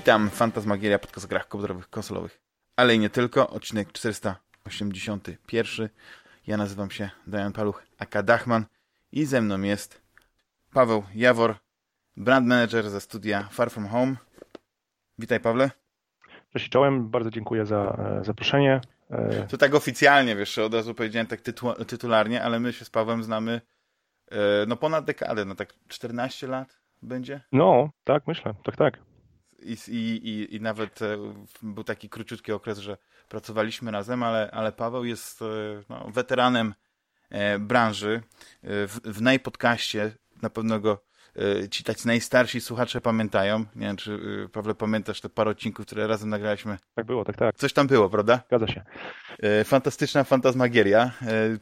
Witam, Fantasmagieria, podcast o grach komputerowych, konsolowych, ale i nie tylko, odcinek 481. Ja nazywam się Damian Paluch, aka Dachman i ze mną jest Paweł Jawor, brand manager ze studia Far From Home. Witaj Pawle. Cześć czołem, bardzo dziękuję za e, zaproszenie. E, to tak oficjalnie, wiesz, od razu powiedziałem tak tytu tytularnie, ale my się z Pawłem znamy e, no ponad dekadę, no tak 14 lat będzie? No, tak myślę, tak, tak. I, i, i nawet był taki króciutki okres, że pracowaliśmy razem, ale, ale Paweł jest no, weteranem branży. W, w najpodcaście na pewno go E, ci tacy najstarsi słuchacze pamiętają. Nie wiem, czy e, Pawle pamiętasz te parę odcinków, które razem nagraliśmy? Tak było, tak, tak. Coś tam było, prawda? Zgadza się. E, fantastyczna fantasmagieria.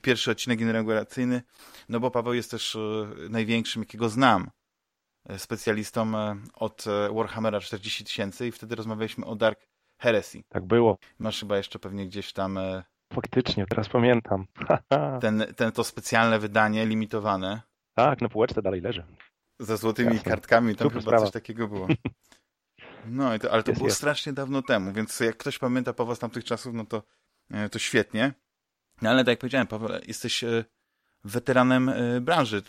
Pierwszy odcinek inauguracyjny, no bo Paweł jest też największym, jakiego znam specjalistą od Warhammera 40 tysięcy i wtedy rozmawialiśmy o Dark Heresy. Tak było. Masz chyba jeszcze pewnie gdzieś tam... Faktycznie, teraz pamiętam. ten, ten, to specjalne wydanie, limitowane. Tak, na półeczce dalej leży ze złotymi Jasne. kartkami, tam Super chyba sprawa. coś takiego było. No, to, ale to jest, było jest. strasznie dawno temu, więc jak ktoś pamięta Pawła z tamtych czasów, no to, e, to świetnie. No, ale tak jak powiedziałem, Paweł, jesteś e, weteranem e, branży.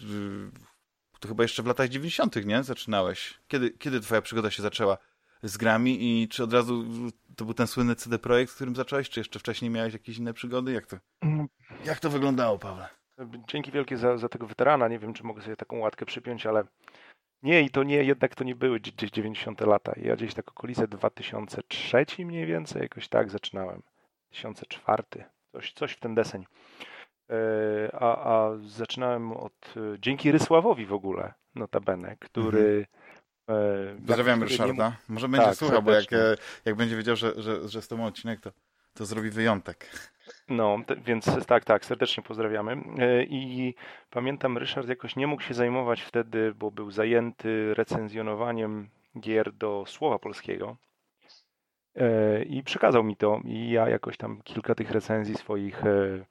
To chyba jeszcze w latach 90., nie? Zaczynałeś. Kiedy, kiedy twoja przygoda się zaczęła z grami i czy od razu to był ten słynny CD Projekt, z którym zacząłeś, czy jeszcze wcześniej miałeś jakieś inne przygody? Jak to, mm. jak to wyglądało, Pawle? Dzięki wielkie za, za tego weterana. Nie wiem, czy mogę sobie taką łatkę przypiąć, ale nie, i to nie, jednak to nie były gdzieś 90 lata. Ja gdzieś tak okolice 2003 mniej więcej, jakoś tak zaczynałem. 2004, coś, coś w ten deseń. E, a, a zaczynałem od, e, dzięki Rysławowi w ogóle, notabene, który... Mhm. Pozdrawiam Ryszarda. Może będzie tak, słuchał, bo jak, jak będzie wiedział, że, że, że z tobą odcinek, to, to zrobi wyjątek. No, więc tak, tak, serdecznie pozdrawiamy. E, I pamiętam, Ryszard jakoś nie mógł się zajmować wtedy, bo był zajęty recenzjonowaniem gier do słowa polskiego. E, I przekazał mi to, i ja jakoś tam kilka tych recenzji swoich e,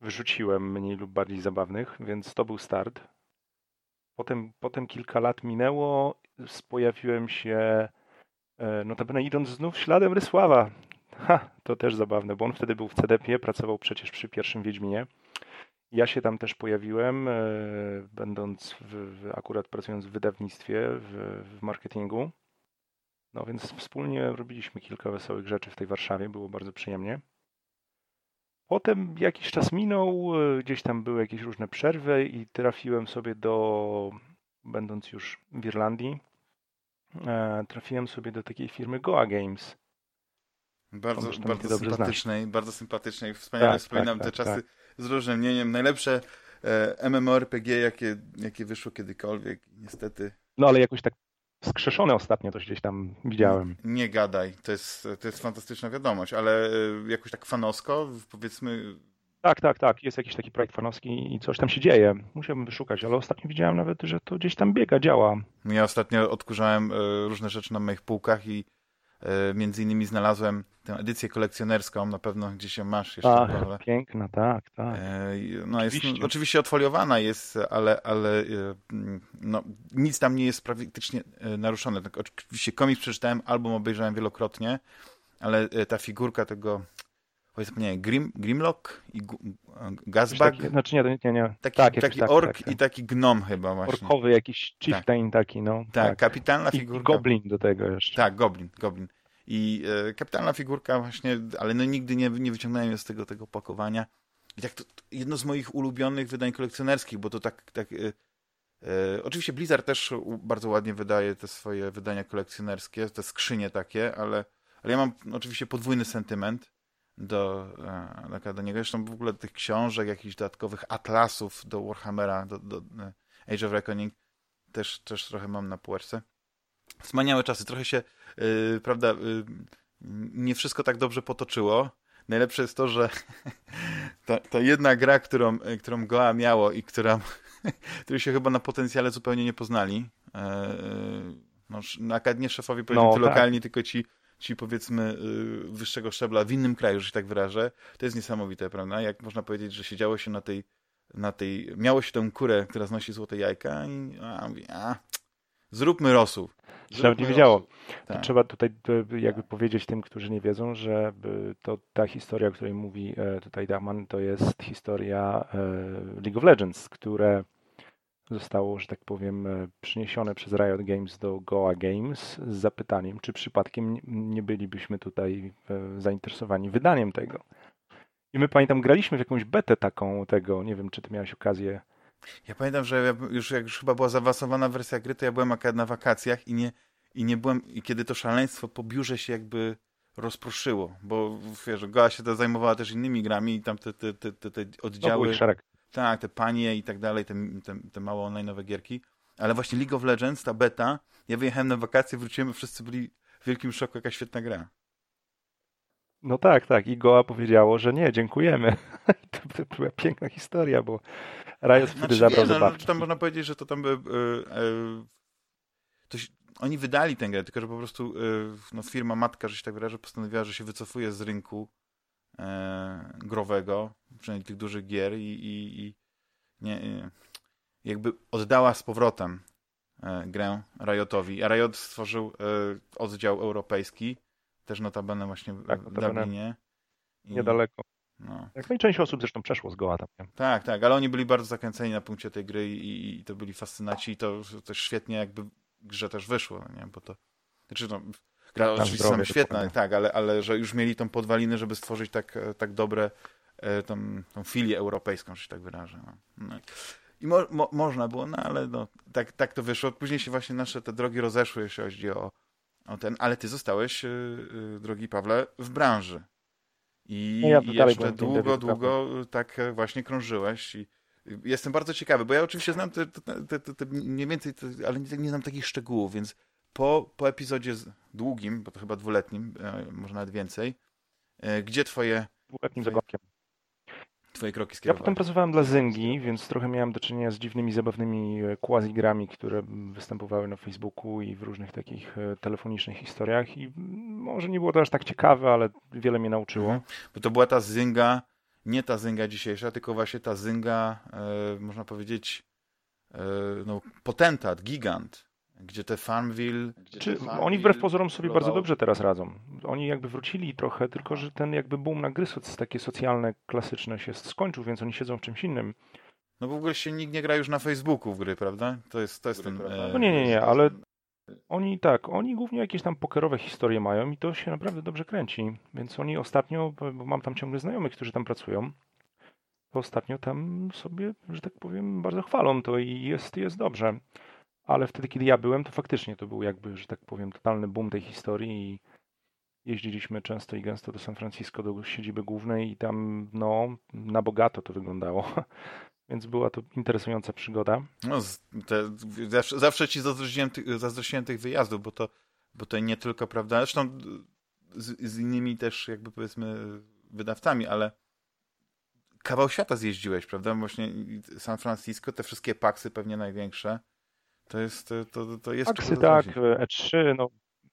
wyrzuciłem, mniej lub bardziej zabawnych, więc to był start. Potem, potem kilka lat minęło, pojawiłem się, notabene idąc znów śladem Rysława, Ha, to też zabawne, bo on wtedy był w CDP, pracował przecież przy pierwszym Wiedźminie. Ja się tam też pojawiłem, e, będąc w, akurat pracując w wydawnictwie, w, w marketingu. No więc wspólnie robiliśmy kilka wesołych rzeczy w tej Warszawie, było bardzo przyjemnie. Potem jakiś czas minął, e, gdzieś tam były jakieś różne przerwy i trafiłem sobie do, będąc już w Irlandii, e, trafiłem sobie do takiej firmy Goa Games bardzo, bardzo sympatycznej, bardzo sympatycznej. Wspaniale tak, wspominam tak, te tak, czasy tak. z rozrzewnieniem. Najlepsze e, MMORPG, jakie, jakie wyszło kiedykolwiek. Niestety. No ale jakoś tak skrzeszone ostatnio coś gdzieś tam widziałem. Nie, gadaj, to jest, to jest fantastyczna wiadomość, ale e, jakoś tak fanosko, powiedzmy... Tak, tak, tak, jest jakiś taki projekt fanowski i coś tam się dzieje. Musiałbym wyszukać, ale ostatnio widziałem nawet, że to gdzieś tam biega, działa. Ja ostatnio odkurzałem e, różne rzeczy na moich półkach i między innymi znalazłem tę edycję kolekcjonerską, na pewno gdzieś się masz jeszcze. Ach, piękna, tak, tak. E, no oczywiście. jest oczywiście odfoliowana jest, ale, ale e, no, nic tam nie jest praktycznie naruszone. Tak, oczywiście komiks przeczytałem, album obejrzałem wielokrotnie, ale ta figurka tego oj zapomniałem, Grim, Grimlock i Gazbag. Taki, znaczy nie, nie, nie. Taki, tak, taki tak, ork tak, tak. i taki gnom chyba właśnie. Orkowy jakiś chieftain tak. taki, no. Tak, tak. kapitalna figurka. I goblin do tego jeszcze. Tak, goblin, goblin. I e, kapitalna figurka właśnie, ale no nigdy nie, nie wyciągnąłem z tego, tego pakowania. I tak to, jedno z moich ulubionych wydań kolekcjonerskich, bo to tak, tak e, e, oczywiście Blizzard też bardzo ładnie wydaje te swoje wydania kolekcjonerskie, te skrzynie takie, ale, ale ja mam oczywiście podwójny sentyment do, e, do niego. Zresztą w ogóle tych książek, jakichś dodatkowych atlasów do Warhammera, do, do e, Age of Reckoning też, też trochę mam na półeczce. Wspaniałe czasy. Trochę się, yy, prawda, yy, nie wszystko tak dobrze potoczyło. Najlepsze jest to, że ta, ta jedna gra, którą, którą Goa miało i która, której się chyba na potencjale zupełnie nie poznali. Yy, no, nie szefowie no, tak. lokalni, tylko ci ci powiedzmy y, wyższego szczebla w innym kraju, że się tak wyrażę, to jest niesamowite, prawda? Jak można powiedzieć, że siedziało się na tej, na tej miało się tę kurę, która znosi złote jajka i a, mówi, a zróbmy rosół. Się nawet nie wiedziało. Tak. Trzeba tutaj jakby powiedzieć tym, którzy nie wiedzą, że to ta historia, o której mówi e, tutaj Dachman, to jest historia e, League of Legends, które zostało, że tak powiem, e, przyniesione przez Riot Games do Goa Games z zapytaniem, czy przypadkiem nie bylibyśmy tutaj zainteresowani wydaniem tego. I my pamiętam, graliśmy w jakąś betę taką tego, nie wiem, czy ty miałeś okazję. Ja pamiętam, że już jak już chyba była zaawansowana wersja gry, to ja byłem akurat na wakacjach i nie, i nie byłem, i kiedy to szaleństwo po biurze się jakby rozproszyło, bo wiesz, Goa się to zajmowała też innymi grami i tam te, te, te, te, te oddziały... Tak, te panie i tak dalej, te, te, te małe online gierki. Ale właśnie League of Legends, ta beta, ja wyjechałem na wakacje, wróciłem, wszyscy byli w wielkim szoku, jaka świetna gra. No tak, tak. I Goa powiedziało, że nie, dziękujemy. to, to była piękna historia, bo Riot wtedy znaczy, zabrał nie, no, no, Tam można powiedzieć, że to tam by... Yy, yy, oni wydali tę grę, tylko że po prostu yy, no, firma matka, że się tak wyrażę, postanowiła, że się wycofuje z rynku growego, przynajmniej tych dużych gier i, i, i nie, jakby oddała z powrotem grę Riotowi. A Riot stworzył oddział europejski, też notabene właśnie tak, w Dublinie. I... Niedaleko. No. no i część osób zresztą przeszło z Goa tam. Tak, tak, ale oni byli bardzo zakręceni na punkcie tej gry i, i to byli fascynaci i to też świetnie jakby grze też wyszło, nie? Bo to, znaczy no, gra oczywiście sam świetna, tak, ale, ale że już mieli tą podwalinę, żeby stworzyć tak, tak dobre e, tą, tą filię europejską, że się tak wyrażę. No. no. I mo, mo, można było, no ale no, tak, tak to wyszło. Później się właśnie nasze te drogi rozeszły, jeśli chodzi o, o ten, ale ty zostałeś, yy, yy, drogi Pawle, w branży. I, no ja jeszcze długo, długo tak e, właśnie krążyłeś. I jestem bardzo ciekawy, bo ja oczywiście znam te, te, te, te mniej więcej, ale nie, nie znam takich szczegółów, więc po, po epizodzie długim, bo to chyba dwuletnim, e, może nawet więcej, e, gdzie twoje... Dwuletnim zagadkiem twoje kroki skierowałeś? Ja potem pracowałem dla Zyngi, więc trochę miałem do czynienia z dziwnymi, zabawnymi e, quasi-grami, które występowały na Facebooku i w różnych takich e, telefonicznych historiach i może nie było to aż tak ciekawe, ale wiele mnie nauczyło. Mhm. Bo to była ta Zynga, nie ta Zynga dzisiejsza, tylko właśnie ta Zynga, e, można powiedzieć, e, no, potentat, gigant, gdzie te Farmville... Gdzie Czy te Farmville oni wbrew pozorom sobie bardzo dobrze teraz radzą. Oni jakby wrócili trochę, tylko że ten jakby boom na gry takie socjalne, klasyczne się skończył, więc oni siedzą w czymś innym. No w ogóle się nikt nie gra już na Facebooku w gry, prawda? To jest, to jest ten... E... No nie, nie, nie, ale oni tak, oni głównie jakieś tam pokerowe historie mają i to się naprawdę dobrze kręci. Więc oni ostatnio, bo mam tam ciągle znajomych, którzy tam pracują, to ostatnio tam sobie, że tak powiem, bardzo chwalą to i jest, jest dobrze ale wtedy, kiedy ja byłem, to faktycznie to był jakby, że tak powiem, totalny boom tej historii i jeździliśmy często i gęsto do San Francisco, do siedziby głównej i tam, no, na bogato to wyglądało. Więc była to interesująca przygoda. No, te, zawsze, zawsze ci zazdrościłem, zazdrościłem tych wyjazdów, bo to, bo to nie tylko, prawda, zresztą z, z innymi też jakby powiedzmy wydawcami, ale kawał świata zjeździłeś, prawda? Właśnie San Francisco, te wszystkie paksy pewnie największe. To jest, to, to jest... Aksy tak, E3, no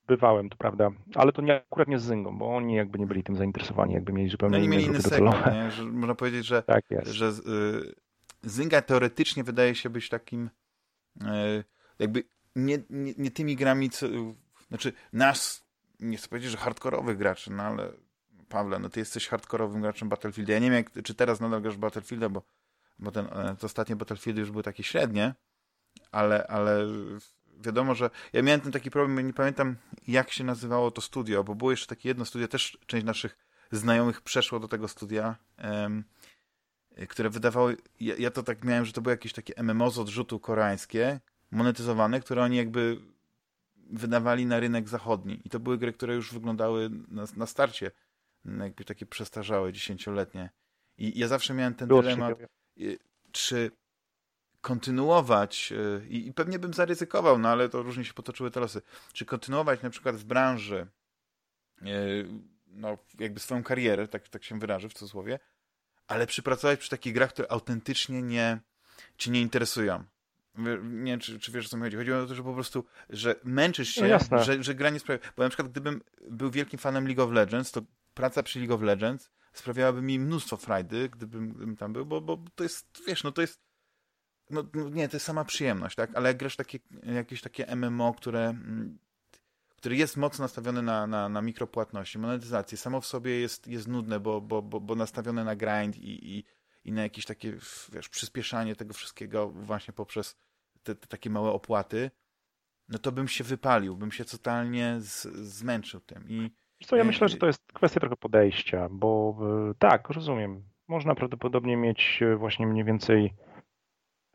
bywałem, to prawda, ale to nie, akurat nie z Zyngą, bo oni jakby nie byli tym zainteresowani, jakby mieli zupełnie no, inne mieli inny segment, nie? Że można powiedzieć, że, tak że y, Zynga teoretycznie wydaje się być takim y, jakby nie, nie, nie, tymi grami, co, znaczy nas, nie chcę powiedzieć, że hardkorowych graczy, no ale Pawle, no ty jesteś hardkorowym graczem Battlefield. Ja nie wiem, jak, czy teraz nadal grasz Battlefielda, bo, bo ten, te ostatnie Battlefieldy już były takie średnie, ale, ale wiadomo, że ja miałem ten taki problem, nie pamiętam jak się nazywało to studio, bo było jeszcze takie jedno studio, też część naszych znajomych przeszło do tego studia, um, które wydawało, ja, ja, to tak miałem, że to było jakieś takie MMO z odrzutu koreańskie, monetyzowane, które oni jakby wydawali na rynek zachodni i to były gry, które już wyglądały na, na starcie jakby takie przestarzałe, dziesięcioletnie. I ja zawsze miałem ten Było dylemat, czy kontynuować e, i, i, pewnie bym zaryzykował, no ale to różnie się potoczyły te losy, czy kontynuować na przykład w branży e, no jakby swoją karierę, tak, tak się wyrażę w cudzysłowie, ale przypracować przy takich grach, które autentycznie nie, ci nie interesują. Nie wiem, czy, czy wiesz, o co mi chodzi. Chodzi o to, że po prostu, że męczysz się, no że, że gra nie sprawia... Bo na przykład gdybym był wielkim fanem League of Legends, to praca przy League of Legends sprawiałaby mi mnóstwo frajdy, gdybym, gdybym tam był, bo, bo to jest, wiesz, no to jest no, no, nie, to jest sama przyjemność, tak? Ale jak grasz takie, jakieś takie MMO, które mm, który jest mocno nastawiony na, na, na mikropłatności, monetyzację, samo w sobie jest, jest nudne, bo, bo, bo, bo nastawione na grind i, i, i na jakieś takie wiesz, przyspieszanie tego wszystkiego właśnie poprzez te, te takie małe opłaty, no to bym się wypalił, bym się totalnie z, zmęczył tym. I, co, ja myślę, że to jest kwestia trochę podejścia, bo e, tak, rozumiem. Można prawdopodobnie mieć właśnie mniej więcej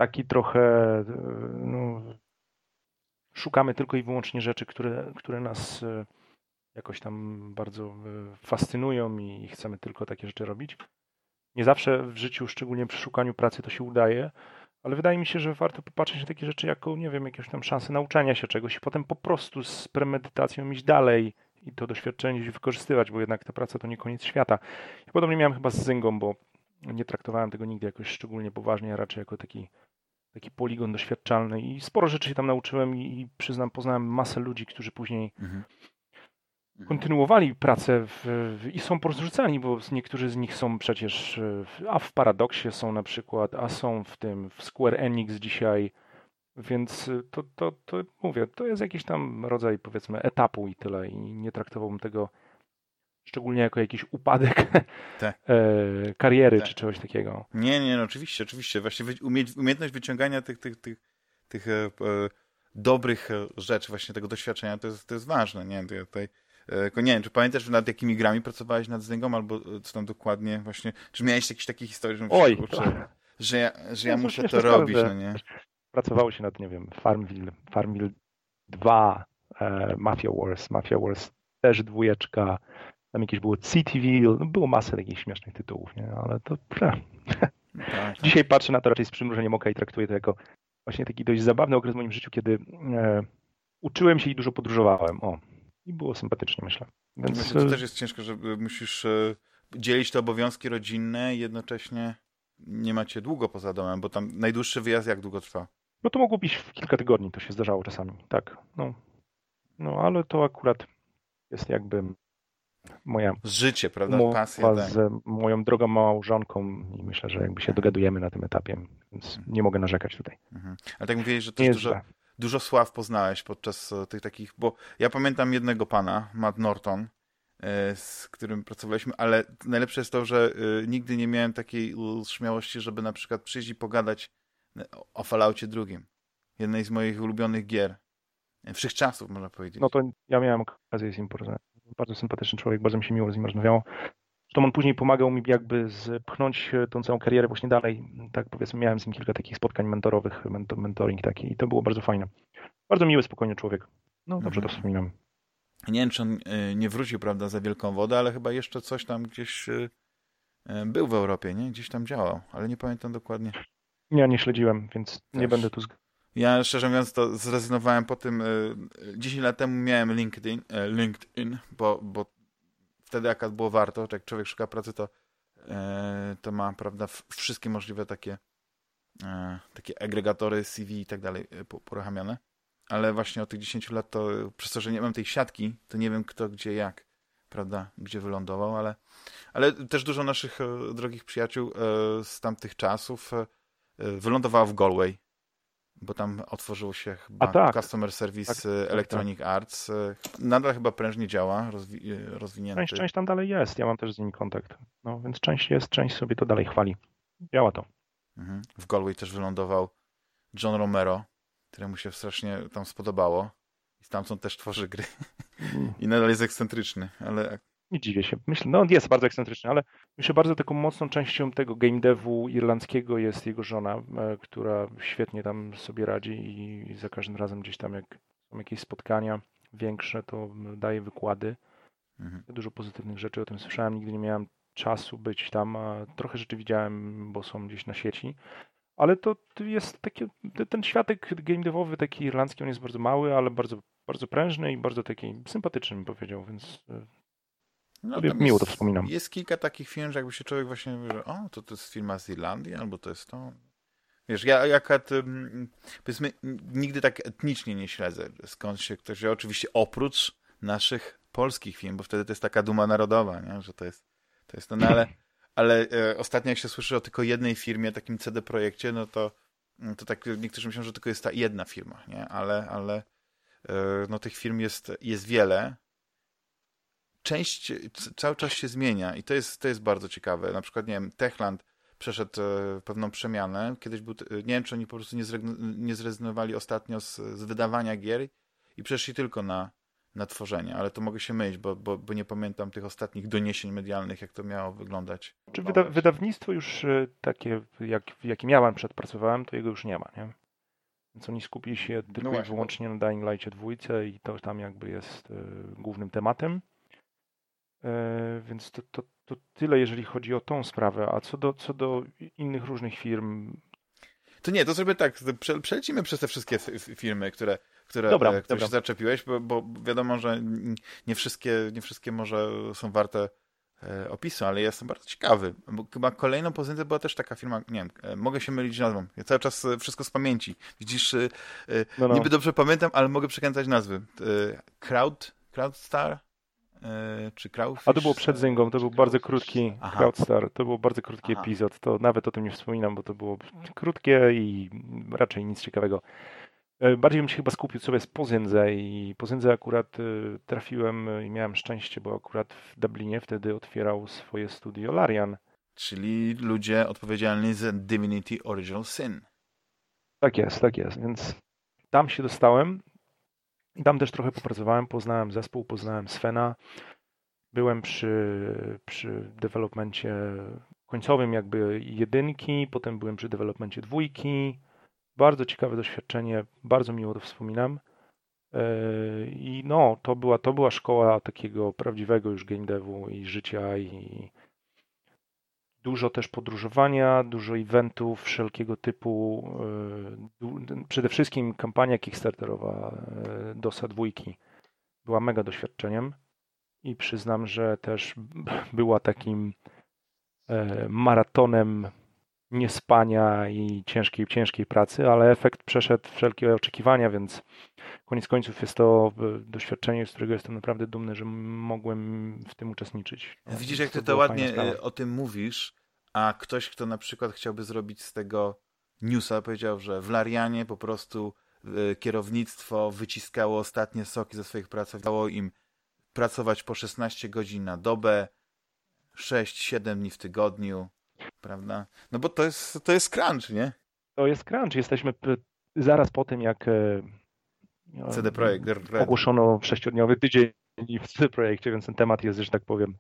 taki trochę e, no, szukamy tylko i wyłącznie rzeczy, które, które nas jakoś tam bardzo fascynują i chcemy tylko takie rzeczy robić. Nie zawsze w życiu, szczególnie przy szukaniu pracy, to się udaje, ale wydaje mi się, że warto popatrzeć na takie rzeczy jako, nie wiem, jakieś tam szanse nauczania się czegoś i potem po prostu z premedytacją iść dalej i to doświadczenie wykorzystywać, bo jednak ta praca to nie koniec świata. Ja podobnie miałem chyba z Zyngą, bo nie traktowałem tego nigdy jakoś szczególnie poważnie, a raczej jako taki, taki poligon doświadczalny i sporo rzeczy się tam nauczyłem i, i przyznam, poznałem masę ludzi, którzy później mhm. mhm. kontynuowali pracę w, w, i są porozrzucani, bo niektórzy z nich są przecież, a w Paradoxie są na przykład, a są w tym, w Square Enix dzisiaj, więc y, to, to, to mówię, to jest jakiś tam rodzaj powiedzmy etapu i tyle. I nie traktowałbym tego szczególnie jako jakiś upadek e, kariery czy czegoś takiego. Nie, nie, no oczywiście, oczywiście. Właśnie umiejętność wyciągania tych, tych, tych, tych e, e, dobrych e, rzeczy, właśnie tego doświadczenia, to jest, to jest ważne. Nie? Tutaj, e, nie wiem, czy pamiętasz, nad jakimi grami pracowałeś nad Zengą, albo co tam dokładnie właśnie, czy miałeś jakieś takie historie, że, Oj, kurczę, że ja, że ja muszę to robić, no nie? pracowało się nad, nie wiem, Farmville, Farmville 2, e, Mafia Wars, Mafia Wars też dwójeczka, tam jakieś było Cityville, no było masę takich śmiesznych tytułów, nie? ale to... Tak. Dzisiaj patrzę na to raczej z przymrużeniem oka i traktuję to jako właśnie taki dość zabawny okres w moim życiu, kiedy e, uczyłem się i dużo podróżowałem. O, i było sympatycznie, myślę. Więc... Myślę, to też jest ciężko, że musisz e, dzielić te obowiązki rodzinne i jednocześnie nie macie długo poza domem, bo tam najdłuższy wyjazd jak długo trwa? No to mogło być w kilka tygodni, to się zdarzało czasami, tak. No, no ale to akurat jest jakby moja życie, prawda? Pasja, tak. z moją drogą małżonką i myślę, że jakby się dogadujemy na tym etapie, więc mhm. nie mogę narzekać tutaj. Mhm. Ale tak mówiłeś, że też dużo, dużo sław poznałeś podczas e, tych takich, bo ja pamiętam jednego pana, Matt Norton, e, z którym pracowaliśmy, ale najlepsze jest to, że e, nigdy nie miałem takiej śmiałości, żeby na przykład przyjść i pogadać o Falloutie drugim. Jednej z moich ulubionych gier. Wszechczasów, można powiedzieć. No to ja miałem okazję z nim porozmawiać. Bardzo sympatyczny człowiek, bardzo mi się miło z nim rozmawiało. Zresztą on później pomagał mi jakby zpchnąć tą całą karierę właśnie dalej. Tak powiedzmy, miałem z nim kilka takich spotkań mentorowych, mentoring taki i to było bardzo fajne. Bardzo miły, spokojny człowiek. No dobrze mhm. to wspominam. Nie wiem, czy on y, nie wrócił, prawda, za wielką wodę, ale chyba jeszcze coś tam gdzieś y, był w Europie, nie? Gdzieś tam działał, ale nie pamiętam dokładnie. Ja nie śledziłem, więc Też. nie będę tu... Ja szczerze mówiąc to zrezygnowałem po tym, 10 e, lat temu miałem LinkedIn, e, LinkedIn bo, bo wtedy akurat było warto, jak człowiek szuka pracy, to, e, to ma, prawda, wszystkie możliwe takie takie agregatory CV i tak dalej poruchamiane. Ale właśnie od tych 10 lat to przez to, że nie mam tej siatki, to nie wiem kto, gdzie, jak, prawda, gdzie wylądował, ale, ale też dużo naszych drogich przyjaciół z tamtych czasów wylądowała w Galway, bo tam otworzył się chyba tak. Customer Service tak, tak, Electronic tak. Arts. Nadal chyba prężnie działa, rozwi rozwinięty. Część, część tam dalej jest, ja mam też z nimi kontakt. No więc część jest, część sobie to dalej chwali. Działa to. Mhm. W Galway też wylądował John Romero, któremu się strasznie tam spodobało. I stamtąd też tworzy gry. Mm. I nadal jest ekscentryczny, ale nie dziwię się. Myślę, no on jest bardzo ekscentryczny, ale myślę bardzo taką mocną częścią tego game devu irlandzkiego jest jego żona, e, która świetnie tam sobie radzi i za każdym razem gdzieś tam jak są jakieś spotkania większe, to daje wykłady. Mhm. Dużo pozytywnych rzeczy o tym słyszałem. Nigdy nie miałem czasu być tam, a trochę rzeczy widziałem, bo są gdzieś na sieci. Ale to jest taki, ten światek game devowy, taki irlandzki, on jest bardzo mały, ale bardzo, bardzo prężny i bardzo taki sympatyczny, bym powiedział, więc e, no, miło to wspominam. Jest kilka takich firm, że jakby się człowiek właśnie mówi, że o, to, to jest firma z Irlandii, albo to jest to. Wiesz, ja akurat, powiedzmy, nigdy tak etnicznie nie śledzę, skąd się ktoś, oczywiście oprócz naszych polskich firm, bo wtedy to jest taka duma narodowa, nie? że to jest to, jest no, ale, ale e, ostatnio jak się słyszy o tylko jednej firmie, takim CD Projekcie, no to, to tak niektórzy myślą, że tylko jest ta jedna firma, nie? Ale, ale no tych firm jest, jest wiele. Część cały czas się zmienia i to jest, to jest bardzo ciekawe. Na przykład, nie wiem, Techland przeszedł e, pewną przemianę. Kiedyś był, nie wiem, czy oni po prostu nie, nie zrezygnowali ostatnio z, z, wydawania gier i przeszli tylko na, na tworzenie, ale to mogę się mylić, bo, bo, bo nie pamiętam tych ostatnich doniesień medialnych, jak to miało wyglądać. Czy wyda wydawnictwo już e, takie, jak, jakie miałem, przedpracowałem, to jego już nie ma, nie? Więc oni skupili się tylko no i wyłącznie na Dying Light dwójce i to tam jakby jest y, głównym tematem. Y, więc to, to, to tyle, jeżeli chodzi o tą sprawę. A co do, co do innych różnych firm. To nie, to sobie tak, przelecimy przez te wszystkie firmy, które, które, dobra, które dobra. się zaczepiłeś, bo, bo wiadomo, że nie wszystkie, nie wszystkie może są warte e, opisu, ale jestem bardzo ciekawy, bo chyba kolejną pozycją była też taka firma, nie wiem, e, mogę się mylić nazwą, ja cały czas e, wszystko z pamięci, widzisz, no, no. niby dobrze pamiętam, ale mogę przekręcać nazwy. Crowd, Crowdstar? E, czy Crowfish? A to było przed Zyngą, to był bardzo krótki Aha. Crowdstar, to był bardzo krótki Aha. epizod, to nawet o tym nie wspominam, bo to było krótkie i raczej nic ciekawego. E, bardziej bym się chyba skupił sobie z Pozędze i Pozędze akurat e, trafiłem i miałem szczęście, bo akurat w Dublinie wtedy otwierał swoje studio Larian. Czyli ludzie odpowiedzialni za Divinity Original Sin. Tak jest, tak jest, więc tam się dostałem i tam też trochę popracowałem, poznałem zespół, poznałem Svena. Byłem przy, przy developmencie końcowym jakby jedynki, potem byłem przy developmencie dwójki. Bardzo ciekawe doświadczenie, bardzo miło to wspominam. E, I no, to była, to była szkoła takiego prawdziwego już game devu i życia i Dużo też podróżowania, dużo eventów wszelkiego typu. E, przede wszystkim kampania Kickstarterowa e, DOSA dwójki była mega doświadczeniem i przyznam, że też była takim e, maratonem niespania i ciężkiej, ciężkiej pracy, ale efekt przeszedł wszelkie oczekiwania, więc koniec końców jest to doświadczenie, z którego jestem naprawdę dumny, że mogłem w tym uczestniczyć. Widzisz, jak ty to ładnie o tym mówisz, a ktoś, kto na przykład chciałby zrobić z tego newsa, powiedział, że w Larianie po prostu y, kierownictwo wyciskało ostatnie soki ze swoich pracowników, dało im pracować po 16 godzin na dobę, 6-7 dni w tygodniu, prawda? No bo to jest, to jest crunch, nie? To jest crunch. Jesteśmy zaraz po tym, jak e, CD Projekt ogłoszono sześciodniowy tydzień w CD Projekcie, więc ten temat jest, że tak powiem,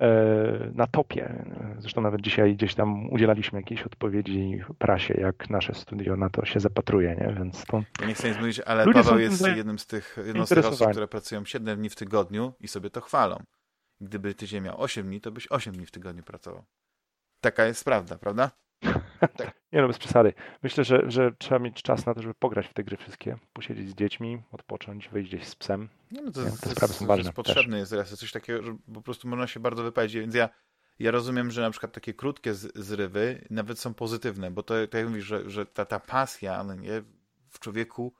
E, na topie. Zresztą nawet dzisiaj gdzieś tam udzielaliśmy jakiejś odpowiedzi prasie, jak nasze studio na to się zapatruje, nie? Więc to... Ja nie chcę nic mówić, ale Ludzie Paweł jest jednym z tych, jedną z tych osób, które pracują 7 dni w tygodniu i sobie to chwalą. Gdyby tydzień miał 8 dni, to byś 8 dni w tygodniu pracował. Taka jest prawda, prawda? Tak. Nie no, bez przesady. Myślę, że, że trzeba mieć czas na to, żeby pograć w te gry wszystkie, posiedzieć z dziećmi, odpocząć, wyjść gdzieś z psem. No to, nie, te to, sprawy są ważne. To jest potrzebne jest raz, coś takiego, że po prostu można się bardzo wypalić, więc ja ja rozumiem, że na przykład takie krótkie zrywy nawet są pozytywne, bo to, tak jak mówisz, że, że ta, ta pasja no nie, w człowieku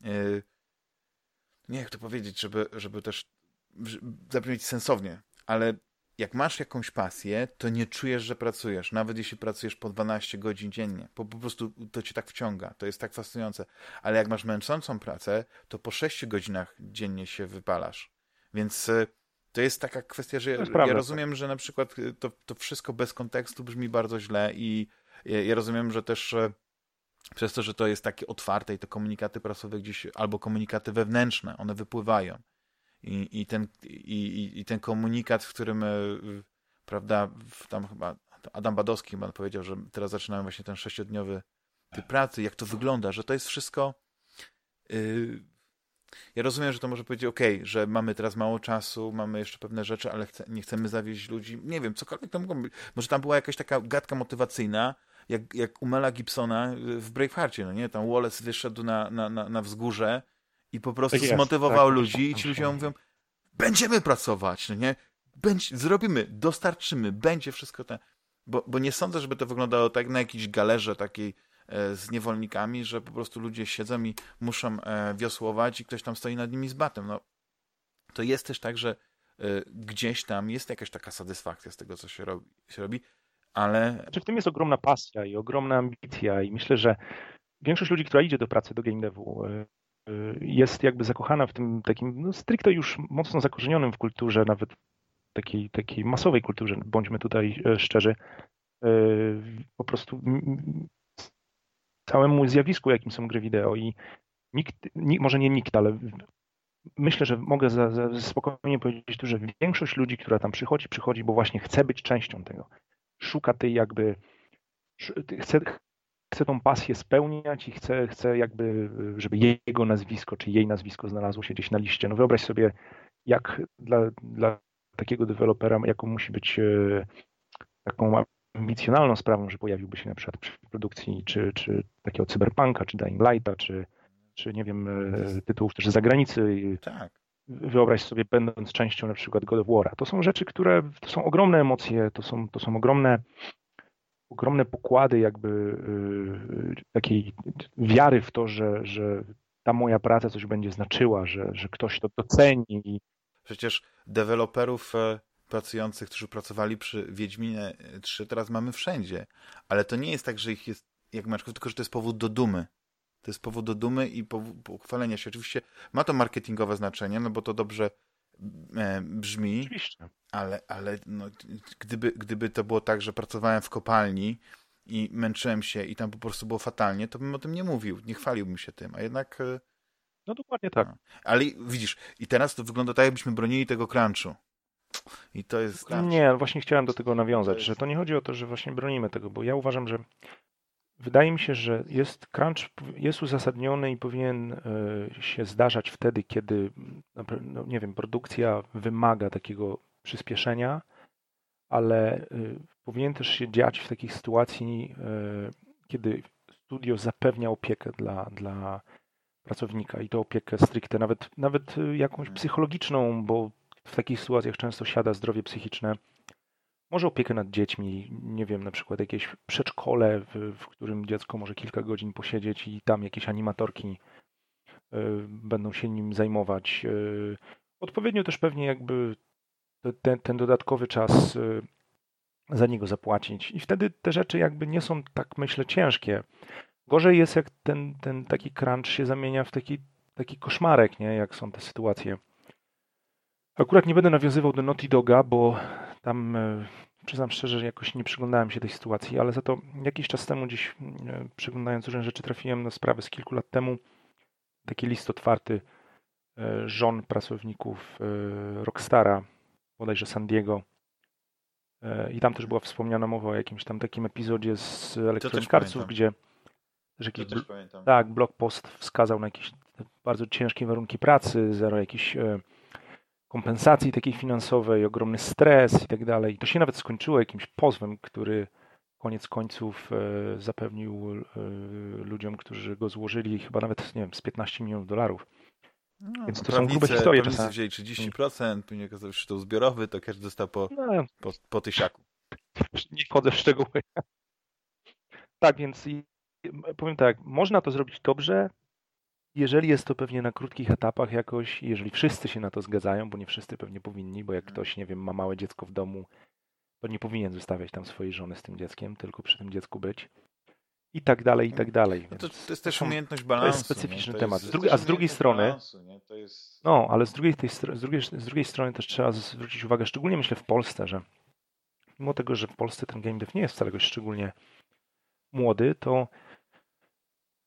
yy, nie jak to powiedzieć, żeby, żeby też zabrzmieć sensownie, ale jak masz jakąś pasję, to nie czujesz, że pracujesz, nawet jeśli pracujesz po 12 godzin dziennie, bo po prostu to cię tak wciąga, to jest tak fascynujące. Ale jak masz męczącą pracę, to po 6 godzinach dziennie się wypalasz. Więc e, to jest taka kwestia, że ja, ja rozumiem, że na przykład e, to, to wszystko bez kontekstu brzmi bardzo źle i ja, ja rozumiem, że też e, przez to, że to jest takie otwarte i te komunikaty prasowe gdzieś, albo komunikaty wewnętrzne, one wypływają i, i, ten, i, i ten komunikat, w którym e, prawda, tam chyba Adam Badowski chyba powiedział, że teraz zaczynamy właśnie ten sześciodniowy typ pracy, jak to wygląda, że to jest wszystko yy, ja rozumiem, że to może powiedzieć, ok, że mamy teraz mało czasu, mamy jeszcze pewne rzeczy, ale chce, nie chcemy zawieść ludzi. Nie wiem, cokolwiek to mogło być. Może tam była jakaś taka gadka motywacyjna, jak, jak u Mela Gibsona w Braveheartie, no nie? Tam Wallace wyszedł na, na, na, na wzgórze i po prostu tak zmotywował tak, ludzi i ci ludzie mówią, będziemy pracować, no nie? Zrobimy, dostarczymy, będzie wszystko te... Bo, bo nie sądzę, żeby to wyglądało tak na jakiejś galerze takiej e, z niewolnikami, że po prostu ludzie siedzą i muszą e, wiosłować i ktoś tam stoi nad nimi z batem. No, to jest też tak, że e, gdzieś tam jest jakaś taka satysfakcja z tego, co się robi, się robi ale... Znaczy w tym jest ogromna pasja i ogromna ambicja i myślę, że większość ludzi, która idzie do pracy, do game devu, jest jakby zakochana w tym takim no, stricte już mocno zakorzenionym w kulturze, nawet takiej, takiej masowej kulturze, bądźmy tutaj szczerzy, po prostu całemu zjawisku, jakim są gry wideo i nikt może nie nikt, ale myślę, że mogę za, za spokojnie powiedzieć tu, że większość ludzi, która tam przychodzi, przychodzi, bo właśnie chce być częścią tego. Szuka tej jakby, chce, chce tą pasję spełniać i chce, chce jakby, żeby jego nazwisko czy jej nazwisko znalazło się gdzieś na liście. No wyobraź sobie, jak dla, dla takiego dewelopera, jaką musi być e, taką ambicjonalną sprawą, że pojawiłby się na przykład przy produkcji czy, czy takiego cyberpunka, czy Dying Lighta, czy, czy nie wiem, e, tytułów też z zagranicy. Tak. Wyobraź sobie, będąc częścią na przykład God of War'a. To są rzeczy, które to są ogromne emocje, to są, to są ogromne, ogromne pokłady jakby yy, takiej wiary w to, że, że ta moja praca coś będzie znaczyła, że, że ktoś to doceni. Przecież deweloperów e, pracujących, którzy pracowali przy Wiedźminie 3 teraz mamy wszędzie. Ale to nie jest tak, że ich jest jak maczków, tylko że to jest powód do dumy. To jest powód do dumy i pochwalenia się. Oczywiście ma to marketingowe znaczenie, no bo to dobrze e, brzmi, Oczywiście. ale, ale no, gdyby, gdyby to było tak, że pracowałem w kopalni i męczyłem się i tam po prostu było fatalnie, to bym o tym nie mówił, nie chwaliłbym się tym, a jednak... E, no dokładnie tak. No. Ale widzisz, i teraz to wygląda tak, jakbyśmy bronili tego crunchu. I to jest... Nie, właśnie chciałem do tego nawiązać, to jest... że to nie chodzi o to, że właśnie bronimy tego, bo ja uważam, że Wydaje mi się, że jest crunch jest uzasadniony i powinien e, się zdarzać wtedy, kiedy no nie wiem, produkcja wymaga takiego przyspieszenia, ale e, powinien też się dziać w takiej sytuacji, e, kiedy studio zapewnia opiekę dla, dla pracownika i to opiekę stricte, nawet, nawet jakąś psychologiczną, bo w takich sytuacjach często siada zdrowie psychiczne może opiekę nad dziećmi, nie wiem, na przykład jakieś przedszkole, w, w którym dziecko może kilka godzin posiedzieć i tam jakieś animatorki y, będą się nim zajmować. Y, odpowiednio też pewnie jakby ten, ten dodatkowy czas y, za niego zapłacić. I wtedy te rzeczy jakby nie są tak, myślę, ciężkie. Gorzej jest, jak ten, ten taki crunch się zamienia w taki, taki koszmarek, nie? jak są te sytuacje. Akurat nie będę nawiązywał do Naughty Doga, bo tam e, przyznam szczerze, że jakoś nie przyglądałem się tej sytuacji, ale za to jakiś czas temu gdzieś e, przyglądając różne rzeczy trafiłem na sprawę z kilku lat temu. Taki list otwarty e, żon pracowników Rockstara, bodajże San Diego. I tam też była wspomniana mowa o jakimś tam takim epizodzie z Electronic Artsów, gdzie też jakiś tak, blog post wskazał na jakieś bardzo ciężkie warunki pracy, zero jakichś kompensacji takiej finansowej, ogromny stres i tak dalej. I to się nawet skończyło jakimś pozwem, który koniec końców e, zapewnił e, ludziom, którzy go złożyli chyba nawet, nie wiem, z 15 milionów dolarów. No, Więc to są grube historie czasami. wzięli 30%, później okazało się, że to zbiorowy, to każdy dostał po, no, po, po tysiaku. Nie wchodzę w szczegóły. Tak, więc powiem tak, można to zrobić dobrze, jeżeli jest to pewnie na krótkich etapach jakoś, jeżeli wszyscy się na to zgadzają, bo nie wszyscy pewnie powinni, bo jak mhm. ktoś, nie wiem, ma małe dziecko w domu, to nie powinien zostawiać tam swojej żony z tym dzieckiem, tylko przy tym dziecku być. I tak dalej, i tak dalej. No to, to, jest też umiejętność balansu. To jest specyficzny temat. Z drugi, a z drugiej strony, balansu, jest... no, ale z drugiej, tej, z, drugiej, z drugiej strony też trzeba zwrócić uwagę, szczególnie myślę w Polsce, że mimo tego, że w Polsce ten game dev nie jest wcale szczególnie młody, to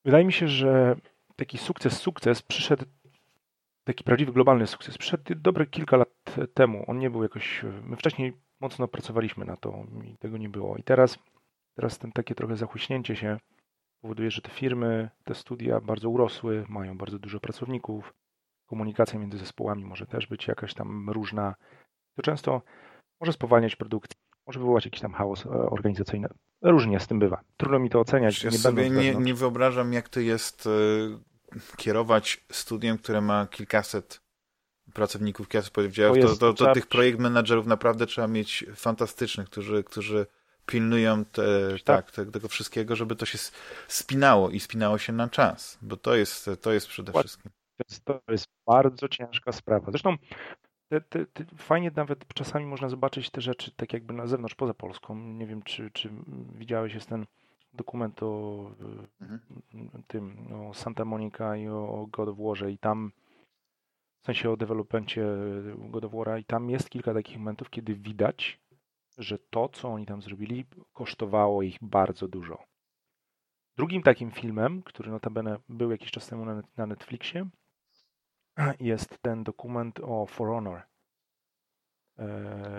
wydaje mi się, że taki sukces, sukces przyszedł, taki prawdziwy globalny sukces, przyszedł dobre kilka lat temu. On nie był jakoś, my wcześniej mocno pracowaliśmy na to i tego nie było. I teraz, teraz ten takie trochę zachuśnięcie się powoduje, że te firmy, te studia bardzo urosły, mają bardzo dużo pracowników, komunikacja między zespołami może też być jakaś tam różna. To często może spowalniać produkcję, może wywołać jakiś tam chaos e, organizacyjny. Różnie z tym bywa. Trudno mi to oceniać. Ja nie sobie nie, nie wyobrażam, jak to jest e, kierować studiem, które ma kilkaset pracowników, kilkaset powiedziałów, to, to, to, to tych projekt menadżerów naprawdę trzeba mieć fantastycznych, którzy, którzy pilnują te, tak. tak tego wszystkiego, żeby to się spinało i spinało się na czas, bo to jest, to jest przede wszystkim. To jest bardzo ciężka sprawa. Zresztą te, te, te, fajnie nawet czasami można zobaczyć te rzeczy tak jakby na zewnątrz, poza Polską. Nie wiem, czy, czy widziałeś, jest ten dokument o mhm. tym, o Santa Monica i o God of Warze i tam w sensie o dewelopencie God of War'a i tam jest kilka takich momentów, kiedy widać, że to, co oni tam zrobili, kosztowało ich bardzo dużo. Drugim takim filmem, który notabene był jakiś czas temu na, na Netflixie, jest ten dokument o For Honor.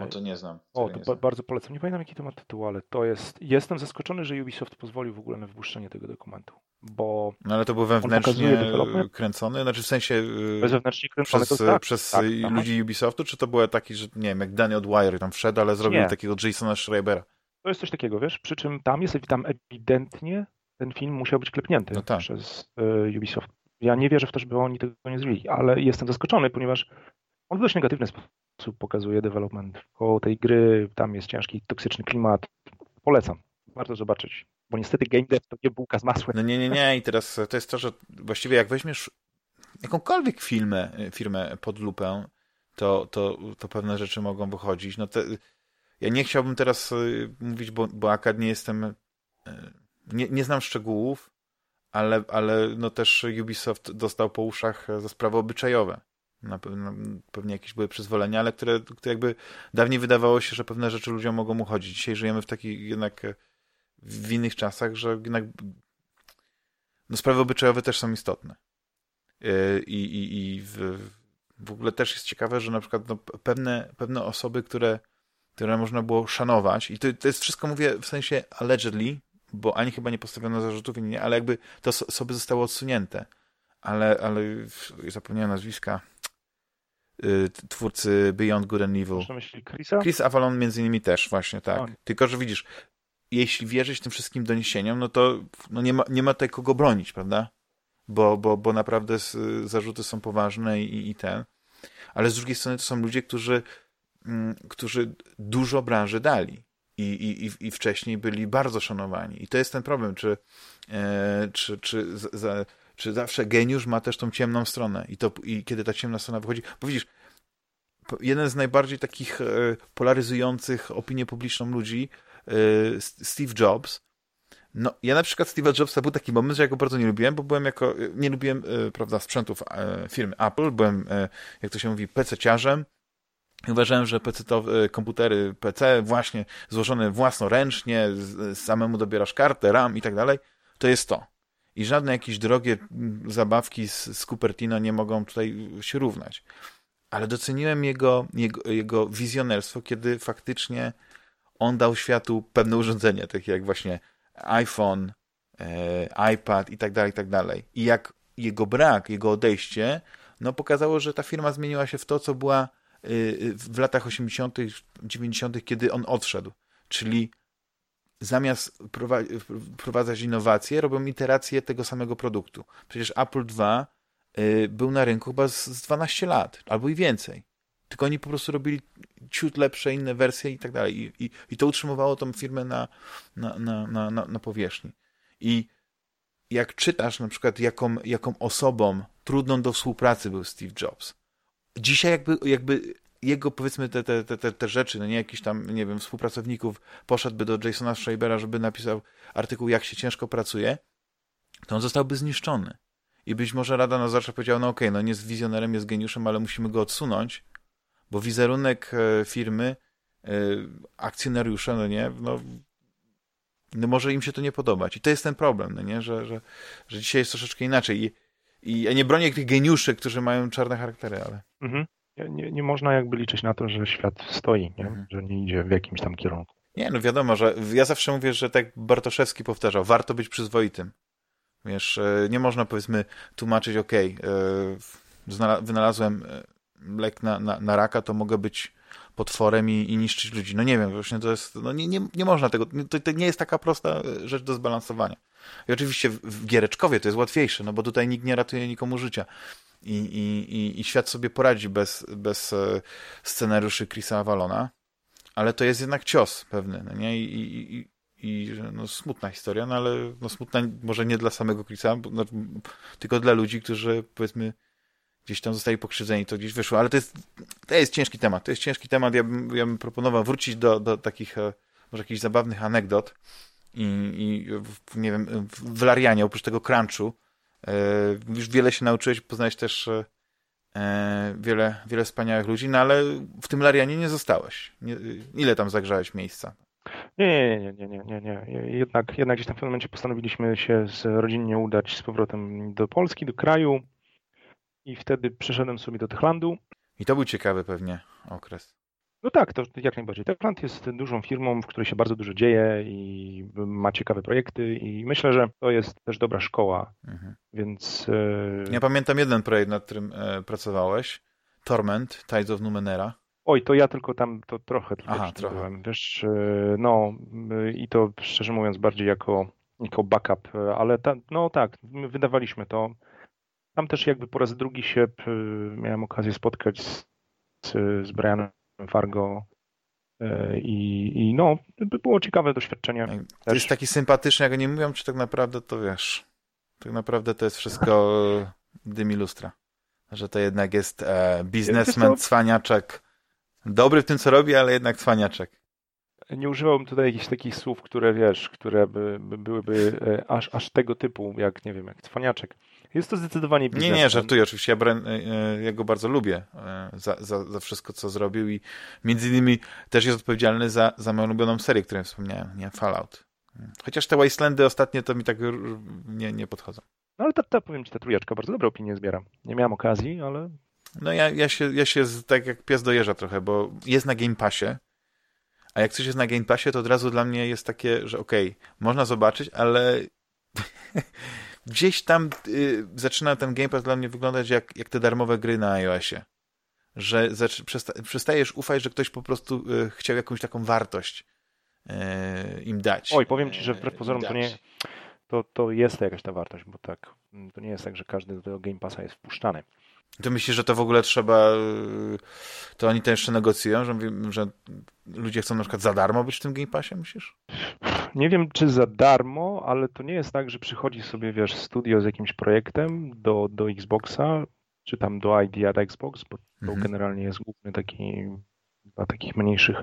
O, to nie znam. O, to ba znam. bardzo polecam. Nie pamiętam, jaki to ma tytuł, ale to jest... Jestem zaskoczony, że Ubisoft pozwolił w ogóle na wypuszczenie tego dokumentu, bo... No ale to był wewnętrznie kręcony? Znaczy w sensie... Y, wewnętrznie kręcony, Przez, tak, przez tak, ludzi Ubisoftu? Czy to było taki, że nie wiem, jak Daniel Dwyer tam wszedł, ale zrobił nie. takiego Jasona Schreibera? To jest coś takiego, wiesz? Przy czym tam jest tam ewidentnie ten film musiał być klepnięty no tak. przez y, Ubisoft. Ja nie wierzę w to, żeby oni tego nie zrobili, ale jestem zaskoczony, ponieważ on w dość negatywny sposób pokazuje development koło tej gry. Tam jest ciężki, toksyczny klimat. Polecam. Warto zobaczyć. Bo niestety game dev to nie bułka z masłem. No nie, nie, nie. I teraz to jest to, że właściwie jak weźmiesz jakąkolwiek firmę, firmę pod lupę, to, to, to pewne rzeczy mogą wychodzić. No te, ja nie chciałbym teraz y, mówić, bo, bo akad nie jestem y, nie, nie znam szczegółów, ale, ale no też Ubisoft dostał po uszach za sprawy obyczajowe. Na pewno, pewnie jakieś były przyzwolenia, ale które, które jakby dawniej wydawało się, że pewne rzeczy ludziom mogą uchodzić. Dzisiaj żyjemy w takich jednak w innych czasach, że jednak no sprawy obyczajowe też są istotne. Yy, I, i, i w, w ogóle też jest ciekawe, że na przykład no, pewne, pewne osoby, które, które można było szanować, i to, to jest wszystko, mówię w sensie allegedly, bo ani chyba nie postawiono zarzutów, nie, ale jakby to sobie zostało odsunięte. Ale, ale zapomniałem nazwiska twórcy Beyond Good and Evil. Chrisa? Chris Avalon między innymi też, właśnie tak. On. Tylko, że widzisz, jeśli wierzyć tym wszystkim doniesieniom, no to no nie, ma, nie ma tutaj kogo bronić, prawda? Bo, bo, bo naprawdę zarzuty są poważne i, i ten. Ale z drugiej strony to są ludzie, którzy, mm, którzy dużo branży dali i, i, i wcześniej byli bardzo szanowani. I to jest ten problem, czy, e, czy, czy, czy zawsze geniusz ma też tą ciemną stronę i, to, i kiedy ta ciemna strona wychodzi, bo widzisz, jeden z najbardziej takich e, polaryzujących opinię publiczną ludzi, e, Steve Jobs, no, ja na przykład Steve'a Jobsa był taki moment, że ja go bardzo nie lubiłem, bo byłem jako, nie lubiłem, e, prawda, sprzętów e, firmy Apple, byłem, e, jak to się mówi, PC-ciarzem, Uważałem, że PC e, komputery PC właśnie złożone własnoręcznie, samemu dobierasz kartę, RAM i tak dalej, to jest to. I żadne jakieś drogie zabawki z, z Cupertino nie mogą tutaj się równać. Ale doceniłem jego, jego, jego wizjonerstwo, kiedy faktycznie on dał światu pewne urządzenia, takie jak właśnie iPhone, e, iPad i tak dalej, i tak dalej. I jak jego brak, jego odejście, no pokazało, że ta firma zmieniła się w to, co była Y, y, w latach 80., 90., kiedy on odszedł. Czyli zamiast wprowadzać innowacje, robią iterację tego samego produktu. Przecież Apple II y, był na rynku chyba z 12 lat, albo i więcej. Tylko oni po prostu robili ciut lepsze, inne wersje i tak dalej. I to utrzymywało tą firmę na, na, na, na, na powierzchni. I jak czytasz na przykład, jaką, jaką osobą trudną do współpracy był Steve Jobs, dzisiaj jakby, jakby jego, powiedzmy, te, te, te, te rzeczy, no nie jakiś tam, nie wiem, współpracowników poszedłby do Jasona Schreibera, żeby napisał artykuł, jak się ciężko pracuje, to on zostałby zniszczony. I być może Rada Nadzorcza powiedziała, no okej, okay, no nie jest wizjonerem, jest geniuszem, ale musimy go odsunąć, bo wizerunek e, firmy, e, akcjonariusze, no nie, no, no może im się to nie podobać. I to jest ten problem, no nie, że, że, że dzisiaj jest troszeczkę inaczej. I, i ja nie bronię tych geniuszy, którzy mają czarne charaktery, ale... Mhm. Nie, nie można jakby liczyć na to, że świat stoi, nie? Mhm. że nie idzie w jakimś tam kierunku. Nie, no wiadomo, że ja zawsze mówię, że tak Bartoszewski powtarzał, warto być przyzwoitym. Wiesz, e, nie można powiedzmy tłumaczyć, ok, e, wynalazłem e, lek na, na, na raka, to mogę być potworem i, i niszczyć ludzi. No nie wiem, właśnie to jest, no nie, nie, nie można tego, to, to nie jest taka prosta rzecz do zbalansowania. I oczywiście w, w Giereczkowie to jest łatwiejsze, no bo tutaj nikt nie ratuje nikomu życia. I, i, i świat sobie poradzi bez, bez e, scenariuszy Chrisa Avalona, ale to jest jednak cios pewny, no nie? I, i, i no, smutna historia, no ale no, smutna może nie dla samego Chrisa, no, tylko dla ludzi, którzy powiedzmy gdzieś tam zostali pokrzywdzeni, to gdzieś wyszło, ale to jest, to jest ciężki temat, to jest ciężki temat, ja bym, ja bym proponował wrócić do, do takich e, może jakichś zabawnych anegdot, i, i nie wiem, w Larianie, oprócz tego crunchu, e, już wiele się nauczyłeś, poznałeś też e, wiele, wiele wspaniałych ludzi, no ale w tym Larianie nie zostałeś. Ile tam zagrzałeś miejsca? Nie, nie, nie, nie, nie, nie. Jednak, jednak gdzieś tam w pewnym momencie postanowiliśmy się z rodzinnie udać z powrotem do Polski, do kraju i wtedy przeszedłem sobie do Techlandu. I to był ciekawy pewnie okres. No tak, to jak najbardziej. Techland jest dużą firmą, w której się bardzo dużo dzieje i ma ciekawe projekty i myślę, że to jest też dobra szkoła, mhm. więc... E... Ja pamiętam jeden projekt, nad którym e, pracowałeś, Torment, Tides of Numenera. Oj, to ja tylko tam to trochę tylko Aha, trochę. byłem, wiesz, e, no i to szczerze mówiąc bardziej jako, jako backup, ale ta, no tak, wydawaliśmy to. Tam też jakby po raz drugi się miałem okazję spotkać z, z Brianem Fargo e, i, i no, by było ciekawe doświadczenie. To jest taki sympatyczny, jak nie mówią, czy tak naprawdę to wiesz, tak naprawdę to jest wszystko dymi lustra. Że to jednak jest e, biznesmen, cwaniaczek, dobry w tym, co robi, ale jednak cwaniaczek. Nie używałbym tutaj jakichś takich słów, które wiesz, które by, by byłyby e, aż, aż tego typu, jak nie wiem, jak cwaniaczek. Jest to zdecydowanie biznes. Nie, nie, żartuję. Oczywiście ja, Bren, e, e, ja go bardzo lubię za, za, za wszystko, co zrobił i między innymi też jest odpowiedzialny za, za moją ulubioną serię, którą wspomniałem, nie? Fallout. Chociaż te Wastelandy ostatnie to mi tak nie, nie podchodzą. No ale ta, ta, powiem ci, ta trójeczka bardzo dobre opinie zbiera. Nie miałem okazji, ale... No ja, ja, się, ja się tak jak pies dojeżdża trochę, bo jest na Game Passie, a jak coś jest na Game Passie, to od razu dla mnie jest takie, że okej, okay, można zobaczyć, ale gdzieś tam y, zaczyna ten Game Pass dla mnie wyglądać jak, jak te darmowe gry na iOSie. Że przesta przestajesz ufać, że ktoś po prostu y, chciał jakąś taką wartość y, im dać. Oj, powiem ci, że wbrew pozorom to nie, to, to jest jakaś ta wartość, bo tak, to nie jest tak, że każdy do tego Game Passa jest wpuszczany. To myślisz, że to w ogóle trzeba, to oni to jeszcze negocjują, że, że ludzie chcą na przykład za darmo być w tym Game Passie, myślisz? Nie wiem, czy za darmo, ale to nie jest tak, że przychodzi sobie, wiesz, studio z jakimś projektem do, do Xboxa, czy tam do ID at Xbox, bo to mhm. generalnie jest główny taki dla takich mniejszych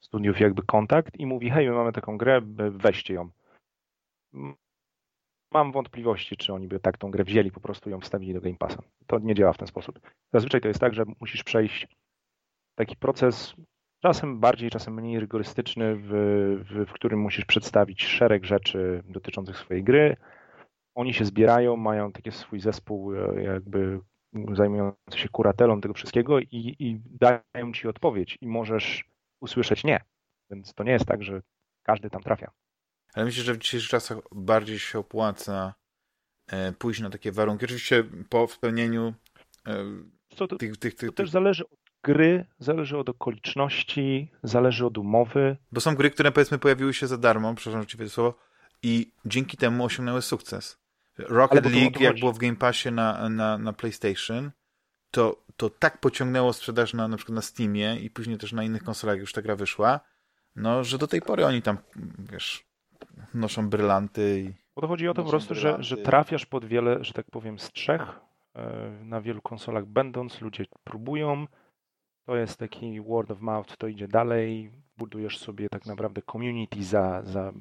studiów jakby kontakt i mówi, hej, my mamy taką grę, weźcie ją mam wątpliwości, czy oni by tak tą grę wzięli, po prostu ją wstawili do Game Passa. To nie działa w ten sposób. Zazwyczaj to jest tak, że musisz przejść taki proces, czasem bardziej, czasem mniej rygorystyczny, w, w, w którym musisz przedstawić szereg rzeczy dotyczących swojej gry. Oni się zbierają, mają taki swój zespół e, jakby zajmujący się kuratelą tego wszystkiego i, i dają ci odpowiedź i możesz usłyszeć nie. Więc to nie jest tak, że każdy tam trafia. Ale myślę, że w dzisiejszych czasach bardziej się opłaca e, pójść na takie warunki. Oczywiście po spełnieniu e, to, tych, tych, tych, to też zależy od gry, zależy od okoliczności, zależy od umowy. Bo są gry, które powiedzmy pojawiły się za darmo, przepraszam ci słowo, i dzięki temu osiągnęły sukces. Rocket League, jak było w Game Passie na, na, na PlayStation, to, to tak pociągnęło sprzedaż na, na przykład na Steamie i później też na innych konsolach już ta gra wyszła, no, że do tej pory oni tam, wiesz, noszą brylanty. I... Bo to chodzi o to po prostu, że, że trafiasz pod wiele, że tak powiem, strzech e, na wielu konsolach będąc, ludzie próbują, to jest taki word of mouth, to idzie dalej, budujesz sobie tak naprawdę community za, za e,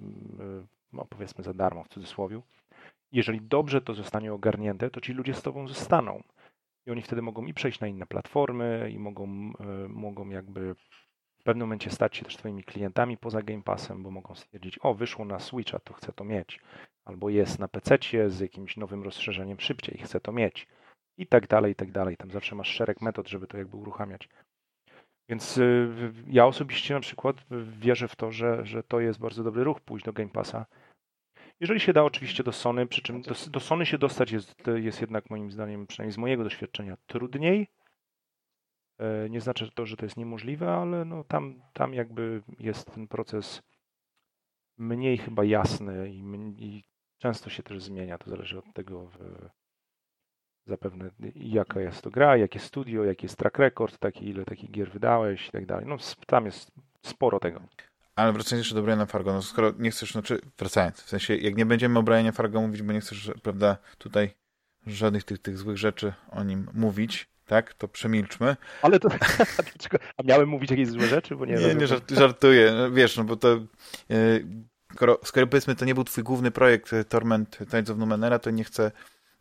no powiedzmy za darmo w cudzysłowie. Jeżeli dobrze to zostanie ogarnięte, to ci ludzie z tobą zostaną. I oni wtedy mogą i przejść na inne platformy, i mogą, e, mogą jakby w pewnym momencie stać się też Twoimi klientami poza Game Passem, bo mogą stwierdzić, o wyszło na Switcha, to chcę to mieć. Albo jest na PC z jakimś nowym rozszerzeniem szybciej, chcę to mieć. I tak dalej, i tak dalej. Tam zawsze masz szereg metod, żeby to jakby uruchamiać. Więc y, ja osobiście na przykład wierzę w to, że, że to jest bardzo dobry ruch pójść do Game Passa. Jeżeli się da oczywiście do Sony, przy czym do, do Sony się dostać jest, jest jednak moim zdaniem, przynajmniej z mojego doświadczenia, trudniej, E, nie znaczy to, że to jest niemożliwe, ale no tam, tam jakby jest ten proces mniej chyba jasny i, i często się też zmienia. To zależy od tego zapewne jaka jest to gra, jakie studio, jaki jest track record, taki, ile takich gier wydałeś i tak dalej. No tam jest sporo tego. Ale wracając jeszcze do Briana Fargo, no skoro nie chcesz, znaczy wracając, w sensie jak nie będziemy o Brianie Fargo mówić, bo nie chcesz, prawda, tutaj żadnych tych, tych złych rzeczy o nim mówić, tak? To przemilczmy. Ale to. A miałem mówić jakieś złe rzeczy? Bo nie, nie, nie żartuję. Wiesz, no bo to. Yy, skoro, skoro powiedzmy to nie był twój główny projekt e, Torment Tides of Numenera, to nie chcę,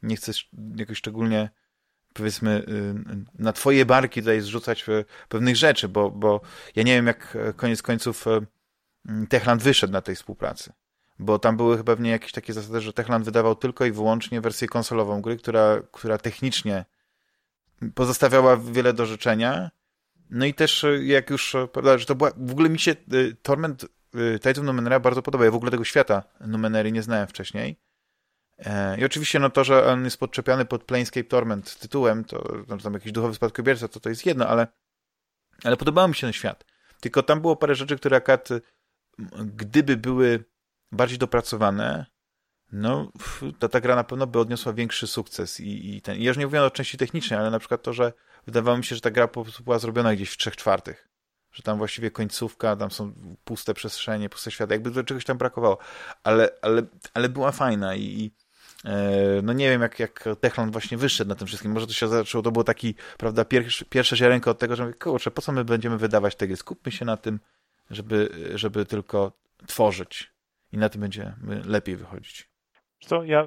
nie chcę jakoś szczególnie powiedzmy na twoje barki tutaj zrzucać pewnych rzeczy, bo, bo ja nie wiem jak koniec końców Techland wyszedł na tej współpracy. Bo tam były pewnie jakieś takie zasady, że Techland wydawał tylko i wyłącznie wersję konsolową gry, która, która technicznie pozostawiała wiele do życzenia. No i też jak już, prawda, że to była, w ogóle mi się y, Torment y, of Numenera bardzo podoba. Ja w ogóle tego świata Numenery nie znałem wcześniej. E, I oczywiście no to, że on jest podczepiany pod Planescape Torment tytułem, to no, tam jakiś duchowy spadkobierca, to to jest jedno, ale, ale podobał mi się ten świat. Tylko tam było parę rzeczy, które akurat gdyby były bardziej dopracowane, no ta, ta gra na pewno by odniosła większy sukces i, i ten. Ja już nie mówię o części technicznej, ale na przykład to, że wydawało mi się, że ta gra po prostu była zrobiona gdzieś w trzech czwartych. Że tam właściwie końcówka, tam są puste przestrzenie, puste światy, jakby do czegoś tam brakowało. Ale, ale, ale była fajna i, i no nie wiem, jak, jak Techland właśnie wyszedł na tym wszystkim. Może to się zaczęło, to było taki, prawda, pierwszy, pierwsze ziarenko od tego, że mówię, kurczę, po co my będziemy wydawać te gry? Skupmy się na tym, żeby, żeby tylko tworzyć i na tym będzie lepiej wychodzić. Co, ja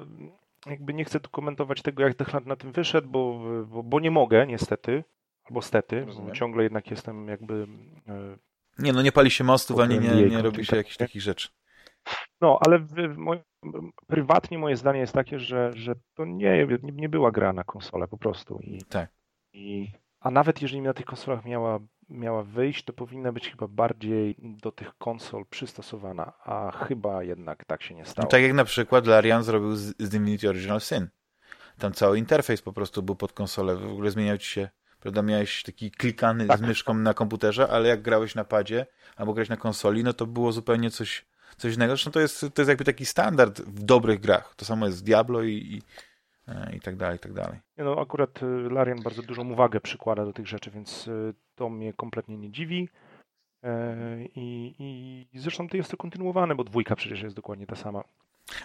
jakby nie chcę tu komentować tego, jak Techland na tym wyszedł, bo, bo, bo nie mogę niestety, albo stety, bo ciągle jednak jestem jakby... E, nie, no nie pali się mostów, ani nie, nie robi się jakichś takich rzeczy. No, ale w, w moj, prywatnie moje zdanie jest takie, że, że to nie, nie, nie była gra na konsolę po prostu. I, tak. I, a nawet jeżeli na tych konsolach miała miała wyjść, to powinna być chyba bardziej do tych konsol przystosowana, a chyba jednak tak się nie stało. No, tak jak na przykład Larian zrobił z, z Divinity Original Sin. Tam cały interfejs po prostu był pod konsolę, w ogóle zmieniał ci się, prawda, miałeś taki klikany tak. z myszką na komputerze, ale jak grałeś na padzie albo grałeś na konsoli, no to było zupełnie coś, coś innego. Zresztą to jest, to jest jakby taki standard w dobrych grach. To samo jest z Diablo i, i E, i tak dalej, i tak dalej. No akurat y, Larian bardzo dużą uwagę przykłada do tych rzeczy, więc y, to mnie kompletnie nie dziwi. E, I, i zresztą to jest to kontynuowane, bo dwójka przecież jest dokładnie ta sama.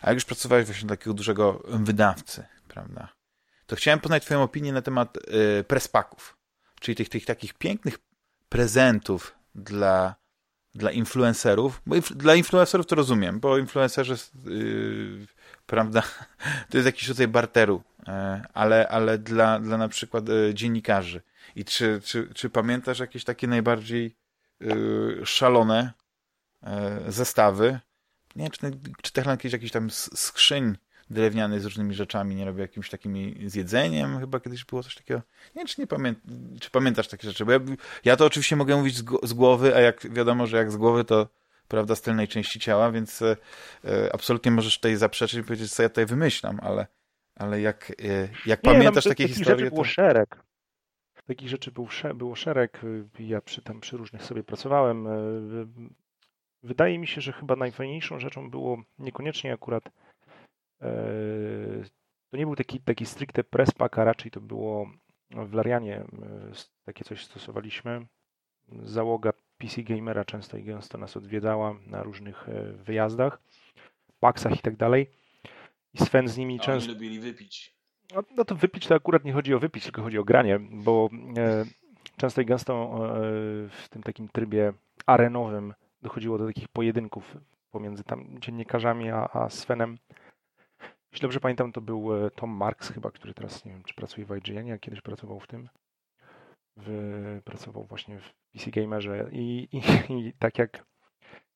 A jak już pracowałeś właśnie takiego dużego wydawcy, prawda? To chciałem poznać Twoją opinię na temat y, prespaków, czyli tych, tych takich pięknych prezentów dla, dla influencerów. Bo inf dla influencerów to rozumiem, bo influencerzy yy, prawda? To jest jakiś rodzaj barteru, e, ale, ale dla, dla na przykład e, dziennikarzy. I czy, czy, czy pamiętasz jakieś takie najbardziej e, szalone zestawy? Nie wiem, czy, czy Techland jakiś tam skrzyń drewniany z różnymi rzeczami nie robił jakimś takim z jedzeniem, chyba kiedyś było coś takiego. Nie wiem, czy nie pamię czy pamiętasz takie rzeczy, bo ja, ja to oczywiście mogę mówić z, z, głowy, a jak wiadomo, że jak z głowy, to prawda, z tylnej części ciała, więc e, e, absolutnie możesz tutaj zaprzeczyć i powiedzieć, co ja tutaj wymyślam, ale, ale jak, e, jak nie, pamiętasz takie historie... Rzeczy było szereg. Takich rzeczy był, było szereg. Ja przy, tam przy różnych sobie pracowałem. Wydaje mi się, że chyba najfajniejszą rzeczą było niekoniecznie akurat to nie był taki, taki stricte press pack, a raczej to było w Larianie takie coś stosowaliśmy. Załoga PC Gamera często i gęsto nas odwiedzała na różnych e, wyjazdach, paksach i tak dalej. I Sven z nimi często... Lubili wypić. No, no, to wypić to akurat nie chodzi o wypić, tylko chodzi o granie, bo e, często i gęsto e, w tym takim trybie arenowym dochodziło do takich pojedynków pomiędzy tam dziennikarzami a, a Svenem. Jeśli dobrze pamiętam, to był e, Tom Marks chyba, który teraz nie wiem, czy pracuje w IGN, a kiedyś pracował w tym. W, pracował właśnie w PC Gamerze i, i, i tak jak,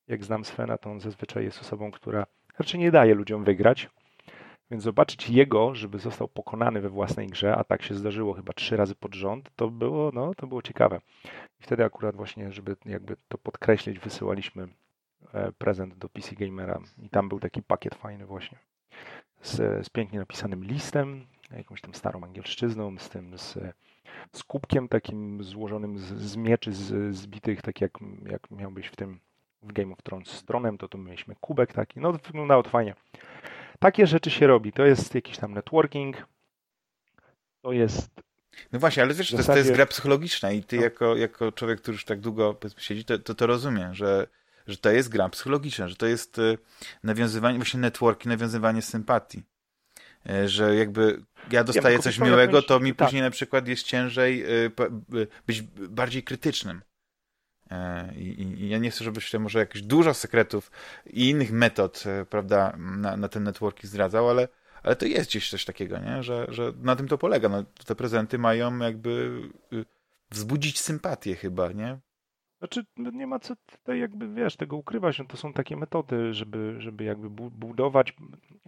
jak znam Svena, to on zazwyczaj jest osobą, która raczej nie daje ludziom wygrać. Więc zobaczyć jego, żeby został pokonany we własnej grze, a tak się zdarzyło chyba trzy razy pod rząd, to było, no, to było ciekawe. I wtedy akurat właśnie, żeby jakby to podkreślić, wysyłaliśmy e, prezent do PC Gamera i tam był taki pakiet fajny właśnie z, z pięknie napisanym listem, jakąś tam starą angielszczyzną, z tym z z kubkiem takim złożonym z, z mieczy z, zbitych, tak jak, jak miałbyś w tym w Game of Thrones z tronem, to tu mieliśmy kubek taki, no wyglądało to fajnie. Takie rzeczy się robi, to jest jakiś tam networking, to jest... No właśnie, ale wiesz, zasadzie... to, jest, to jest gra psychologiczna i ty no. jako, jako człowiek, który już tak długo siedzi, to, to, to rozumie, że, że to jest gra psychologiczna, że to jest y, nawiązywanie, właśnie networki, nawiązywanie sympatii. E, że jakby ja dostaję coś miłego, to mi tak. później na przykład jest ciężej e, być bardziej krytycznym. E, I, I, ja nie chcę, żebyś się może jakieś dużo sekretów i innych metod, e, prawda, na, na ten networking zdradzał, ale, ale to jest gdzieś coś takiego, nie? Że, że na tym to polega. No, te prezenty mają jakby y, wzbudzić sympatię chyba, nie? Znaczy, no nie ma co tutaj jakby, wiesz, tego ukrywać. No to są takie metody, żeby, żeby jakby budować.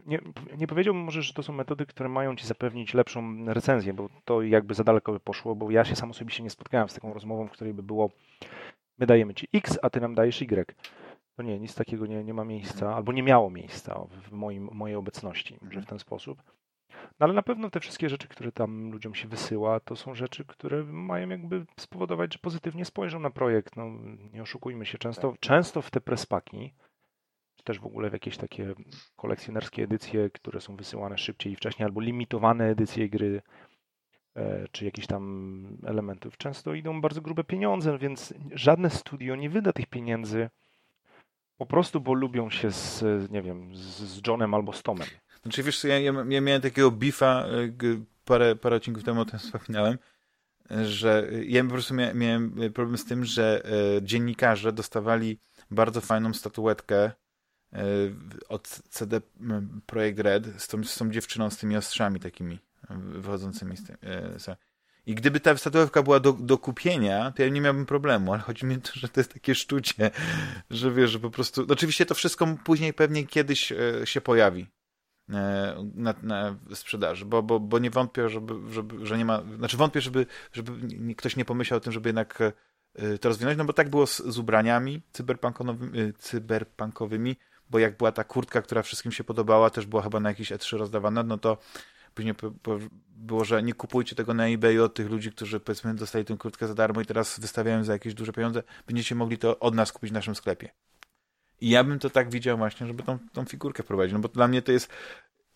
Nie, nie powiedziałbym może, że to są metody, które mają ci zapewnić lepszą recenzję, bo to jakby za daleko by poszło, bo ja się sam osobiście nie spotkałem z taką rozmową, w której by było my dajemy ci X, a ty nam dajesz Y. To nie, nic takiego nie, nie ma miejsca, albo nie miało miejsca w moim, mojej obecności, że w ten sposób. No ale na pewno te wszystkie rzeczy, które tam ludziom się wysyła, to są rzeczy, które mają jakby spowodować, że pozytywnie spojrzą na projekt. No, nie oszukujmy się, często, tak. często w te prespaki, czy też w ogóle w jakieś takie kolekcjonerskie edycje, które są wysyłane szybciej i wcześniej, albo limitowane edycje gry, e, czy jakichś tam elementów, często idą bardzo grube pieniądze, więc żadne studio nie wyda tych pieniędzy po prostu, bo lubią się z, nie wiem, z Johnem albo z Tomem. Znaczy wiesz ja, ja, ja miałem takiego bifa e, parę, parę odcinków temu o tym wspominałem, że ja po prostu miałem, miałem problem z tym, że e, dziennikarze dostawali bardzo fajną statuetkę e, od CD Projekt Red z tą, z tą dziewczyną z tymi ostrzami takimi wychodzącymi z tym. I gdyby ta statuetka była do, do kupienia, to ja nie miałbym problemu, ale chodzi mi o to, że to jest takie sztucie, że wiesz, że po prostu... Oczywiście to wszystko później pewnie kiedyś się pojawi E, na, na sprzedaży, bo, bo, bo nie wątpię, żeby, żeby, że nie ma, znaczy wątpię, żeby, żeby ktoś nie pomyślał o tym, żeby jednak e, to rozwinąć, no bo tak było z, z ubraniami e, cyberpunkowymi, bo jak była ta kurtka, która wszystkim się podobała, też była chyba na jakieś E3 rozdawana, no to później było, że nie kupujcie tego na eBayu od tych ludzi, którzy powiedzmy dostali tę kurtkę za darmo i teraz wystawiają za jakieś duże pieniądze, będziecie mogli to od nas kupić w naszym sklepie. I ja bym to tak widział właśnie, żeby tą, tą figurkę prowadzić, no bo dla mnie to jest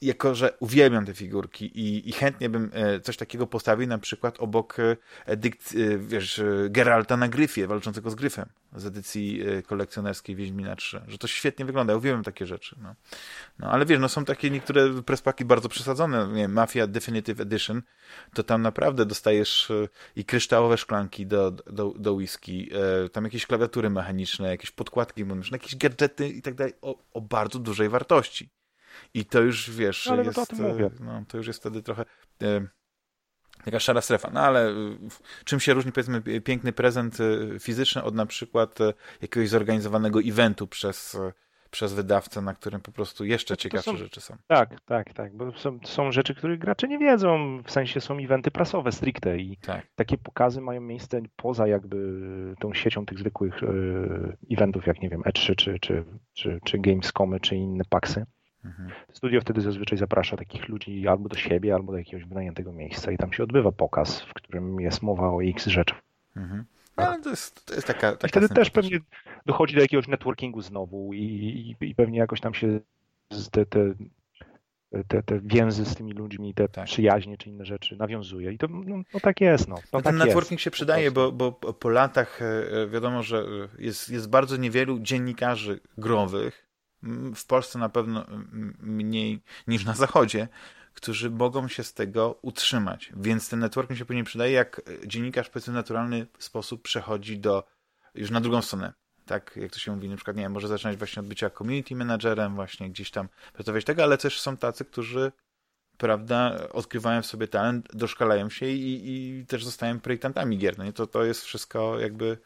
jako że uwielbiam te figurki i, i, chętnie bym e, coś takiego postawił na przykład obok e, edyk, e, wiesz, Geralta na Gryfie, walczącego z Gryfem z edycji kolekcjonerskiej Wiedźmina 3, że to świetnie wygląda, uwielbiam takie rzeczy. No. no ale wiesz, no są takie niektóre prespaki bardzo przesadzone, nie wiem, Mafia Definitive Edition, to tam naprawdę dostajesz i kryształowe szklanki do, do, do whisky, tam jakieś klawiatury mechaniczne, jakieś podkładki, jakieś gadżety i tak dalej o bardzo dużej wartości. I to już, wiesz, ale jest, no to, mówię. No, to już jest wtedy trochę e, taka szara strefa. No ale e, czym się różni, powiedzmy, piękny prezent e, fizyczny od na przykład e, jakiegoś zorganizowanego eventu przez przez wydawcę, na którym po prostu jeszcze ciekawsze są, rzeczy są. Tak, tak, tak, bo są, są rzeczy, których gracze nie wiedzą, w sensie są eventy prasowe stricte i tak. takie pokazy mają miejsce poza jakby tą siecią tych zwykłych eventów, jak nie wiem, E3 czy, czy, czy, czy Gamescomy, czy inne paksy. Mhm. Studio wtedy zazwyczaj zaprasza takich ludzi albo do siebie, albo do jakiegoś wynajętego miejsca i tam się odbywa pokaz, w którym jest mowa o X rzeczach. Mhm. No, ale to jest, to jest taka, taka wtedy też pewnie dochodzi do jakiegoś networkingu znowu i, i, i pewnie jakoś tam się te, te, te, te więzy z tymi ludźmi, te tak. przyjaźnie czy inne rzeczy nawiązuje. I to no, no tak jest. No. no, ten tak networking jest, się przydaje, bo, bo po latach e, wiadomo, że jest, jest bardzo niewielu dziennikarzy growych, w Polsce na pewno mniej niż na Zachodzie, którzy mogą się z tego utrzymać. Więc ten networking się później przydaje, jak dziennikarz w naturalny sposób przechodzi do już na drugą stronę. Tak, jak to się mówi, na przykład, nie wiem, może zaczynać właśnie od bycia community managerem, właśnie gdzieś tam pracować tego, ale też są tacy, którzy prawda, odkrywają w sobie talent, doszkalają się i, i też zostają projektantami gier. No i to, to jest wszystko jakby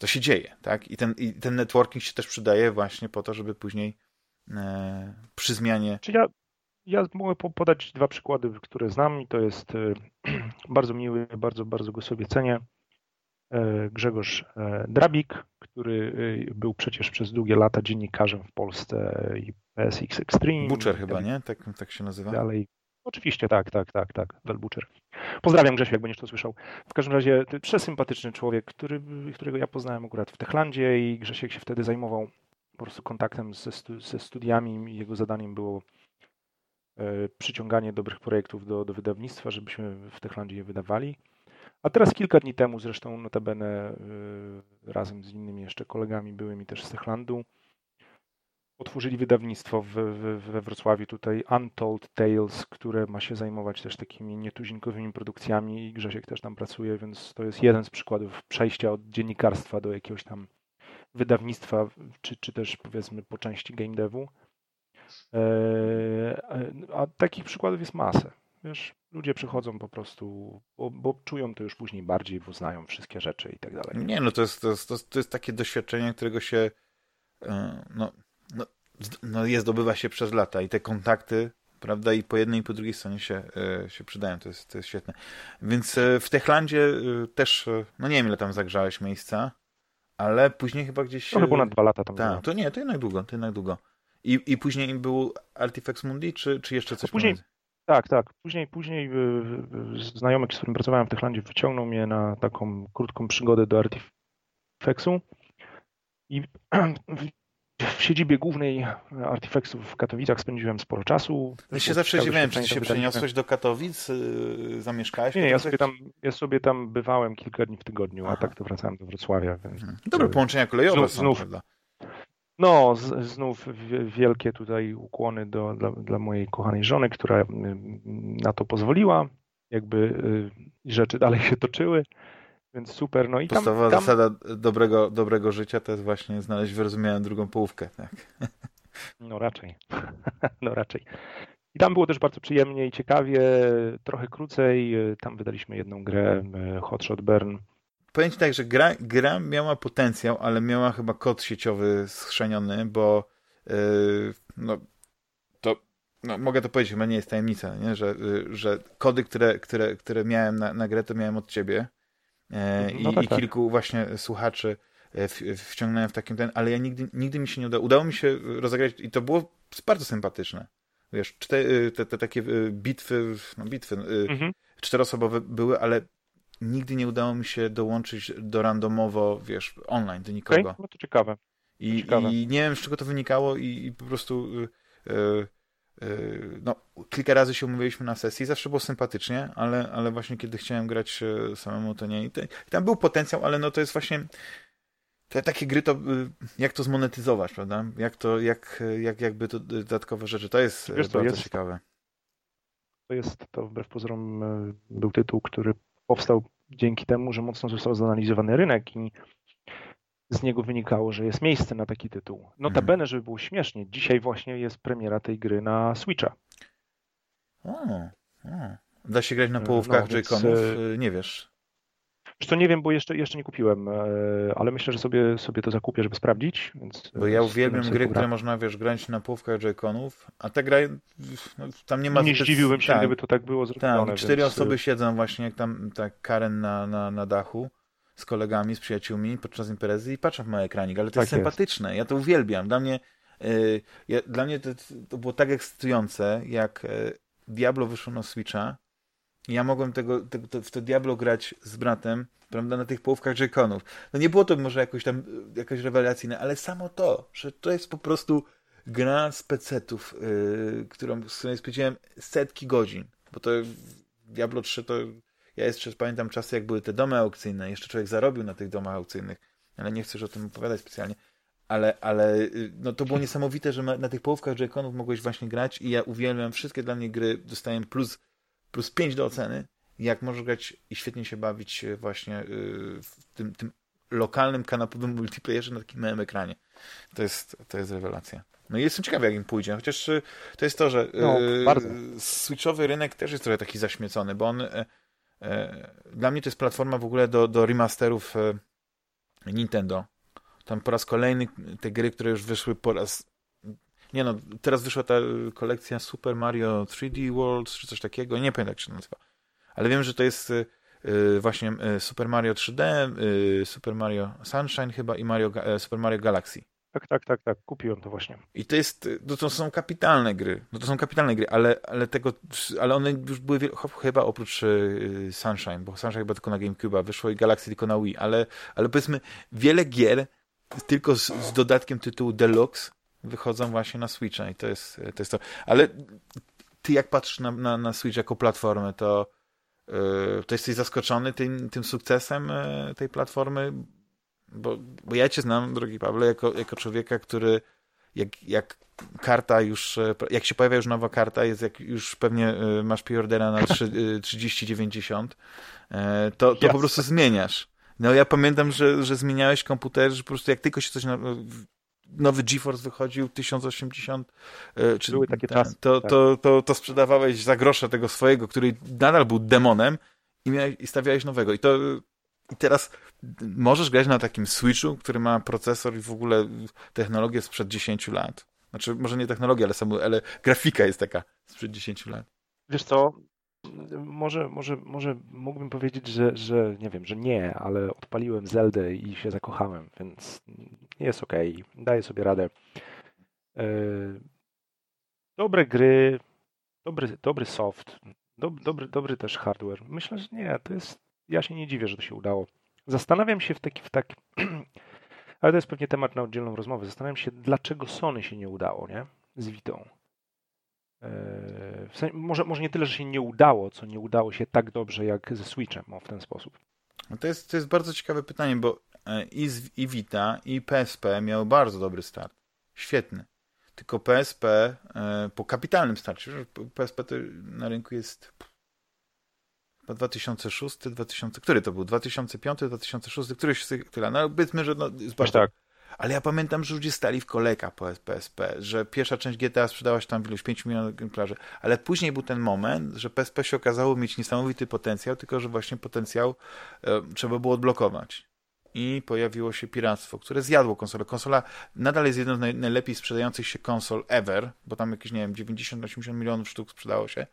to się dzieje, tak? I ten, i ten networking się też przydaje właśnie po to, żeby później e, przy zmianie... Czy ja, ja mogę podać dwa przykłady, które znam i to jest e, bardzo miły, bardzo, bardzo go sobie cenię. E, Grzegorz e, Drabik, który e, był przecież przez długie lata dziennikarzem w Polsce i PSX Extreme. Butcher chyba, nie? Tak, tak się nazywa. Dalej. Oczywiście, tak, tak, tak, tak, Del Butcher. Pozdrawiam Grzesiu, jak będziesz to słyszał. W każdym razie przesympatyczny człowiek, który, którego ja poznałem akurat w Techlandzie i Grzesiek się wtedy zajmował po prostu kontaktem ze, stu, ze studiami. Jego zadaniem było e, przyciąganie dobrych projektów do, do wydawnictwa, żebyśmy w Techlandzie je wydawali. A teraz kilka dni temu, zresztą notabene e, razem z innymi jeszcze kolegami byłymi też z Techlandu, otworzyli wydawnictwo w, we Wrocławiu tutaj Untold Tales, które ma się zajmować też takimi nietuzinkowymi produkcjami i Grzesiek też tam pracuje, więc to jest jeden z przykładów przejścia od dziennikarstwa do jakiegoś tam wydawnictwa, czy, czy też powiedzmy po części game devu. E, a takich przykładów jest masę. Wiesz, ludzie przychodzą po prostu, bo, bo, czują to już później bardziej, bo znają wszystkie rzeczy i tak dalej. Nie, no to jest, to jest, to jest takie doświadczenie, którego się e, no, no, je zdobywa się przez lata i te kontakty, prawda, i po jednej i po drugiej stronie się, e, się przydają, to jest, to jest świetne. Więc w Techlandzie też, no nie wiem ile tam zagrzałeś miejsca, ale później chyba gdzieś... No chyba na dwa lata tam Tak, to nie, to jednak długo, to jednak długo. I, i później był Artifex Mundi, czy, czy jeszcze coś później, Tak, tak. Później, później znajomy, z którym pracowałem w Techlandzie, wyciągnął mnie na taką krótką przygodę do Artifexu i w siedzibie głównej Artifexu w Katowicach spędziłem sporo czasu. Ja się zawsze dziwiłem, czy ty się przeniosłeś do Katowic, yy, zamieszkałeś? Nie, nie ja sobie, tam, ja sobie tam bywałem kilka dni w tygodniu, Aha. a tak to wracałem do Wrocławia. Więc... Mhm. Dobre połączenia kolejowe znów, są, znów, prawda? No, z, znów wielkie tutaj ukłony do, dla, dla mojej kochanej żony, która na to pozwoliła. Jakby y, rzeczy dalej się toczyły, więc super. No i tam, Podstawowa tam... zasada dobrego, dobrego życia to jest właśnie znaleźć wyrozumiałą drugą połówkę. Tak? No raczej. No raczej. I tam było też bardzo przyjemnie i ciekawie, trochę krócej. Tam wydaliśmy jedną grę, y, Hotshot Burn powiem ci tak, że gra, gra miała potencjał, ale miała chyba kod sieciowy schrzeniony, bo yy, no, to no, mogę to powiedzieć, chyba nie jest tajemnica, nie? Że, yy, że kody, które, które, które miałem na, na grę, to miałem od ciebie no i, tak, i, tak. kilku właśnie słuchaczy e, w, wciągnąłem w takim ten, ale ja nigdy, nigdy mi się nie udało. Udało mi się rozegrać i to było bardzo sympatyczne. Wiesz, te, te, te takie bitwy, no bitwy, mhm. czteroosobowe były, ale nigdy nie udało mi się dołączyć do randomowo, wiesz, online, do nikogo. Okay, no to ciekawe. I, ciekawe. I, nie wiem, z czego to wynikało i, i po prostu yy, no, kilka razy się umówiliśmy na sesji, zawsze było sympatycznie, ale, ale właśnie kiedy chciałem grać samemu, to nie. I, tam był potencjał, ale no to jest właśnie te takie gry to jak to zmonetyzować, prawda? Jak to, jak, jak jakby to dodatkowe rzeczy, to jest Wiesz, bardzo jest, ciekawe. To jest, to wbrew pozorom był tytuł, który powstał dzięki temu, że mocno został zanalizowany rynek i z niego wynikało, że jest miejsce na taki tytuł. Notabene, mhm. żeby było śmiesznie, dzisiaj właśnie jest premiera tej gry na Switcha. O. Da się grać na połówkach no, Joy-Conów? E, nie wiesz. Zresztą nie wiem, bo jeszcze, jeszcze nie kupiłem, e, ale myślę, że sobie, sobie to zakupię, żeby sprawdzić. Więc bo ja uwielbiam gry, które można, wiesz, grać na połówkach Joy-Conów, a ta gra, no, tam nie ma... Nie zdziwiłbym się, tak, gdyby to tak było zrobione. Tak, cztery więc... osoby siedzą właśnie, jak tam tak Karen na, na, na dachu z kolegami, z przyjaciółmi podczas imprezy i patrzą w moje ekranik, ale to tak jest sympatyczne, ja to uwielbiam. Dla mnie, yy, ja, dla mnie to, to było tak ekscytujące, jak yy, Diablo wyszło na Switcha, ja mogłem tego, tego, w to Diablo grać z bratem, prawda, na tych połówkach J-Conów. No nie było to może jakoś tam, jakaś rewelacyjne, ale samo to, że to jest po prostu gra z pecetów, yy, którą, z której spędziłem setki godzin, bo to Diablo 3 to ja jeszcze pamiętam czasy, jak były te domy aukcyjne, jeszcze człowiek zarobił na tych domach aukcyjnych, ale nie chcę już o tym opowiadać specjalnie, ale, ale y, no to było niesamowite, że na tych połówkach J-Conów mogłeś właśnie grać i ja uwielbiam, wszystkie dla mnie gry. Dostałem plus plus 5 do oceny, jak możesz grać i świetnie się bawić właśnie y, w tym, tym lokalnym, kanapowym multiplayerze na takim małym ekranie. To jest, to jest rewelacja. No i jestem ciekawy, jak im pójdzie, chociaż y, to jest to, że no, yy, switchowy rynek też jest trochę taki zaśmiecony, bo on e, dla mnie to jest platforma w ogóle do, do remasterów e, Nintendo. Tam po raz kolejny te gry, które już wyszły po raz nie no, teraz wyszła ta kolekcja Super Mario 3D World, czy coś takiego, nie pamiętam jak się nazywa. Ale wiem, że to jest właśnie Super Mario 3D, Super Mario Sunshine chyba i Mario, e, Super Mario Galaxy. Tak, tak, tak, tak, kupiłem to właśnie. I to jest, no to są kapitalne gry, no to są kapitalne gry, ale, ale tego, ale one już były chyba oprócz Sunshine, bo Sunshine chyba tylko na GameCube wyszło i Galaxy tylko na Wii, ale, ale powiedzmy wiele gier tylko z, z dodatkiem tytułu Deluxe wychodzą właśnie na Switcha i to jest to. Jest to. Ale ty jak patrzysz na, na, na Switch jako platformę, to, yy, to jesteś zaskoczony tym, tym sukcesem yy, tej platformy? Bo, bo ja cię znam, drogi Pawle, jako, jako człowieka, który jak, jak karta już, e, jak się pojawia już nowa karta, jest jak już pewnie e, masz preordera na 3090, e, to, to po prostu zmieniasz. No ja pamiętam, że, że zmieniałeś komputer, że po prostu jak tylko się coś nowy GeForce wychodził 1080 czy Były takie czasy, to, tak. to, to, to sprzedawałeś za grosze tego swojego, który nadal był demonem i, miałeś, i stawiałeś nowego. I to i teraz możesz grać na takim Switchu, który ma procesor i w ogóle technologię sprzed 10 lat. Znaczy, może nie technologia, ale, samo, ale grafika jest taka sprzed 10 lat. Wiesz co, może, może, może mógłbym powiedzieć, że, że nie wiem, że nie, ale odpaliłem Zeldę i się zakochałem, więc jest ok, daję sobie radę. E, dobre gry, dobry, dobry soft, dobry, dobry też hardware. Myślę, że nie, to jest, ja się nie dziwię, że to się udało. Zastanawiam się w taki, w taki ale to jest pewnie temat na oddzielną rozmowę. Zastanawiam się, dlaczego Sony się nie udało, nie? Z Vitą. W sensie, może, może nie tyle, że się nie udało, co nie udało się tak dobrze jak ze Switchem, o, w ten sposób. No to, jest, to jest bardzo ciekawe pytanie, bo e, i, z, i Vita, i PSP miały bardzo dobry start. Świetny. Tylko PSP e, po kapitalnym starcie, PSP to na rynku jest 2006, 2000, który to był? 2005, 2006, któryś z tych, która, no powiedzmy, że no, bardzo... Tak. Ale ja pamiętam, że ludzie stali w kolejka po PSP, że pierwsza część GTA sprzedała się tam w iluś 5 milionów egzemplarzy, ale później był ten moment, że PSP się okazało mieć niesamowity potencjał, tylko że właśnie potencjał e, trzeba było odblokować. I pojawiło się piractwo, które zjadło konsolę. Konsola nadal jest jedną z naj, najlepiej sprzedających się konsol ever, bo tam jakieś, nie wiem, 90-80 milionów sztuk sprzedało się.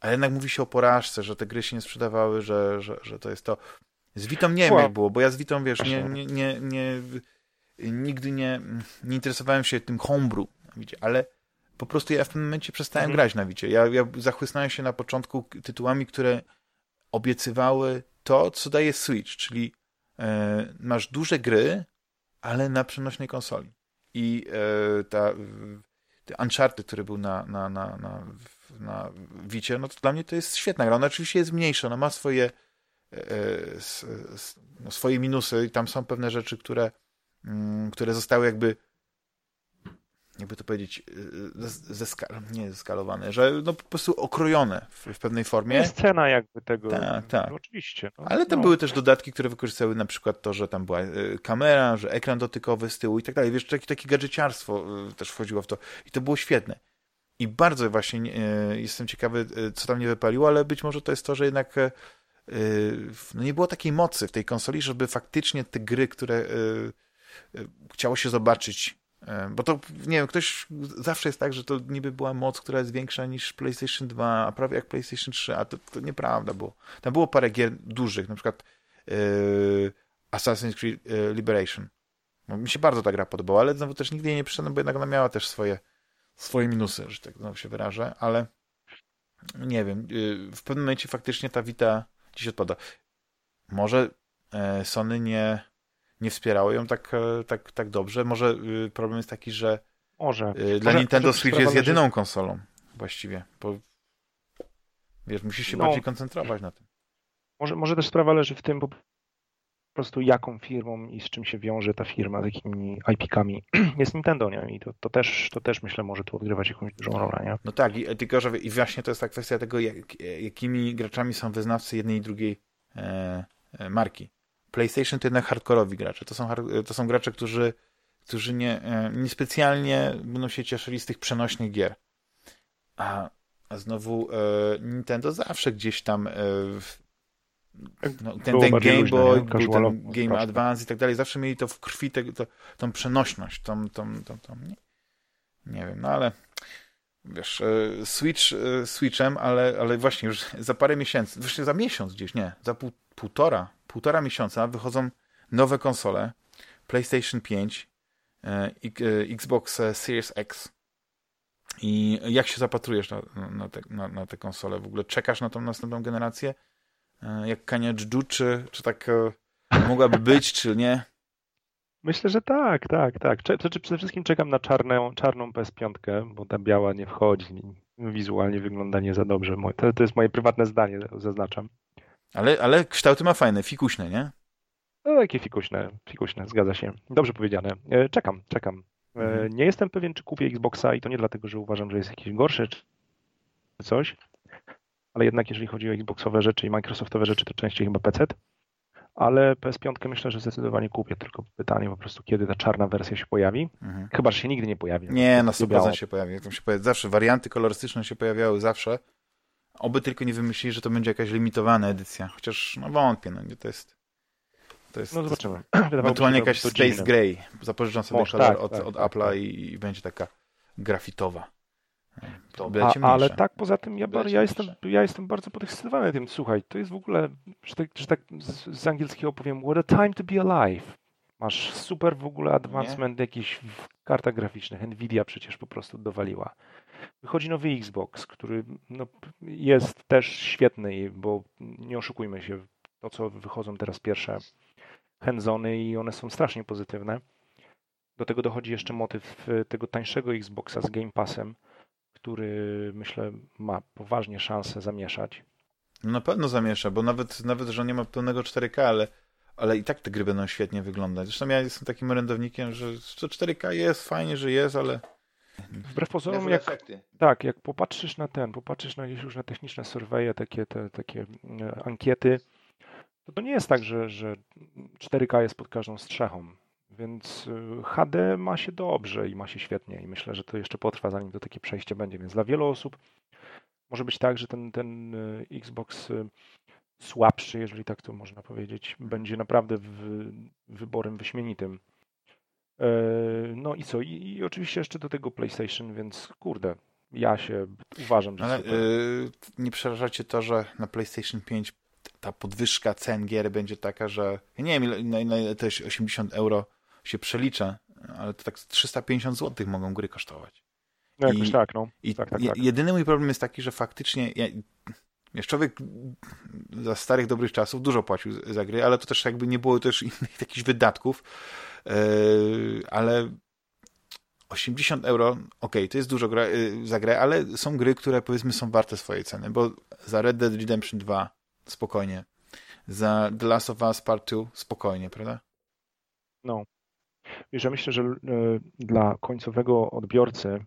Ale jednak mówi się o porażce, że te gry się nie sprzedawały, że, że, że to jest to. Z Witą nie wiem jak było, bo ja z Witą, wiesz, nie, nie, nie, nie nigdy nie, nie interesowałem się tym homebrew, ale po prostu ja w tym momencie przestałem mhm. grać na Wicie. Ja, ja zachłysnąłem się na początku tytułami, które obiecywały to, co daje Switch, czyli e, masz duże gry, ale na przenośnej konsoli. I e, ta Uncharted, który był na, na, na, na, na Wicie, no to dla mnie to jest świetna gra. Ona oczywiście jest mniejsza, ona ma swoje, e, no, swoje minusy i tam są pewne rzeczy, które Mm, które zostały jakby jakby to powiedzieć, y, zeskal, nie zeskalowane, że no po prostu okrojone w, w pewnej formie. Jest cena jakby tego. Tak, tak. No, oczywiście. No, Ale tam no. były też dodatki, które wykorzystały na przykład to, że tam była y, kamera, że ekran dotykowy z tyłu i tak dalej. Wiesz, takie, takie gadżeciarstwo y, też wchodziło w to i to było świetne. I bardzo właśnie jestem ciekawy, co tam nie wypaliło, ale być może to jest to, że jednak no nie było takiej mocy w tej konsoli, żeby faktycznie te gry, które chciało się zobaczyć. E, bo to, nie wiem, ktoś zawsze jest tak, że to niby była moc, która jest większa niż PlayStation 2, a prawie jak PlayStation 3, a to, to nieprawda było. Tam było parę gier dużych, na przykład yy, Assassin's Creed yy, Liberation. No, mi się bardzo ta gra podobała, ale znowu też nigdy jej nie przyszedłem, bo jednak ona miała też swoje, swoje minusy, że tak znowu się wyrażę, ale nie wiem, yy, w pewnym momencie faktycznie ta Vita gdzieś odpada. Może Sony nie nie wspierało ją tak, e, tak, tak dobrze. Może y, problem jest taki, że może. Y, dla może, Nintendo Switch jest jedyną konsolą właściwie, bo wiesz, musisz się no, bardziej koncentrować na tym. Może, może też sprawa leży w tym po prostu jaką firmą i z czym się wiąże ta firma, z jakimi IP-kami jest Nintendo, nie? I to, to, też, to też myślę może tu odgrywać jakąś dużą rolę, nie? No tak, i, tylko że i właśnie to jest ta kwestia tego, jak, jakimi graczami są wyznawcy jednej i drugiej e, e, marki. PlayStation to jednak hardkorowi gracze. To są, to są gracze, którzy, którzy nie, e, niespecjalnie będą się cieszyli z tych przenośnych gier. A, a znowu e, Nintendo zawsze gdzieś tam e, no, ten, ten Game Boy, był ten Game Advance i tak dalej, zawsze mieli to w krwi, te, to, tą przenośność, tą, tą, tą, tą nie, nie wiem, no ale wiesz, e, Switch e, Switchem, ale, ale właśnie już za parę miesięcy, właśnie za miesiąc gdzieś, nie, za pół, półtora, półtora miesiąca wychodzą nowe konsole PlayStation 5, e, Xbox Series X. I jak się zapatrujesz na, na, te, na, na te konsole? W ogóle czekasz na tą następną generację? Jak Kania Dżdżu, czy, czy tak mogłaby być, czy nie? Myślę, że tak, tak, tak. Znaczy, przede wszystkim czekam na czarną, czarną PS5, bo ta biała nie wchodzi. Wizualnie wygląda nie za dobrze. To, to jest moje prywatne zdanie, zaznaczam. Ale, ale kształty ma fajne, fikuśne, nie? No, takie fikuśne, fikuśne, zgadza się. Dobrze powiedziane. E, czekam, czekam. Mhm. Nie jestem pewien, czy kupię Xboxa i to nie dlatego, że uważam, że jest jakiś gorszy czy coś, ale jednak jeżeli chodzi o Xboxowe rzeczy i Microsoftowe rzeczy, to częściej chyba PC. Ale PS5 myślę, że zdecydowanie kupię, tylko pytanie po prostu, kiedy ta czarna wersja się pojawi. Mhm. Chyba, że się nigdy nie pojawi. Nie, na 100% się pojawi. Tam się pojawi. Zawsze warianty kolorystyczne się pojawiały, zawsze. Oby tylko nie wymyślili, że to będzie jakaś limitowana edycja. Chociaż no wątpię, no nie, to jest... To jest, no zobaczymy. Ewentualnie jakaś Space Gray. Zapożyczam sobie Może, kolor tak, od, tak, od tak, Apple'a tak. i będzie taka grafitowa. A, ale tak, poza tym ja, ja, jestem, ja jestem bardzo podekscytowany tym. Słuchaj, to jest w ogóle, że tak, że tak z, z, angielskiego powiem, what a time to be alive. Masz super w ogóle advancement jakiś w kartach graficznych. Nvidia przecież po prostu dowaliła. Wychodzi nowy Xbox, który no, jest też świetny, bo nie oszukujmy się, to co wychodzą teraz pierwsze handzony i one są strasznie pozytywne. Do tego dochodzi jeszcze motyw tego tańszego Xboxa z Game Passem, który myślę ma poważnie szansę zamieszać. Na pewno zamiesza, bo nawet, nawet że nie ma pełnego 4K, ale, ale i tak te gry będą świetnie wyglądać. Zresztą ja jestem takim orędownikiem, że to 4K jest, fajnie, że jest, ale Wbrew pozorom, jak, tak, jak popatrzysz na ten, popatrzysz na gdzieś już na techniczne surveje, takie, te, takie e, ankiety, to to nie jest tak, że, że 4K jest pod każdą strzechą. Więc y, HD ma się dobrze i ma się świetnie i myślę, że to jeszcze potrwa, zanim to takie przejście będzie. Więc dla wielu osób może być tak, że ten, ten y, Xbox słabszy, jeżeli tak to można powiedzieć, będzie naprawdę wyborem wyśmienitym. E, no i co? I, I, oczywiście jeszcze do tego PlayStation, więc kurde, ja się uważam, że Ale yy, nie przerażacie to, że na PlayStation 5 ta podwyżka cen gier będzie taka, że ja nie wiem ile, ile, ile to jest 80 euro się przelicza, ale to tak 350 zł mogą gry kosztować. No jakoś I, tak, no. I tak, tak, tak. Jedyny mój problem jest taki, że faktycznie ja, wiesz, człowiek za starych, dobrych czasów dużo płacił za gry, ale to też jakby nie było też innych jakichś wydatków, ale 80 euro, ok, to jest dużo gra, yy, za grę, ale są gry, które powiedzmy są warte swojej ceny, bo za Red Dead Redemption 2 spokojnie, za The Last of Us Part 2 spokojnie, prawda? No, Wiesz, ja myślę, że e, dla końcowego odbiorcy,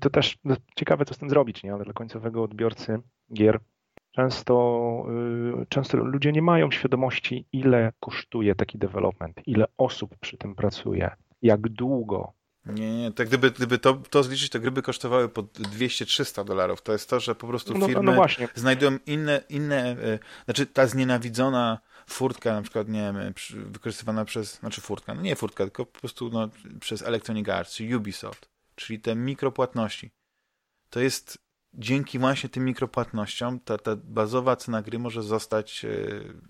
to też no, ciekawe, co z tym zrobić, nie? ale dla końcowego odbiorcy gier często, e, często ludzie nie mają świadomości, ile kosztuje taki development, ile osób przy tym pracuje, jak długo. Nie, nie, tak gdyby, gdyby to, to zliczyć, to gry by kosztowały po 200-300 dolarów. To jest to, że po prostu firmy no, no, no znajdują inne, inne, znaczy ta znienawidzona furtka na przykład, nie wiem, wykorzystywana przez, znaczy furtka, no nie furtka, tylko po prostu no, przez Electronic Arts czy Ubisoft, czyli te mikropłatności. To jest dzięki właśnie tym mikropłatnościom ta, ta bazowa cena gry może zostać e,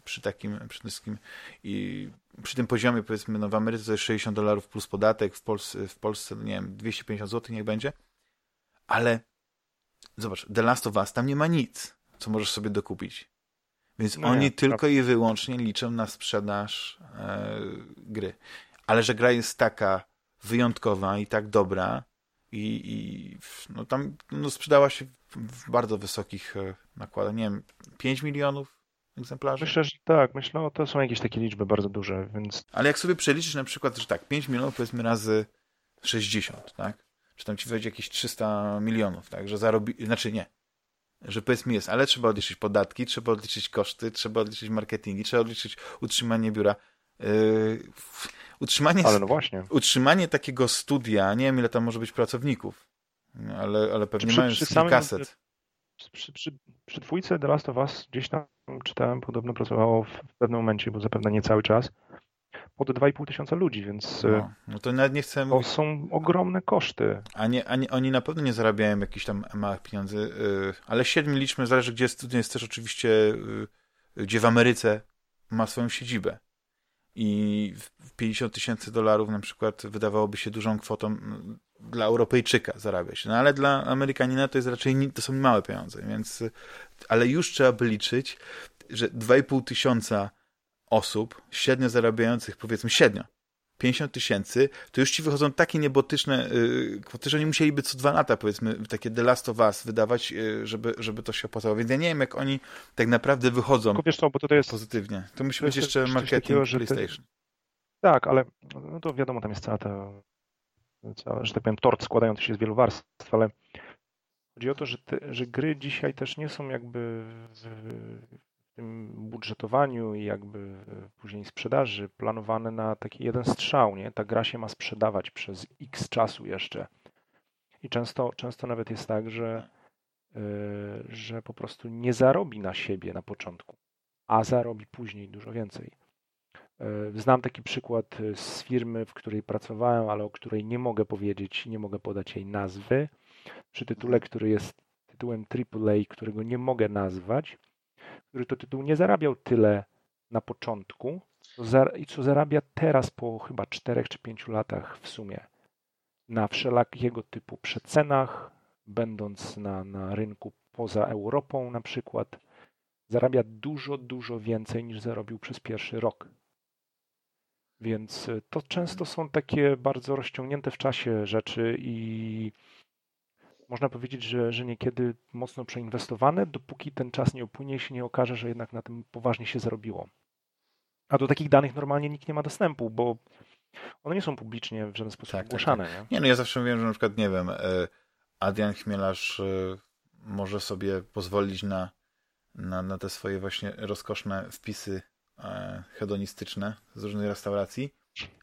przy takim, przy wszystkim i przy tym poziomie powiedzmy, no w Ameryce to jest 60 dolarów plus podatek, w Polsce, w Polsce, nie wiem, 250 zł niech będzie, ale zobacz, The Last of Us, tam nie ma nic, co możesz sobie dokupić. Więc no oni tylko i wyłącznie liczą na sprzedaż e, gry. Ale że gra jest taka wyjątkowa i tak dobra i, i no tam no sprzedała się w bardzo wysokich e, nakładach. Nie wiem, 5 milionów egzemplarzy? Myślę, że tak. Myślę, że to są jakieś takie liczby bardzo duże, więc... Ale jak sobie przeliczysz na przykład, że tak, 5 milionów powiedzmy razy 60, tak? Czy tam ci wejdzie jakieś 300 milionów, tak? Że zarobi... Znaczy nie, że powiedzmy jest, ale trzeba odliczyć podatki, trzeba odliczyć koszty, trzeba odliczyć marketingi, trzeba odliczyć utrzymanie biura. Yy, utrzymanie, ale no właśnie. utrzymanie takiego studia, nie wiem ile tam może być pracowników, ale, ale pewnie przy, mają przy samym, kaset. Przy, przy, przy dwójce The Last of Us gdzieś tam czytałem, podobno pracowało w, w pewnym momencie, bo zapewne nie cały czas, pod 2,5 tysiąca ludzi, więc no, no to nawet nie chcę To są ogromne koszty. A, nie, a nie, oni na pewno nie zarabiają jakichś tam małych pieniędzy, yy, ale siedmiu liczmy, zależy gdzie studium jest też oczywiście, yy, gdzie w Ameryce ma swoją siedzibę. I 50 tysięcy dolarów na przykład wydawałoby się dużą kwotą dla Europejczyka zarabiać. No ale dla Amerykanina to jest raczej, to są małe pieniądze, więc, ale już trzeba by liczyć, że 2,5 tysiąca osób, średnio zarabiających, powiedzmy średnio, 50 tysięcy, to już ci wychodzą takie niebotyczne yy, kwoty, że oni musieliby co dwa lata, powiedzmy, takie The Last of Us wydawać, yy, żeby, żeby to się opłacało. Więc ja nie wiem, jak oni tak naprawdę wychodzą wiesz co, bo to jest, pozytywnie. To musi to być jeszcze marketing takiego, PlayStation. tak, ale no to wiadomo, tam jest cała ta że tak powiem, tort składający się z wielu warstw, ale chodzi o to, że, te, że gry dzisiaj też nie są jakby tym budżetowaniu i jakby później sprzedaży planowane na taki jeden strzał, nie? Ta gra się ma sprzedawać przez x czasu jeszcze. I często, często nawet jest tak, że, yy, że po prostu nie zarobi na siebie na początku, a zarobi później dużo więcej. Yy, znam taki przykład z firmy, w której pracowałem, ale o której nie mogę powiedzieć, nie mogę podać jej nazwy. Przy tytule, który jest tytułem AAA, którego nie mogę nazwać, który to tytuł nie zarabiał tyle na początku, i co zarabia teraz po chyba 4 czy 5 latach w sumie na wszelakiego typu przecenach, będąc na, na rynku poza Europą na przykład, zarabia dużo, dużo więcej niż zarobił przez pierwszy rok. Więc y, to często są takie bardzo rozciągnięte w czasie rzeczy i można powiedzieć, że, że niekiedy mocno przeinwestowane, dopóki ten czas nie upłynie i się nie okaże, że jednak na tym poważnie się zarobiło. A do takich danych normalnie nikt nie ma dostępu, bo one nie są publicznie w żaden sposób tak, ogłaszane. Tak, tak. Nie? nie, no ja zawsze mówiłem, że na przykład, nie wiem, e, Adrian Chmielarz e, może sobie pozwolić na, na, na te swoje właśnie rozkoszne wpisy e, hedonistyczne z różnych restauracji,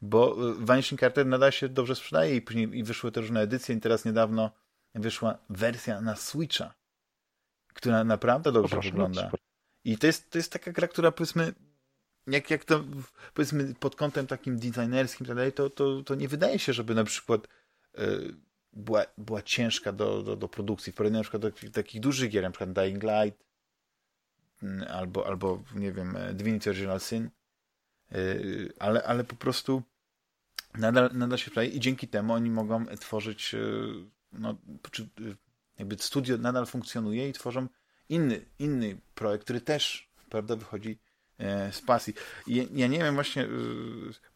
bo Vanishing Carter nadal się dobrze sprzedaje i później i wyszły te różne edycje i teraz niedawno wyszła wersja na Switcha, która naprawdę dobrze no wygląda. I to jest, to jest taka gra, która powiedzmy jak, jak to powiedzmy pod kątem takim designerskim tak dalej, to, to, to nie wydaje się, żeby na przykład y, była, była ciężka do, do, do produkcji. W porównaniu na przykład do takich dużych gier, na przykład Dying Light mm, albo, albo nie wiem, Divinity Original Sin, y, ale, ale po prostu nadal, nadal się sprawi i dzięki temu oni mogą tworzyć y, no, czy jakby studio nadal funkcjonuje i tworzą inny, inny projekt, który też prawda, wychodzi E, z pasji. Ja nie wiem właśnie, y,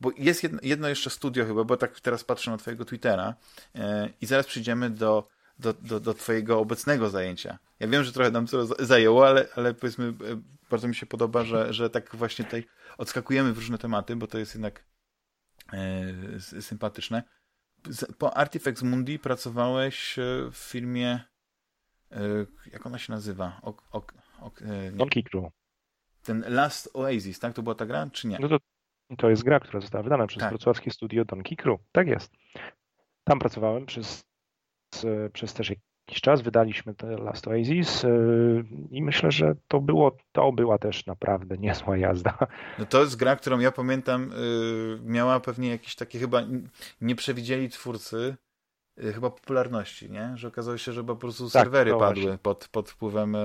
bo jest jedno, jedno, jeszcze studio chyba, bo tak teraz patrzę na twojego Twittera e, i zaraz przyjdziemy do, do, do, do twojego obecnego zajęcia. Ja wiem, że trochę nam to zajęło, ale, ale powiedzmy, e, bardzo mi się podoba, że, że tak właśnie tutaj odskakujemy w różne tematy, bo to jest jednak sympatyczne. Po Artifex Mundi pracowałeś w filmie, e, jak ona się nazywa? Ok, Donkey Crew ten Last Oasis, tak? To była ta gra, czy nie? No to, to jest gra, która została wydana przez tak. wrocławskie studio Donkey Crew. Tak jest. Tam pracowałem przez, przez też jakiś czas. Wydaliśmy te Last Oasis yy, i myślę, że to było, to była też naprawdę niezła jazda. No to jest gra, którą ja pamiętam, yy, miała pewnie jakieś takie chyba, nie przewidzieli twórcy, yy, chyba popularności, nie? Że okazało się, że po prostu tak, serwery padły pod, pod wpływem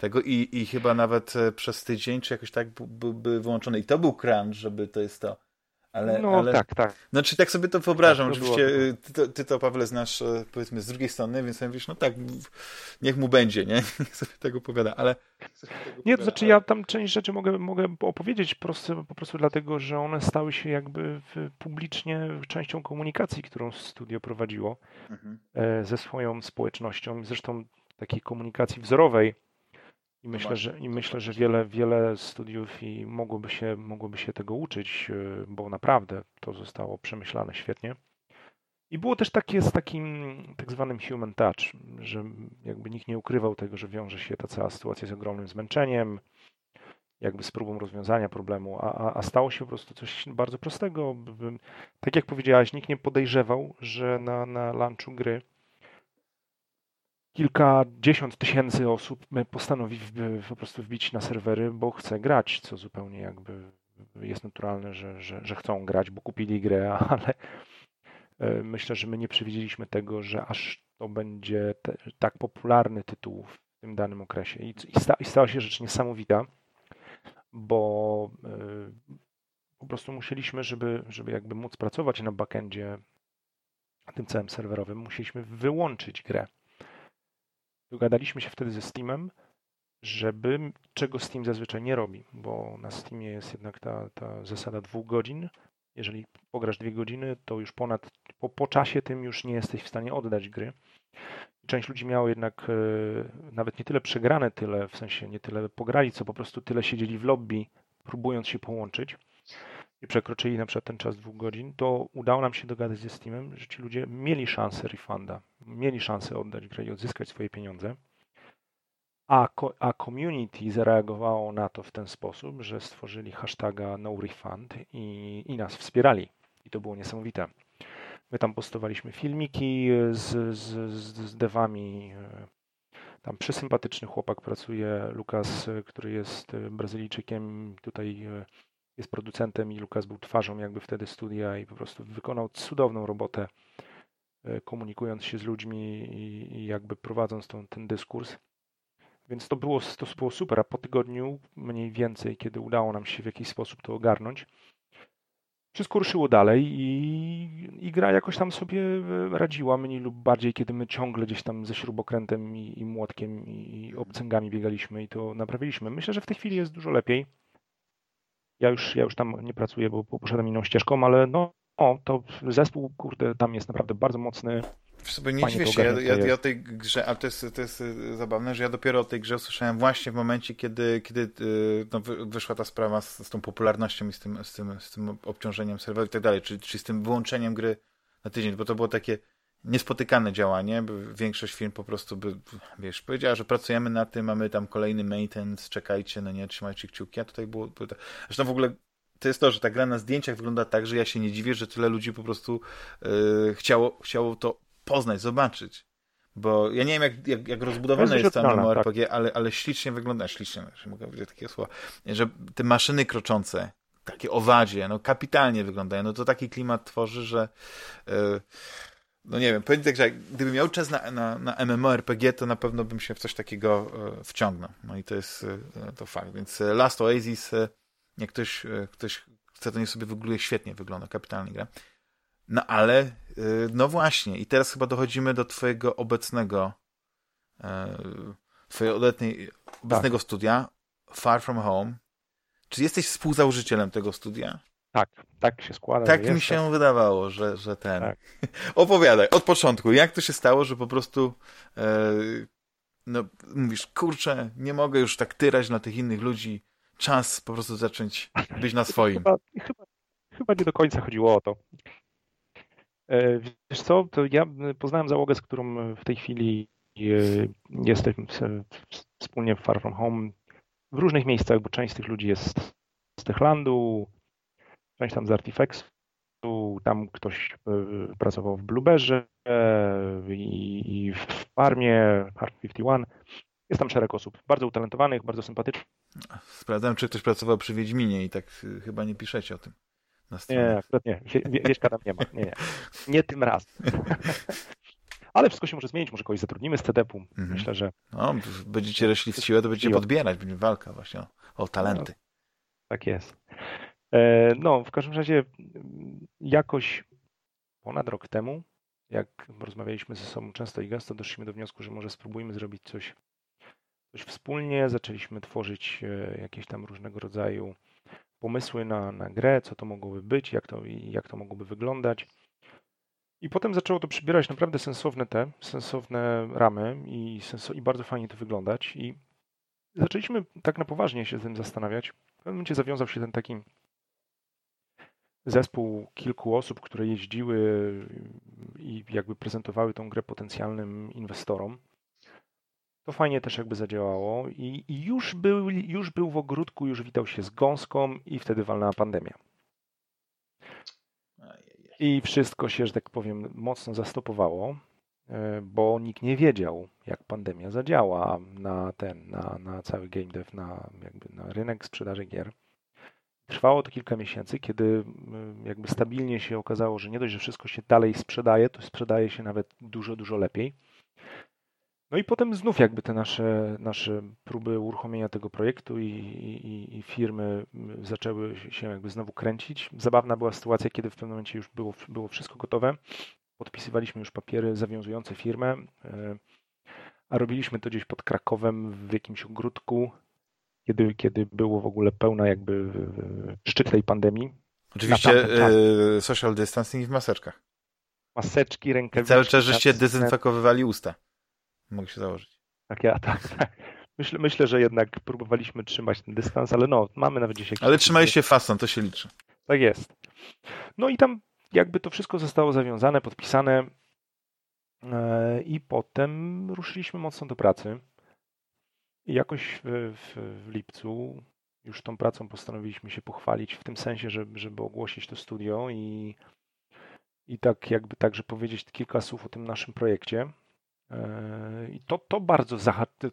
tego i, i chyba nawet e, przez tydzień, czy jakoś tak byłby wyłączony. I to był crunch, żeby to jest to. Ale, no ale, tak, tak. Znaczy tak sobie to wyobrażam. Tak, to Oczywiście było... ty, to, ty to, Pawle, znasz e, powiedzmy z drugiej strony, więc mówisz, no tak, niech mu będzie, nie? Niech sobie tego opowiada, ale... Nie, to znaczy ale... ja tam część rzeczy mogę, mogę opowiedzieć prosto, po prostu dlatego, że one stały się jakby publicznie częścią komunikacji, którą studio prowadziło mhm. E, ze swoją społecznością. Zresztą takiej komunikacji wzorowej, i myślę, że, i myślę, że wiele, wiele studiów i mogłoby się, mogłoby się tego uczyć, y, bo naprawdę to zostało przemyślane świetnie. I było też takie z takim tak zwanym human touch, że jakby nikt nie ukrywał tego, że wiąże się ta cała sytuacja z ogromnym zmęczeniem, jakby z próbą rozwiązania problemu, a, a stało się po prostu coś bardzo prostego. Tak jak powiedziałaś, nikt nie podejrzewał, że na, na lunchu gry kilkadziesiąt tysięcy osób postanowi po prostu wbić na serwery, bo chce grać, co zupełnie jakby jest naturalne, że, że, że chcą grać, bo kupili grę, ale e, myślę, że my nie przewidzieliśmy tego, że aż to będzie te, tak popularny tytuł w tym danym okresie. I, i, sta, i stała się rzecz niesamowita, bo y, po prostu musieliśmy, żeby, żeby jakby móc pracować na backendzie tym całym serwerowym, musieliśmy wyłączyć grę Dogadaliśmy się wtedy ze Steamem, żeby, czego Steam zazwyczaj nie robi, bo na Steamie jest jednak ta, ta zasada dwóch godzin. Jeżeli pograsz dwie godziny, to już ponad, po, po czasie tym już nie jesteś w stanie oddać gry. Część ludzi miało jednak e, nawet nie tyle przegrane tyle, w sensie nie tyle pograli, co po prostu tyle siedzieli w lobby, próbując się połączyć. I przekroczyli na przykład ten czas dwóch godzin, to udało nam się dogadać ze Steamem, że ci ludzie mieli szansę refunda, mieli szansę oddać grę i odzyskać swoje pieniądze. A, a community zareagowało na to w ten sposób, że stworzyli hashtaga NoRefund i, i nas wspierali. I to było niesamowite. My tam postowaliśmy filmiki z, z, z devami. Tam przysympatyczny chłopak pracuje, Lukas, który jest Brazylijczykiem, tutaj jest producentem i Lukas był twarzą jakby wtedy studia i po prostu wykonał cudowną robotę komunikując się z ludźmi i, i jakby prowadząc tą, ten dyskurs. Więc to było, to było super, a po tygodniu mniej więcej, kiedy udało nam się w jakiś sposób to ogarnąć, wszystko ruszyło dalej i, i gra jakoś tam sobie e, radziła, mniej lub bardziej, kiedy my ciągle gdzieś tam ze śrubokrętem i, i młotkiem i obcęgami biegaliśmy i to naprawiliśmy. Myślę, że w tej chwili jest dużo lepiej. Ja już, ja już tam nie pracuję, bo poszedłem inną ścieżką, ale no, o, to zespół, kurde, tam jest naprawdę bardzo mocny. Sobie nie dziwię się, ja, ja, ja, o tej grze, ale to jest, to jest y, zabawne, że ja dopiero o tej grze usłyszałem właśnie w momencie, kiedy, kiedy y, no, wyszła ta sprawa z, z tą popularnością i z tym, z tym, z tym obciążeniem serwerów i tak dalej, czyli, czyli z tym wyłączeniem gry na tydzień, bo to było takie niespotykane działanie, by większość firm po prostu by, wiesz, powiedziała, że pracujemy na tym, mamy tam kolejny maintenance, czekajcie, no nie, trzymajcie kciuki, a tutaj było, było tak. Zresztą w ogóle to jest to, że ta gra na zdjęciach wygląda tak, że ja się nie dziwię, że tyle ludzi po prostu yy, chciało, chciało to poznać, zobaczyć. Bo ja nie wiem, jak, jak, jak rozbudowane jest, jest to MMORPG, tak. ale, ale ślicznie wygląda, ślicznie, mogę powiedzieć takie słowa, że te maszyny kroczące, takie owadzie, no kapitalnie wyglądają, no to taki klimat tworzy, że yy, no nie wiem, powiem tak, że gdybym miał czas na, na, na MMORPG, to na pewno bym się w coś takiego yy, wciągnął. No i to jest yy, to fakt. Więc Last Oasis, jak ktoś, ktoś chce, to nie sobie wygląda świetnie wygląda, kapitalnie gra. No ale, no właśnie, i teraz chyba dochodzimy do twojego obecnego, e, twojego obecnej, obecnego tak. studia, Far From Home. Czy jesteś współzałożycielem tego studia? Tak, tak się składa. Tak mi się wydawało, że, że ten. Tak. Opowiadaj, od początku, jak to się stało, że po prostu e, no, mówisz, kurczę, nie mogę już tak tyrać na tych innych ludzi, czas po prostu zacząć być na swoim. Chyba, chyba, chyba nie do końca chodziło o to. E, wiesz co, to ja poznałem załogę, z którą w tej chwili e, jestem wspólnie w Far From Home w różnych miejscach, bo część z tych ludzi jest z Techlandu, część tam z Artifexu, tam ktoś e, pracował w Blueberze i, w farmie Hard 51. Jest tam szereg osób, bardzo utalentowanych, bardzo sympatycznych. Sprawdzałem, czy ktoś pracował przy Wiedźminie i tak chyba nie piszecie o tym. Nie, akurat nie. Wieśka tam nie ma. Nie, nie. Nie tym razem. Ale wszystko się może zmienić, może kogoś zatrudnimy z CDP-u. Mhm. Myślę, że... No, będziecie rośli w siłę, to będziecie podbierać, będzie walka właśnie o, o talenty. No, tak jest. E, no, w każdym razie jakoś ponad rok temu, jak rozmawialiśmy ze sobą często i gęsto, doszliśmy do wniosku, że może spróbujmy zrobić coś, coś wspólnie. Zaczęliśmy tworzyć e, jakieś tam różnego rodzaju pomysły na, na grę, co to mogłoby być, jak to, jak to mogłoby wyglądać. I potem zaczęło to przybierać naprawdę sensowne te, sensowne ramy i, senso, i bardzo fajnie to wyglądać. I zaczęliśmy tak na poważnie się z tym zastanawiać. W pewnym momencie zawiązał się ten taki zespół kilku osób, które jeździły i jakby prezentowały tą grę potencjalnym inwestorom to fajnie też jakby zadziałało i, i, już, był, już był w ogródku, już witał się z gąską i wtedy walnęła pandemia. I wszystko się, że tak powiem, mocno zastopowało, e, bo nikt nie wiedział, jak pandemia zadziała na ten, na, na cały game dev, na, jakby na rynek sprzedaży gier. Trwało to kilka miesięcy, kiedy jakby stabilnie się okazało, że nie dość, że wszystko się dalej sprzedaje, to sprzedaje się nawet dużo, dużo lepiej. No i potem znów jakby te nasze, nasze próby uruchomienia tego projektu i, i, i, firmy zaczęły się jakby znowu kręcić. Zabawna była sytuacja, kiedy w pewnym momencie już było, było wszystko gotowe. Podpisywaliśmy już papiery zawiązujące firmę, e, a robiliśmy to gdzieś pod Krakowem w jakimś ogródku, kiedy, kiedy było w ogóle pełna jakby szczyt tej pandemii. Oczywiście e, social distancing w maseczkach. Maseczki, rękawiczki. Cały czas żeście dezynfekowywali usta. Mogę się założyć. Tak, ja tak, tak. Myślę, myślę, że jednak próbowaliśmy trzymać ten dystans, ale no, mamy nawet gdzieś Ale trzymaliście fason, to się liczy. Tak jest. No i tam jakby to wszystko zostało zawiązane, podpisane e, i potem ruszyliśmy mocno do pracy. Jakoś w, w, lipcu już tą pracą postanowiliśmy się pochwalić w tym sensie, żeby, żeby ogłosić to studio i, i tak jakby także powiedzieć kilka słów o tym naszym projekcie. E, I to, to, bardzo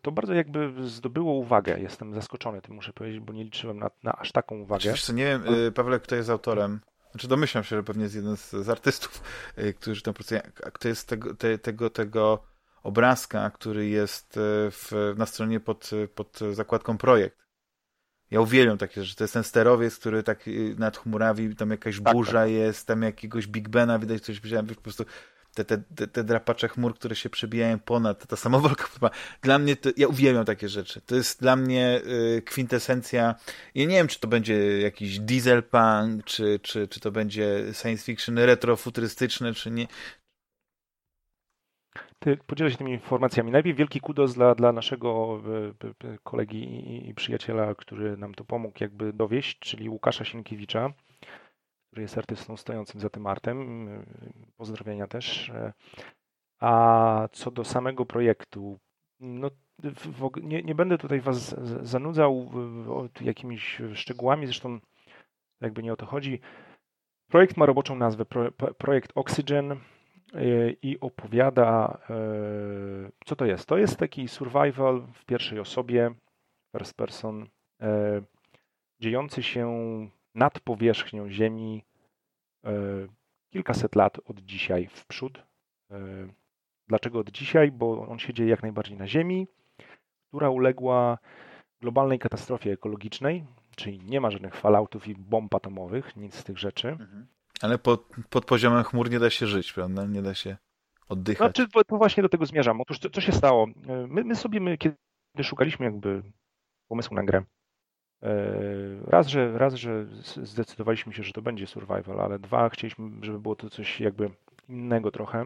to bardzo jakby zdobyło uwagę. Jestem zaskoczony tym, muszę powiedzieć, bo nie liczyłem na, na aż taką uwagę. Oczywiście nie wiem, y, Pawle, kto jest autorem. Znaczy domyślam się, że pewnie jest jeden z, z artystów, y, którzy tam pracują. Kto jest tego, te, tego, tego obrazka, który jest y, w, na stronie pod, pod zakładką projekt. Ja uwielbiam takie rzeczy. To jest ten sterowiec, który tak nad chmurami, tam jakaś tak, burza tak. jest, tam jakiegoś Big Bena widać, coś widziałem, po prostu te, te, te, te drapacze chmur, które się przebijają ponad, ta samowolka. Dla mnie, to, ja uwielbiam takie rzeczy. To jest dla mnie y, kwintesencja. Ja nie wiem, czy to będzie jakiś dieselpunk, czy, czy, czy to będzie science fiction retrofuturystyczne, czy nie. Podzielę się tymi informacjami. Najpierw wielki kudos dla, dla naszego y, kolegi i przyjaciela, który nam to pomógł jakby dowieść, czyli Łukasza Sienkiewicza który jest artystą stojącym za tym artem. Pozdrowienia też. A co do samego projektu, no, nie, nie będę tutaj Was zanudzał jakimiś szczegółami, zresztą jakby nie o to chodzi. Projekt ma roboczą nazwę Projekt Oxygen e, i opowiada, e, co to jest. To jest taki survival w pierwszej osobie, first person, e, dziejący się nad powierzchnią Ziemi e, kilkaset lat od dzisiaj w przód. E, dlaczego od dzisiaj? Bo on się dzieje jak najbardziej na Ziemi, która uległa globalnej katastrofie ekologicznej, czyli nie ma żadnych falautów i bomb atomowych, nic z tych rzeczy. Mhm. Ale pod, pod poziomem chmur nie da się żyć, prawda? Nie da się oddychać. Znaczy, to właśnie do tego zmierzam. Otóż co, co się stało? My, my sobie, my, kiedy szukaliśmy jakby pomysłu na grę, E, raz że, raz, że zdecydowaliśmy się, że to będzie survival, ale dwa, chcieliśmy, żeby było to coś jakby innego trochę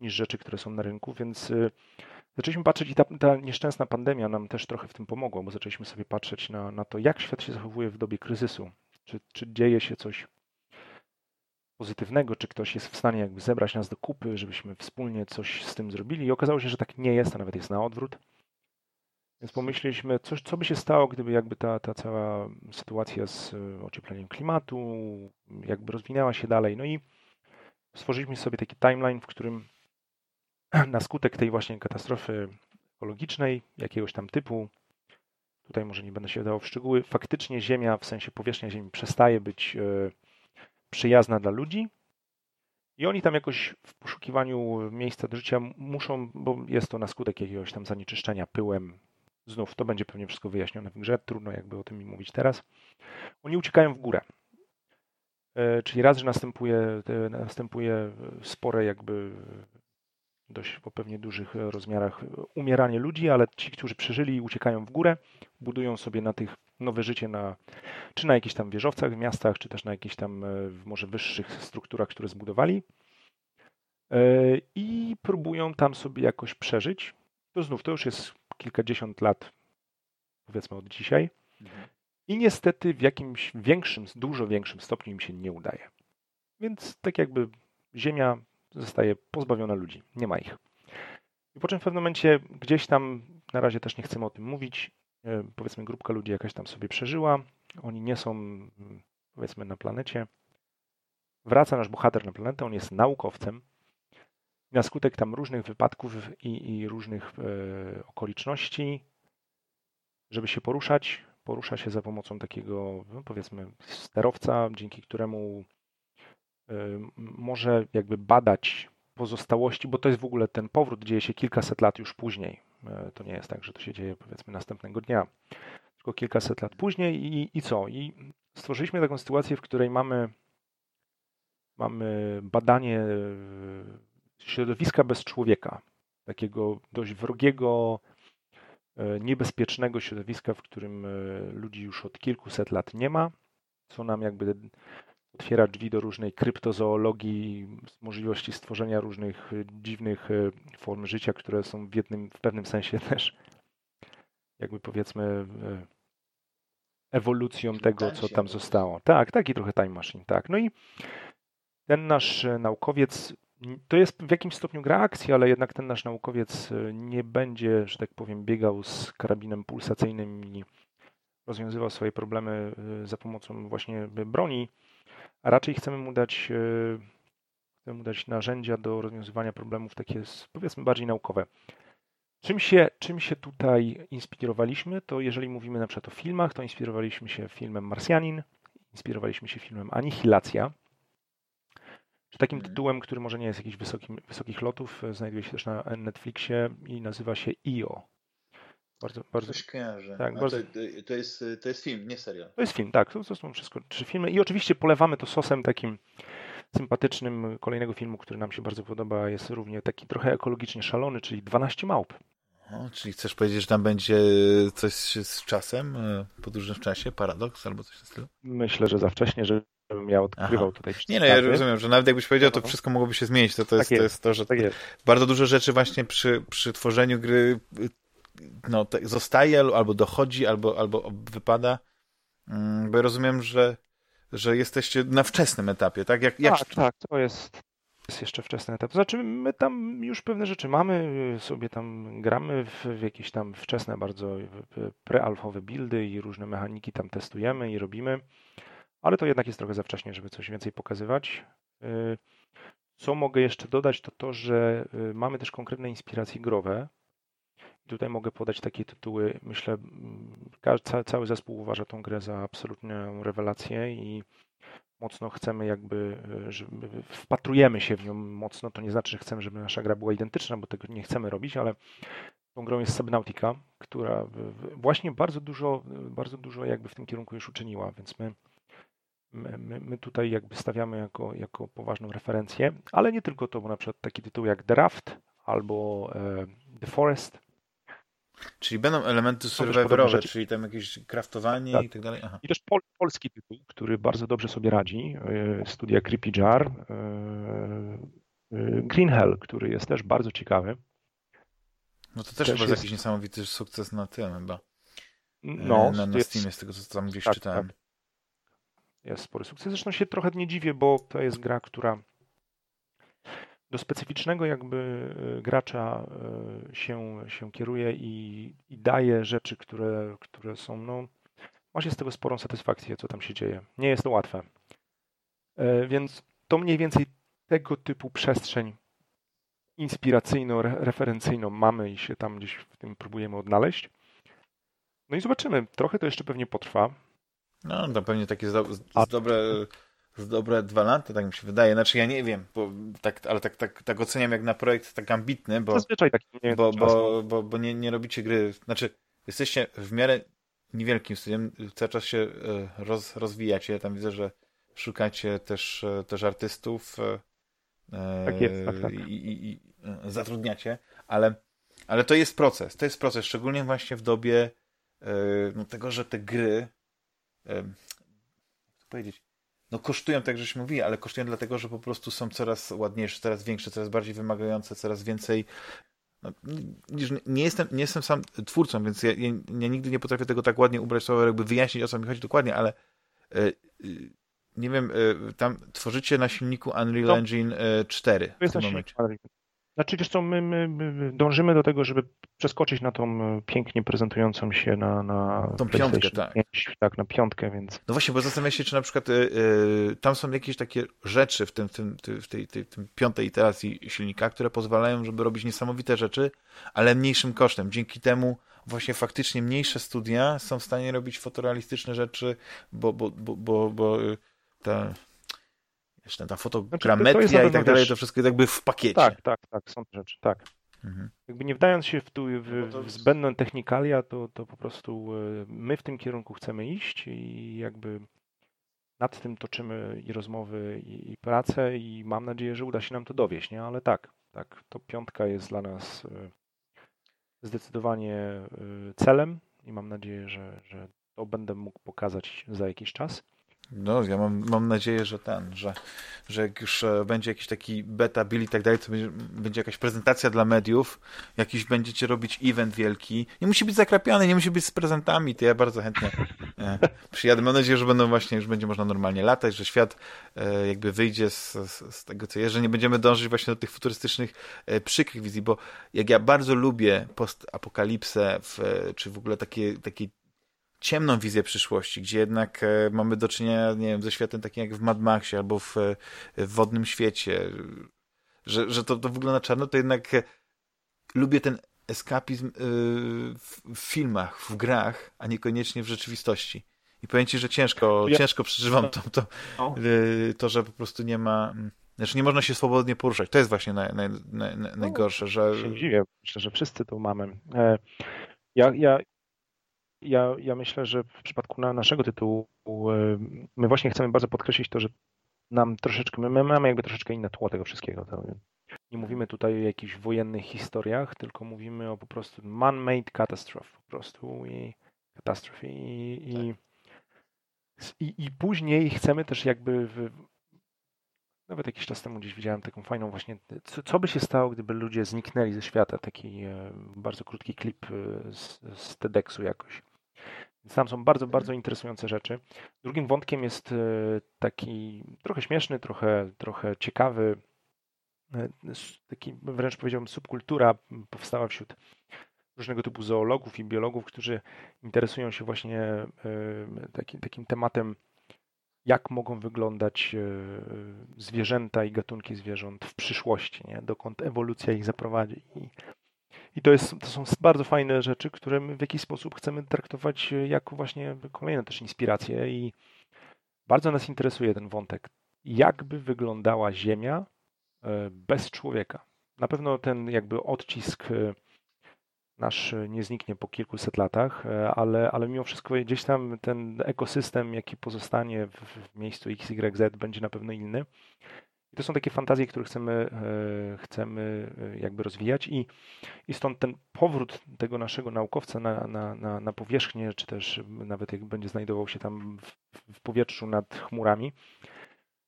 niż rzeczy, które są na rynku, więc e, zaczęliśmy patrzeć i ta, ta nieszczęsna pandemia nam też trochę w tym pomogła, bo zaczęliśmy sobie patrzeć na, na to, jak świat się zachowuje w dobie kryzysu. Czy, czy dzieje się coś pozytywnego, czy ktoś jest w stanie jakby zebrać nas do kupy, żebyśmy wspólnie coś z tym zrobili. I okazało się, że tak nie jest, a nawet jest na odwrót. Więc pomyśleliśmy, co, co by się stało, gdyby jakby ta, ta cała sytuacja z e, ociepleniem klimatu jakby rozwinęła się dalej. No i stworzyliśmy sobie taki timeline, w którym na skutek tej właśnie katastrofy ekologicznej, jakiegoś tam typu, tutaj może nie będę się wdawał w szczegóły, faktycznie Ziemia, w sensie powierzchnia Ziemi przestaje być e, przyjazna dla ludzi, i oni tam jakoś w poszukiwaniu miejsca do życia muszą, bo jest to na skutek jakiegoś tam zanieczyszczenia pyłem, Znów to będzie pewnie wszystko wyjaśnione w grze, trudno jakby o tym mi mówić teraz. Oni uciekają w górę. E, czyli raz, że następuje, następuje spore jakby dość po pewnie dużych rozmiarach umieranie ludzi, ale ci, którzy przeżyli uciekają w górę, budują sobie na tych nowe życie na, czy na jakichś tam wieżowcach w miastach, czy też na jakichś tam e, może wyższych strukturach, które zbudowali e, i próbują tam sobie jakoś przeżyć. To znów, to już jest kilkadziesiąt lat, powiedzmy od dzisiaj. Mhm. I niestety w jakimś większym, dużo większym stopniu im się nie udaje. Więc tak jakby Ziemia zostaje pozbawiona ludzi, nie ma ich. I po czym w pewnym momencie gdzieś tam, na razie też nie chcemy o tym mówić, e, powiedzmy grupka ludzi jakaś tam sobie przeżyła, oni nie są powiedzmy na planecie. Wraca nasz bohater na planetę, on jest naukowcem, na skutek tam różnych wypadków i, i różnych e, okoliczności, żeby się poruszać, porusza się za pomocą takiego, no powiedzmy, sterowca, dzięki któremu może jakby badać pozostałości, bo to jest w ogóle ten powrót dzieje się kilkaset lat już później. E, to nie jest tak, że to się dzieje powiedzmy następnego dnia, tylko kilkaset lat później i, i co? I stworzyliśmy taką sytuację, w której mamy, mamy badanie środowiska bez człowieka, takiego dość wrogiego, niebezpiecznego środowiska, w którym ludzi już od kilkuset lat nie ma, co nam jakby otwiera drzwi do różnej kryptozoologii, możliwości stworzenia różnych e, dziwnych form życia, które są w, jednym, w pewnym sensie też jakby powiedzmy ewolucją tego, co tam zostało. Tak, taki trochę time machine, tak. No i ten nasz naukowiec to jest w jakimś stopniu gra akcji, ale jednak ten nasz naukowiec nie będzie, że tak powiem, biegał z karabinem pulsacyjnym i rozwiązywał swoje problemy za pomocą właśnie broni, a raczej chcemy mu dać, chcemy mu dać narzędzia do rozwiązywania problemów takie, powiedzmy, bardziej naukowe. Czym się, czym się tutaj inspirowaliśmy, to jeżeli mówimy na przykład o filmach, to inspirowaliśmy się filmem Marsjanin, inspirowaliśmy się filmem Anihilacja, czy takim mhm. tytułem, który może nie jest jakiś wysokim, wysokich lotów, znajduje się też na Netflixie i nazywa się IO. Bardzo, bardzo. Coś kojarzę. Tak, bardzo... to, to, jest, to jest film, nie serial. To jest film, tak. To, to są wszystko trzy filmy. I oczywiście polewamy to sosem takim sympatycznym kolejnego filmu, który nam się bardzo podoba. Jest równie taki trochę ekologicznie szalony, czyli 12 małp. O, czyli chcesz powiedzieć, że tam będzie coś z czasem, e, podróże w czasie, paradoks albo coś w stylu? Myślę, że za wcześnie, żebym ja odkrywał Aha. tutaj Nie no, ja rozumiem, że nawet jakbyś powiedział, to no. wszystko mogłoby się zmienić. To, to, jest, tak jest, to jest to, że tak bardzo dużo rzeczy właśnie przy, przy tworzeniu gry no, zostaje albo dochodzi, albo, albo wypada. Mm, bo rozumiem, że, że jesteście na wczesnym etapie, tak? Jak, jak... Tak, tak, to jest, jest jeszcze wczesny etap. Znaczy, my tam już pewne rzeczy mamy, sobie tam gramy w, w jakieś tam wczesne, bardzo prealfowe buildy i różne mechaniki tam testujemy i robimy, ale to jednak jest trochę za wcześnie, żeby coś więcej pokazywać. Y, co mogę jeszcze dodać, to to, że y, mamy też konkretne inspiracje growe, Tutaj mogę podać takie tytuły. Myślę, cały zespół uważa tą grę za absolutną rewelację i mocno chcemy jakby, e, wpatrujemy się w nią mocno. To nie znaczy, że chcemy, żeby nasza gra była identyczna, bo tego nie chcemy robić, ale tą grą jest Subnautica, która właśnie bardzo dużo, bardzo dużo jakby w tym kierunku już uczyniła, więc my, my, my tutaj jakby stawiamy jako, jako poważną referencję, ale nie tylko to, bo na przykład taki tytuł jak Draft albo e, The Forest Czyli będą elementy survivorowe, czyli tam jakieś kraftowanie tak. i tak dalej. Aha. I też pol, polski tytuł, który bardzo dobrze sobie radzi. E, studia Creepy Jar. E, e, Green Hell, który jest też bardzo ciekawy. No to też, też chyba jest jakiś niesamowity sukces na tym chyba. No, na, na jest... Steamie, z tego co tam gdzieś tak, czytałem. Tak. Jest spory sukces. Zresztą się trochę nie dziwię, bo to jest gra, która do specyficznego jakby e, gracza e, się, się kieruje i, i daje rzeczy, które, które są, no, ma się z tego sporą satysfakcję, co tam się dzieje. Nie jest to łatwe. E, więc to mniej więcej tego typu przestrzeń inspiracyjno-referencyjną mamy i się tam gdzieś w tym próbujemy odnaleźć. No i zobaczymy. Trochę to jeszcze pewnie potrwa. No, to pewnie takie dobre z dobre dwa lata, tak mi się wydaje. Znaczy ja nie wiem, bo tak, ale tak, tak, tak oceniam jak na projekt tak ambitny, bo, Zazwyczaj tak nie bo, bo, bo, bo nie, nie robicie gry, znaczy jesteście w miarę niewielkim studiem, cały czas się e, roz, rozwijacie. Ja tam widzę, że szukacie też, e, też artystów e, tak jest, tak, tak. I, i, i zatrudniacie, ale, ale to jest proces, to jest proces, szczególnie właśnie w dobie no, tego, że te gry jak to powiedzieć, no kosztują, tak żeśmy mówili, ale kosztują dlatego, że po prostu są coraz ładniejsze, coraz większe, coraz bardziej wymagające, coraz więcej no, nie, jestem, nie jestem sam twórcą, więc ja, ja, ja, nigdy nie potrafię tego tak ładnie ubrać słowo, jakby wyjaśnić, o co mi chodzi dokładnie, ale e, e, nie wiem, e, tam tworzycie na silniku Unreal no. Engine 4 w tym momencie. Znaczy, wiesz co, my, my, my, dążymy do tego, żeby przeskoczyć na tą e, pięknie prezentującą się na, na tą piątkę, tak. 5, tak, na piątkę, więc... No właśnie, bo zastanawiam się, czy na przykład y, y, tam są jakieś takie rzeczy w, tym, w, tym, w tej, tej, tym piątej iteracji silnika, które pozwalają, żeby robić niesamowite rzeczy, ale mniejszym kosztem. Dzięki temu właśnie faktycznie mniejsze studia są w stanie robić fotorealistyczne rzeczy, bo, bo, bo, bo, bo ta Wiesz, ta fotogrametria znaczy, i tak dalej, to wszystko jakby w pakiecie. Tak, tak, tak, są te rzeczy, tak. Mhm. Jakby nie wdając się w, tu, w, no w zbędną technikalia, to, to po prostu e, my w tym kierunku chcemy iść i jakby nad tym toczymy i rozmowy, i, i pracę i mam nadzieję, że uda się nam to dowieść, nie? Ale tak, tak, to piątka jest dla nas e, zdecydowanie e, celem i mam nadzieję, że, że to będę mógł pokazać za jakiś czas. No, ja mam, mam nadzieję, że ten, że, że jak już e, będzie jakiś taki beta, bill i tak dalej, to będzie, będzie jakaś prezentacja dla mediów, jakiś będziecie robić event wielki. Nie musi być zakrapiany, nie musi być z prezentami, to ja bardzo chętnie E, przyjadę, mam nadzieję, że będą właśnie, już będzie można normalnie latać, że świat e, jakby wyjdzie z, z, z, tego, co jest, że nie będziemy dążyć właśnie do tych futurystycznych, e, przykrych wizji, bo jak ja bardzo lubię postapokalipsę, w, czy w ogóle takie, takie ciemną wizję przyszłości, gdzie jednak e, mamy do czynienia, nie wiem, ze światem takim jak w Mad Maxie albo w, e, w wodnym świecie, że, że to, to wygląda czarno, to jednak e, lubię ten eskapizm w filmach, w grach, a niekoniecznie w rzeczywistości. I powiem ci, że ciężko, ja... ciężko przeżywam to, to, no. to, że po prostu nie ma... Mm, znaczy nie można się swobodnie poruszać. To jest właśnie naj, naj, naj, najgorsze, że... Się dziwię. Myślę, że wszyscy to mamy. Ja, ja, ja, ja myślę, że w przypadku na naszego tytułu e, my właśnie chcemy bardzo podkreślić to, że nam troszeczkę, my mamy jakby troszeczkę inne tło tego wszystkiego. Nie mówimy tutaj o jakichś wojennych historiach, tylko mówimy o po prostu man-made catastrophe po prostu i katastrofie i, i, tak. i, i później chcemy też jakby w, nawet jakiś czas temu gdzieś widziałem taką fajną właśnie, co, co, by się stało, gdyby ludzie zniknęli ze świata, taki e, bardzo krótki klip e, z, z TEDxu jakoś. Więc tam są bardzo, bardzo interesujące rzeczy. Drugim wątkiem jest e, taki trochę śmieszny, trochę, trochę ciekawy, e, taki wręcz powiedziałbym subkultura powstała wśród różnego typu zoologów i biologów, którzy interesują się właśnie e, taki, takim tematem, jak mogą wyglądać zwierzęta i gatunki zwierząt w przyszłości, nie? dokąd ewolucja ich zaprowadzi. I i to, jest, to są bardzo fajne rzeczy, które w jakiś sposób chcemy traktować e, jako właśnie kolejne też inspiracje i bardzo nas interesuje ten wątek. Jakby wyglądała Ziemia e, bez człowieka? Na pewno ten jakby odcisk e, nasz nie zniknie po kilkuset latach, ale, ale mimo wszystko gdzieś tam ten ekosystem, jaki pozostanie w, w miejscu XYZ będzie na pewno inny. I to są takie fantazje, które chcemy, e, chcemy e, jakby rozwijać i, i stąd ten powrót tego naszego naukowca na, na, na, na powierzchnię, czy też nawet jak będzie znajdował się tam w, w powietrzu nad chmurami,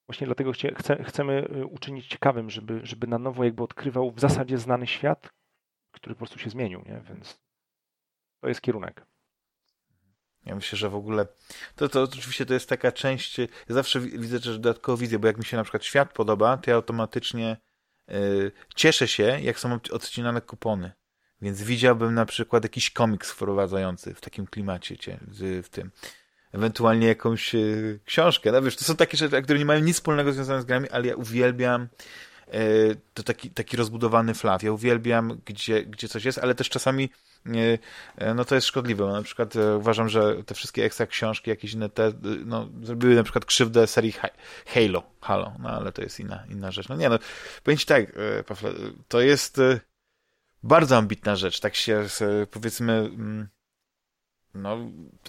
Właśnie dlatego chce, chcemy e, uczynić ciekawym, żeby, żeby na nowo jakby odkrywał w zasadzie znany świat, który po prostu się zmienił, nie? Więc to jest kierunek. Ja myślę, że w ogóle to, to oczywiście to jest taka część, ja zawsze widzę też dodatkową wizję, bo jak mi się na przykład świat podoba, to ja automatycznie y, cieszę się, jak są odcinane kupony. Więc widziałbym na przykład jakiś komiks wprowadzający w takim klimacie, cię, w tym. Ewentualnie jakąś y, książkę. No wiesz, to są takie rzeczy, które nie mają nic wspólnego związane z grami, ale ja uwielbiam to taki, taki rozbudowany flaw. Ja uwielbiam, gdzie, gdzie coś jest, ale też czasami E, no to jest szkodliwe. Na przykład e, uważam, że te wszystkie ekstra książki, jakieś inne te, no, zrobiły na przykład krzywdę serii Halo, Halo, no ale to jest inna, inna rzecz. No nie, no, powiem ci tak, e, Pawle, to jest bardzo ambitna rzecz, tak się powiedzmy mm, no,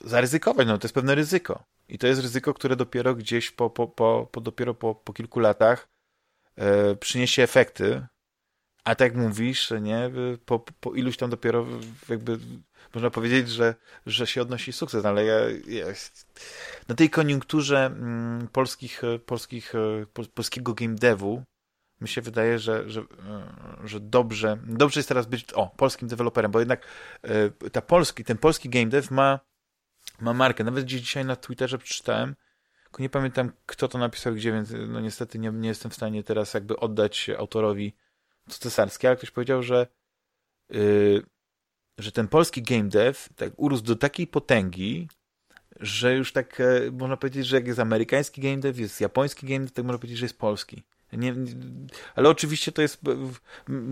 zaryzykować, no to jest pewne ryzyko. I to jest ryzyko, które dopiero gdzieś po, po, po, po dopiero po, po kilku latach e, przyniesie efekty, a tak mówisz, nie, po, po iluś tam dopiero jakby można powiedzieć, że, że się odnosi sukces, ale ja, ja na tej koniunkturze mm, polskich, polskich, polskiego game devu mi się wydaje, że, że, że dobrze, dobrze jest teraz być o, polskim deweloperem, bo jednak e, ta polski, ten polski game dev ma, ma markę. Nawet gdzieś dzisiaj na Twitterze przeczytałem, nie pamiętam kto to napisał gdzie, więc no niestety nie, nie jestem w stanie teraz jakby oddać autorowi cesarskie, ale ktoś powiedział, że, yy, że ten polski game dev tak urósł do takiej potęgi, że już tak e, można powiedzieć, że jak jest amerykański game dev, jest japoński game dev, tak można powiedzieć, że jest polski. Nie, nie, ale oczywiście to jest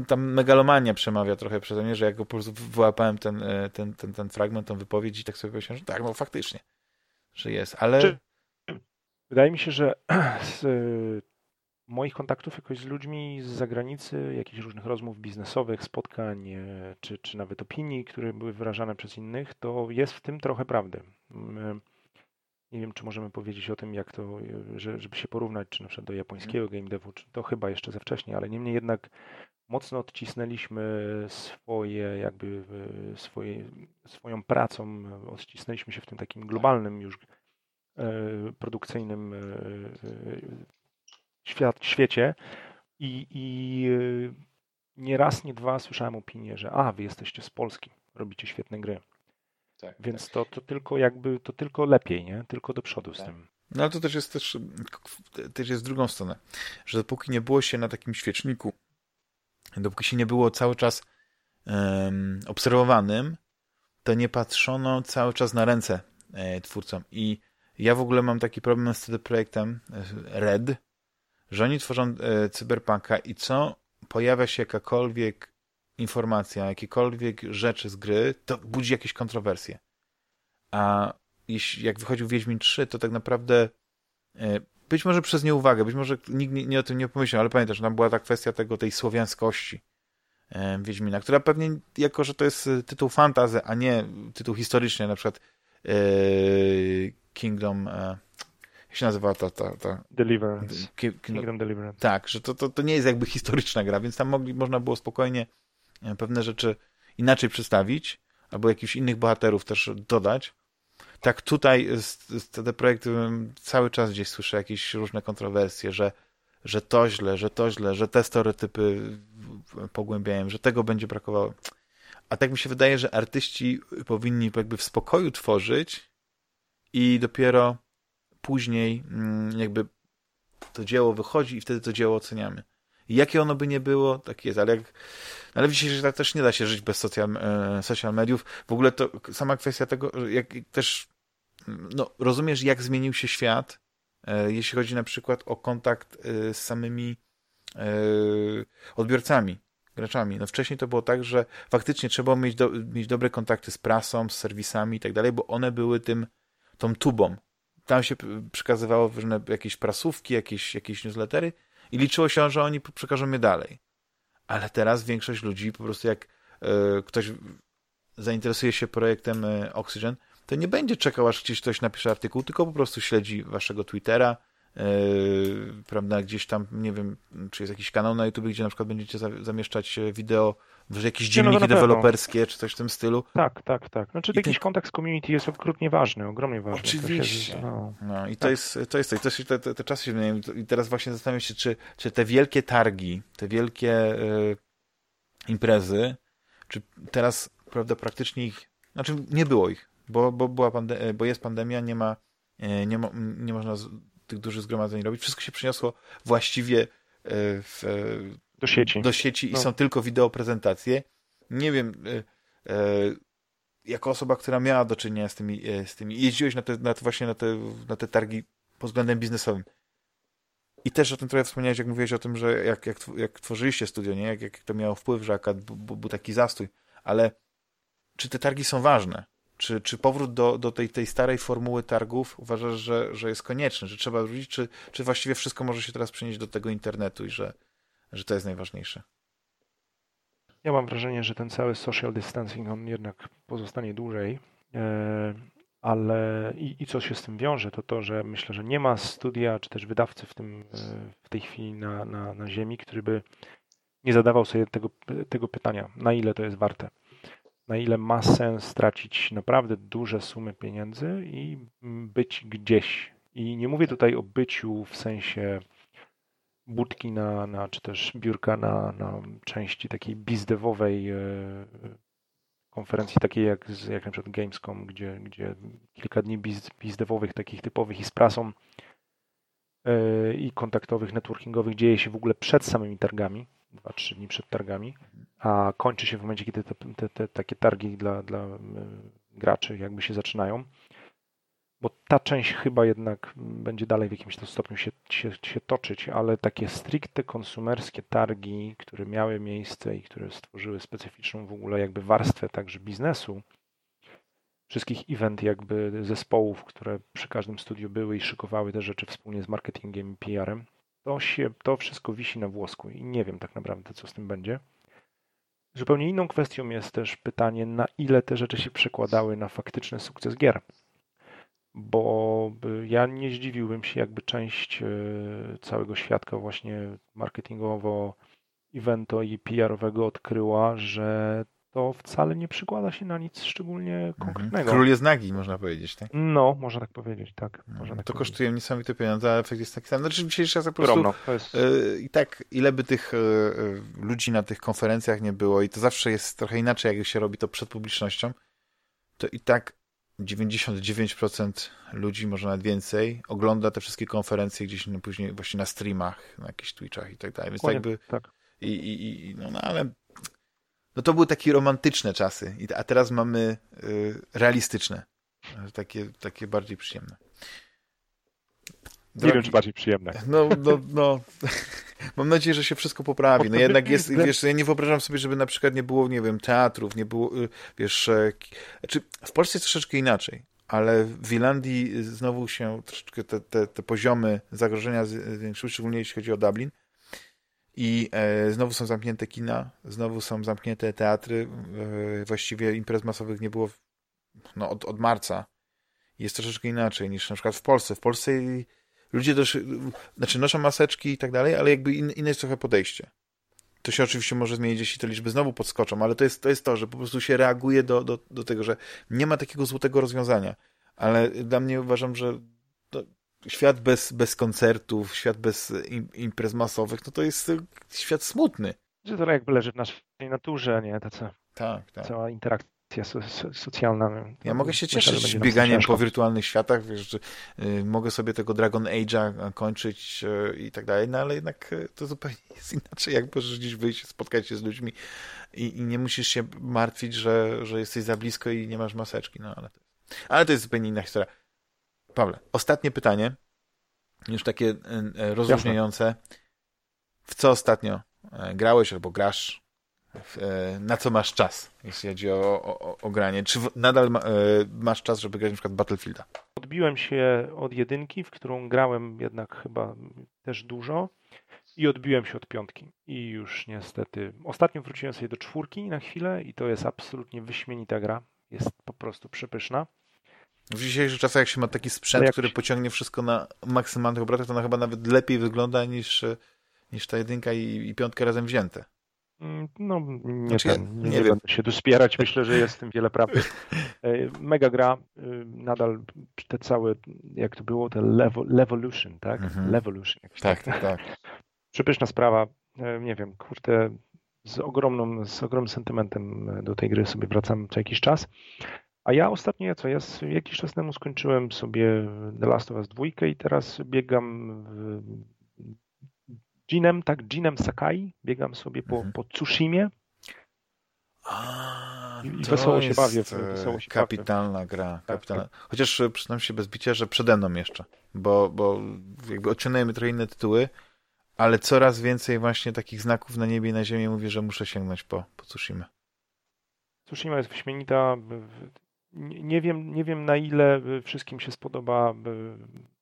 tam megalomania przemawia trochę przeze mnie, że jak po prostu wyłapałem ten, e, ten, ten, ten fragment, tą wypowiedź i tak sobie myślałem, że tak, no faktycznie, że jest, ale... Czy, wydaje mi się, że z moich kontaktów jakoś z ludźmi z zagranicy, jakichś różnych rozmów biznesowych, spotkań, e, czy, czy nawet opinii, które były wyrażane przez innych, to jest w tym trochę prawdy. Mm, e, nie wiem, czy możemy powiedzieć o tym, jak to, e, że, żeby się porównać, czy na przykład do japońskiego game devu, czy to chyba jeszcze ze wcześniej, ale niemniej jednak mocno odcisnęliśmy swoje, jakby swoje, swoją pracą, odcisnęliśmy się w tym takim globalnym już produkcyjnym świat, świecie i, i nie raz, nie dwa słyszałem opinię, że a, wy jesteście z Polski, robicie świetne gry. tak, Więc tak. To, to tylko jakby, to tylko lepiej, nie? Tylko do przodu z tak. tym. No ale to też jest też, też jest drugą stronę, że dopóki nie było się na takim świeczniku, dopóki się nie było cały czas um, obserwowanym, to nie patrzono cały czas na ręce e, twórcom. I ja w ogóle mam taki problem z tym projektem e, Red, że oni tworzą e, cyberpunka i co pojawia się jakakolwiek informacja, jakiekolwiek rzeczy z gry, to budzi jakieś kontrowersje. A jeśli, jak wychodził Wiedźmin 3, to tak naprawdę e, być może przez nieuwagę, być może nikt nie, nie o tym nie pomyślał, ale pamiętasz, tam była ta kwestia tego, tej słowiańskości Wiedźmina, która pewnie, jako że to jest tytuł fantazy, a nie tytuł historyczny, na przykład Kingdom, jak się nazywa ta... ta, ta Deliverance. Kingdom Deliverance. Tak, że to, to, to nie jest jakby historyczna gra, więc tam mogli, można było spokojnie pewne rzeczy inaczej przedstawić, albo jakichś innych bohaterów też dodać. Tak tutaj te projekty cały czas gdzieś słyszę jakieś różne kontrowersje, że, że to źle, że to źle, że te stereotypy pogłębiają, że tego będzie brakowało. A tak mi się wydaje, że artyści powinni jakby w spokoju tworzyć i dopiero później mm, jakby to dzieło wychodzi i wtedy to dzieło oceniamy. I jakie ono by nie było, tak jest, ale jak, ale w dzisiejszych czasach też nie da się żyć bez social, e, social mediów. W ogóle to sama kwestia tego, jak też no, rozumiesz, jak zmienił się świat, e, jeśli chodzi na przykład o kontakt e, z samymi odbiorcami, graczami. No wcześniej to było tak, że faktycznie trzeba mieć, do, mieć dobre kontakty z prasą, z serwisami i tak dalej, bo one były tym, tą tubą. Tam się przekazywało różne jakieś prasówki, jakieś, jakieś newslettery i liczyło się, że oni przekażą je dalej. Ale teraz większość ludzi, po prostu jak y, ktoś zainteresuje się projektem y, Oxygen, to nie będzie czekał, aż gdzieś ktoś napisze artykuł, tylko po prostu śledzi waszego Twittera, Yy, prawda, gdzieś tam, nie wiem, czy jest jakiś kanał na YouTube, gdzie na przykład będziecie za, zamieszczać wideo, że jakieś no, dzienniki no, deweloperskie, czy coś w tym stylu. Tak, tak, tak. Znaczy I jakiś kontakt z community jest okrutnie ważny, ogromnie ważny. Oczywiście. Się, no. no. i to, tak. jest, to jest to. I też te, te, te czasy się zmieniają. I teraz właśnie zastanawiam się, czy, czy te wielkie targi, te wielkie y, imprezy, czy teraz, prawda, praktycznie ich, znaczy nie było ich, bo, bo, była pande- bo jest pandemia, nie ma, e, nie, mo, nie można tych dużych zgromadzeń robić. Wszystko się przyniosło właściwie e, w, do sieci, do sieci i no. są tylko wideo prezentacje. Nie wiem, e, e, jako osoba, która miała do czynienia z tymi, z tymi jeździłeś na te, na te właśnie na te, na te targi pod względem biznesowym. I też o tym trochę wspomniałeś, jak mówiłeś o tym, że jak, jak, jak tworzyliście studio, nie? Jak, jak to miało wpływ, że był taki zastój. Ale czy te targi są ważne? Czy, czy powrót do, do tej, tej starej formuły targów uważasz, że, że jest konieczny, że trzeba wrócić, czy, czy właściwie wszystko może się teraz przenieść do tego internetu i że, że to jest najważniejsze? Ja mam wrażenie, że ten cały social distancing, on jednak pozostanie dłużej, e, ale i, i co się z tym wiąże, to to, że myślę, że nie ma studia, czy też wydawcy w, tym, e, w tej chwili na, na, na ziemi, który by nie zadawał sobie tego, tego pytania, na ile to jest warte na ile ma sens stracić naprawdę duże sumy pieniędzy i być gdzieś. I nie mówię tutaj o byciu w sensie budki na, na czy też biurka na, na części takiej bizdewowej e, konferencji takiej jak, jak na przykład Gamescom, gdzie, gdzie kilka dni biz, bizdewowych, takich typowych i z prasą e, i kontaktowych, networkingowych dzieje się w ogóle przed samymi targami, dwa, trzy dni przed targami, a kończy się w momencie, kiedy te, te, te takie targi dla, dla e, graczy jakby się zaczynają. Bo ta część chyba jednak będzie dalej w jakimś stopniu się, się, się toczyć, ale takie stricte konsumerskie targi, które miały miejsce i które stworzyły specyficzną w ogóle jakby warstwę także biznesu, wszystkich event jakby zespołów, które przy każdym studiu były i szykowały te rzeczy wspólnie z marketingiem i PR-em, to, się, to wszystko wisi na włosku i nie wiem tak naprawdę, co z tym będzie. Zupełnie inną kwestią jest też pytanie, na ile te rzeczy się przekładały na faktyczny sukces gier. Bo ja nie zdziwiłbym się, jakby część e, całego świadka właśnie marketingowo, evento i PR-owego odkryła, że to wcale nie przykłada się na nic szczególnie mhm. konkretnego. Król jest nagi, można powiedzieć, tak? No, można tak powiedzieć, tak. Można tak to powiedzieć. kosztuje niesamowite pieniądze, a efekt jest taki sam. Znaczy dzisiejszy czas po prostu jest... yy, i tak, ile by tych ludzi na tych konferencjach nie było i to zawsze jest trochę inaczej, jak się robi to przed publicznością, to i tak 99% ludzi, może nawet więcej, ogląda te wszystkie konferencje gdzieś no, później właśnie na streamach, na jakichś Twitchach i tak dalej. Więc jakby... Tak. I, i, i, no, no ale no to były takie romantyczne czasy, a teraz mamy y, realistyczne. Takie, takie bardziej przyjemne. Drogi... Nie wiem, czy bardziej przyjemne. No, no, no. Mam nadzieję, że się wszystko poprawi. No jednak jest, wiesz, ja nie wyobrażam sobie, żeby na przykład nie było, nie wiem, teatrów, nie było, y, wiesz, e, znaczy w Polsce jest troszeczkę inaczej, ale w Irlandii znowu się troszeczkę te, te, te poziomy zagrożenia zwiększyły, szczególnie jeśli chodzi o Dublin. I e, znowu są zamknięte kina, znowu są zamknięte teatry. E, właściwie imprez masowych nie było no, od, od marca. Jest troszeczkę inaczej niż na przykład w Polsce. W Polsce ludzie też, znaczy noszą maseczki i tak dalej, ale jakby in, inne jest trochę podejście. To się oczywiście może zmienić, jeśli te liczby znowu podskoczą, ale to jest to, jest to że po prostu się reaguje do, do, do tego, że nie ma takiego złotego rozwiązania. Ale dla mnie uważam, że świat bez, bez koncertów, świat bez imprez masowych, no to jest świat smutny. Że to jakby leży w naszej naturze, nie? Ta co, tak, tak. cała interakcja so, so, socjalna. Ja mogę się cieszyć bieganiem po wirtualnych światach, wiesz, że y, mogę sobie tego Dragon Age'a kończyć y, i tak dalej, no ale jednak y, to zupełnie jest inaczej, jak możesz gdzieś wyjść, spotkać się z ludźmi i, i, nie musisz się martwić, że, że jesteś za blisko i nie masz maseczki, no ale to, ale to jest zupełnie inna historia. Pawle, ostatnie pytanie, już takie rozróżniające. W co ostatnio e, grałeś albo grasz? E, na co masz czas, jeśli chodzi o, o, o granie? Czy nadal ma, masz czas, żeby grać na przykład Battlefielda? Odbiłem się od jedynki, w którą grałem jednak chyba też dużo i odbiłem się od piątki. I już niestety. Ostatnio wróciłem sobie do czwórki na chwilę i to jest absolutnie wyśmienita gra. Jest po prostu przepyszna. W dzisiejszych czasach, jak się ma taki sprzęt, który pociągnie wszystko na maksymalnych obrotach, to ona chyba nawet lepiej wygląda niż, niż ta jedynka i, i piątka razem wzięte. Mm, no, nie, znaczy, ten, nie, nie, wiem. będę się tu spierać. Myślę, że jest w tym wiele prawdy. E, mega gra. Y, nadal te całe, jak to było, te Levolution, tak? Mhm. Levolution. Tak, tak, tak. Przepyszna sprawa. E, nie wiem, kurde, z, ogromną, z ogromnym sentymentem do tej gry sobie wracam co jakiś czas. A ja ostatnio, co ja jakiś czas temu skończyłem sobie The Last of Us 2 i teraz biegam Jinem, tak, Jinem Sakai, biegam sobie po, mhm. po Tsushimie. A, I wesoło się bawię. Wesoło się kapitalna bawię. gra. Kapitalna. Tak, tak. Chociaż e, przyznam się bez bicia, że przede mną jeszcze, bo, bo jakby odciągnęły trochę inne tytuły, ale coraz więcej właśnie takich znaków na niebie i na ziemi mówi, że muszę sięgnąć po, po Tsushima. Tsushima jest wyśmienita nie wiem, nie wiem na ile y, wszystkim się spodoba.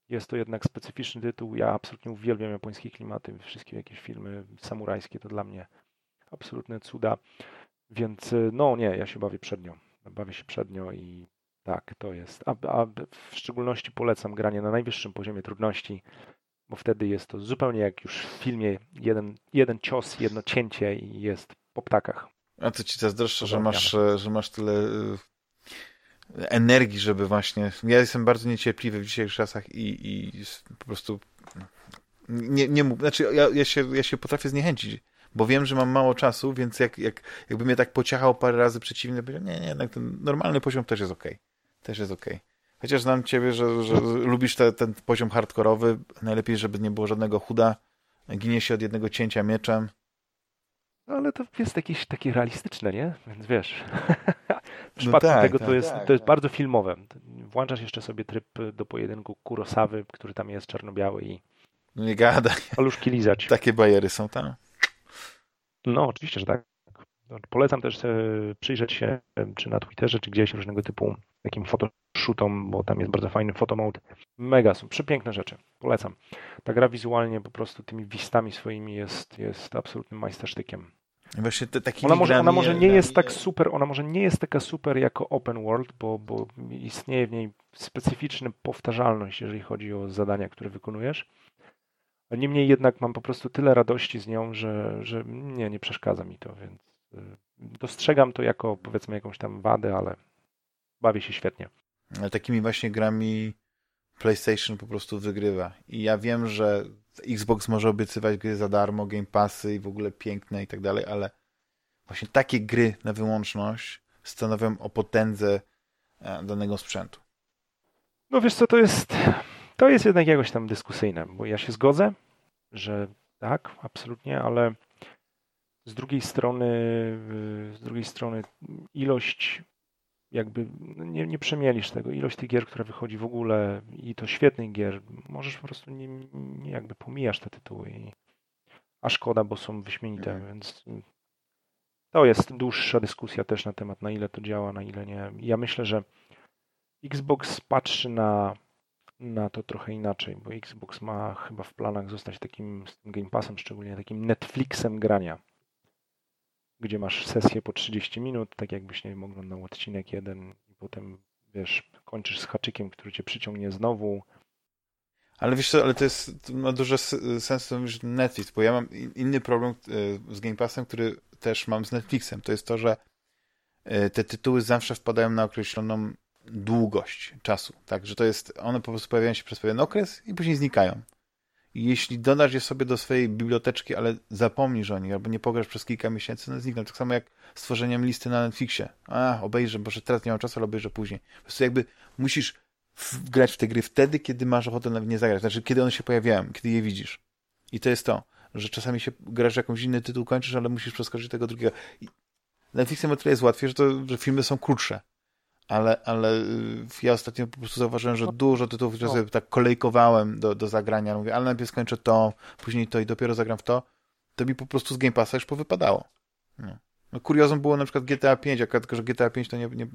Jest to jednak specyficzny tytuł. Ja absolutnie uwielbiam japońskie klimaty. Wszystkie jakieś filmy samurajskie to dla mnie absolutne cuda. Więc y, no nie, ja się bawię przednio. Bawię się przednio i tak, to jest. A, a w szczególności polecam granie na najwyższym poziomie trudności, bo wtedy jest to zupełnie jak już w filmie jeden, jeden cios, jedno cięcie i jest po ptakach. A to ci zazdroszczę, że masz, że masz tyle y, energii, żeby właśnie... Ja jestem bardzo niecierpliwy w dzisiejszych czasach i, i po prostu nie, nie mógł... Znaczy, ja, ja, się, ja się potrafię zniechęcić, bo wiem, że mam mało czasu, więc jak, jak, jakby mnie tak pociachał parę razy przeciwny, powiedział, nie, nie, jednak ten normalny poziom też jest okej. Okay. Też jest okej. Okay. Chociaż znam ciebie, że, że lubisz te, ten poziom hardkorowy, najlepiej, żeby nie było żadnego chuda, ginie się od jednego cięcia mieczem. No, ale to jest jakieś takie realistyczne, nie? Więc wiesz... W przypadku no tak, tego tak, to, jest, tak, to jest tak. bardzo filmowe. Włączasz jeszcze sobie tryb do pojedynku Kurosawy, który tam jest czarno-biały i no nie gadaj. Paluszki lizać. Takie bajery są tam? No, oczywiście, że tak. Polecam też przyjrzeć się czy na Twitterze, czy gdzieś różnego typu takim fotoshootom, bo tam jest bardzo fajny fotomode. Mega są, przepiękne rzeczy. Polecam. Ta gra wizualnie po prostu tymi wistami swoimi jest, jest absolutnym majstersztykiem. Właśnie te, ona, może, ona może nie jest tak super, ona może nie jest taka super jako open world, bo, bo istnieje w niej specyficzna powtarzalność, jeżeli chodzi o zadania, które wykonujesz. Niemniej jednak mam po prostu tyle radości z nią, że, że nie, nie przeszkadza mi to, więc y, dostrzegam to jako powiedzmy jakąś tam wadę, ale bawię się świetnie. Ale takimi właśnie grami PlayStation po prostu wygrywa. I ja wiem, że Xbox może obiecywać gry za darmo, Game Passy i w ogóle piękne i tak dalej, ale właśnie takie gry na wyłączność stanowią o potędze e, danego sprzętu. No wiesz co, to jest, to jest jednak jakoś tam dyskusyjne, bo ja się zgodzę, że tak, absolutnie, ale z drugiej strony, z drugiej strony ilość jakby no nie, nie przemielisz tego. Ilość tych gier, która wychodzi w ogóle i to świetnych gier, możesz po prostu nie, nie jakby pomijasz te tytuły. I, a szkoda, bo są wyśmienite, mhm. więc to jest dłuższa dyskusja też na temat, na ile to działa, na ile nie. Ja myślę, że Xbox patrzy na, na to trochę inaczej, bo Xbox ma chyba w planach zostać takim z tym Game Passem, szczególnie takim Netflixem grania gdzie masz sesję po 30 minut, tak jakbyś, nie wiem, oglądał odcinek jeden i potem, wiesz, kończysz z haczykiem, który cię przyciągnie znowu. Ale wiesz co, ale to jest, to ma dużo sensu niż Netflix, bo ja mam inny problem e, z Game Passem, który też mam z Netflixem. To jest to, że e, te tytuły zawsze wpadają na określoną długość czasu. Tak, że to jest, one po prostu pojawiają się przez pewien okres i później znikają jeśli dodasz je sobie do swojej biblioteczki, ale zapomnisz o nich, albo nie pograsz przez kilka miesięcy, no znikną. Tak samo jak stworzeniem listy na Netflixie. A, obejrzę, bo teraz nie mam czasu, ale obejrzę później. Po prostu jakby musisz grać w te gry wtedy, kiedy masz ochotę na nie zagrać. Znaczy, kiedy one się pojawiają, kiedy je widzisz. I to jest to, że czasami się grasz jakąś inny tytuł, kończysz, ale musisz przeskoczyć tego drugiego. I Netflixem o tyle jest łatwiej, że, to, że filmy są krótsze ale, ale y, ja ostatnio po prostu zauważyłem, że no. dużo tytułów, które sobie tak kolejkowałem do, do zagrania, mówię, ale najpierw skończę to, później to i dopiero zagram w to, to mi po prostu z Game Passa już powypadało. No. No, kuriozum było na przykład GTA 5, akurat tylko, że GTA 5 to nie, nie,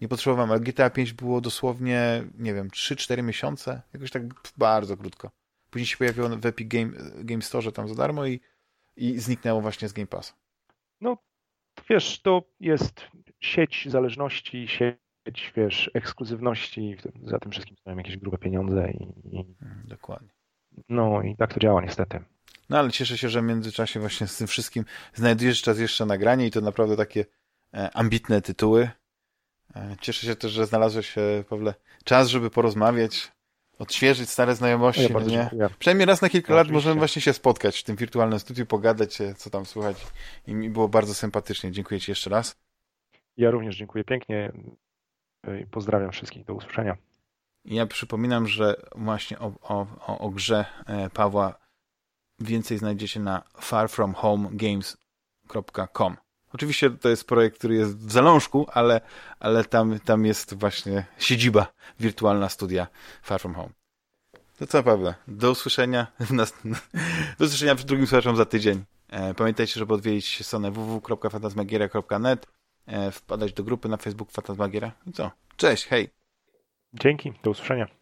nie potrzebowałem, ale GTA 5 było dosłownie, nie wiem, 3-4 miesiące, jakoś tak bardzo krótko. Później się pojawiło w Epic Game, Game Store tam za darmo i, i zniknęło właśnie z Game Passa. No, wiesz, to jest sieć zależności, sieć, wiesz, ekskluzywności, za tym wszystkim stoją jakieś grube pieniądze i, i... Mm, dokładnie. No i tak to działa niestety. No ale cieszę się, że w międzyczasie właśnie z tym wszystkim znajdujesz czas jeszcze nagranie i to naprawdę takie e, ambitne tytuły. E, cieszę się też, że znalazłeś, Pawle, czas, żeby porozmawiać, odświeżyć stare znajomości. Ja nie? Dziękuję. Przynajmniej raz na kilka lat możemy właśnie się spotkać w tym wirtualnym studiu, pogadać, co tam słychać. I mi było bardzo sympatycznie. Dziękuję Ci jeszcze raz. Ja również dziękuję pięknie i pozdrawiam wszystkich. Do usłyszenia. Ja przypominam, że właśnie o, o, o grze e, Pawła więcej znajdziecie na farfromhomegames.com. Oczywiście to jest projekt, który jest w zalążku, ale, ale tam, tam jest właśnie siedziba wirtualna studia Far From Home. To co, Pawle? Do usłyszenia w nas... Do usłyszenia w drugim słuchaczom za tydzień. E, pamiętajcie, żeby odwiedzić stronę www.fantasmagieria.net wpadać do grupy na Facebook Fantasmagieria. I co? Cześć, hej! Dzięki, do usłyszenia.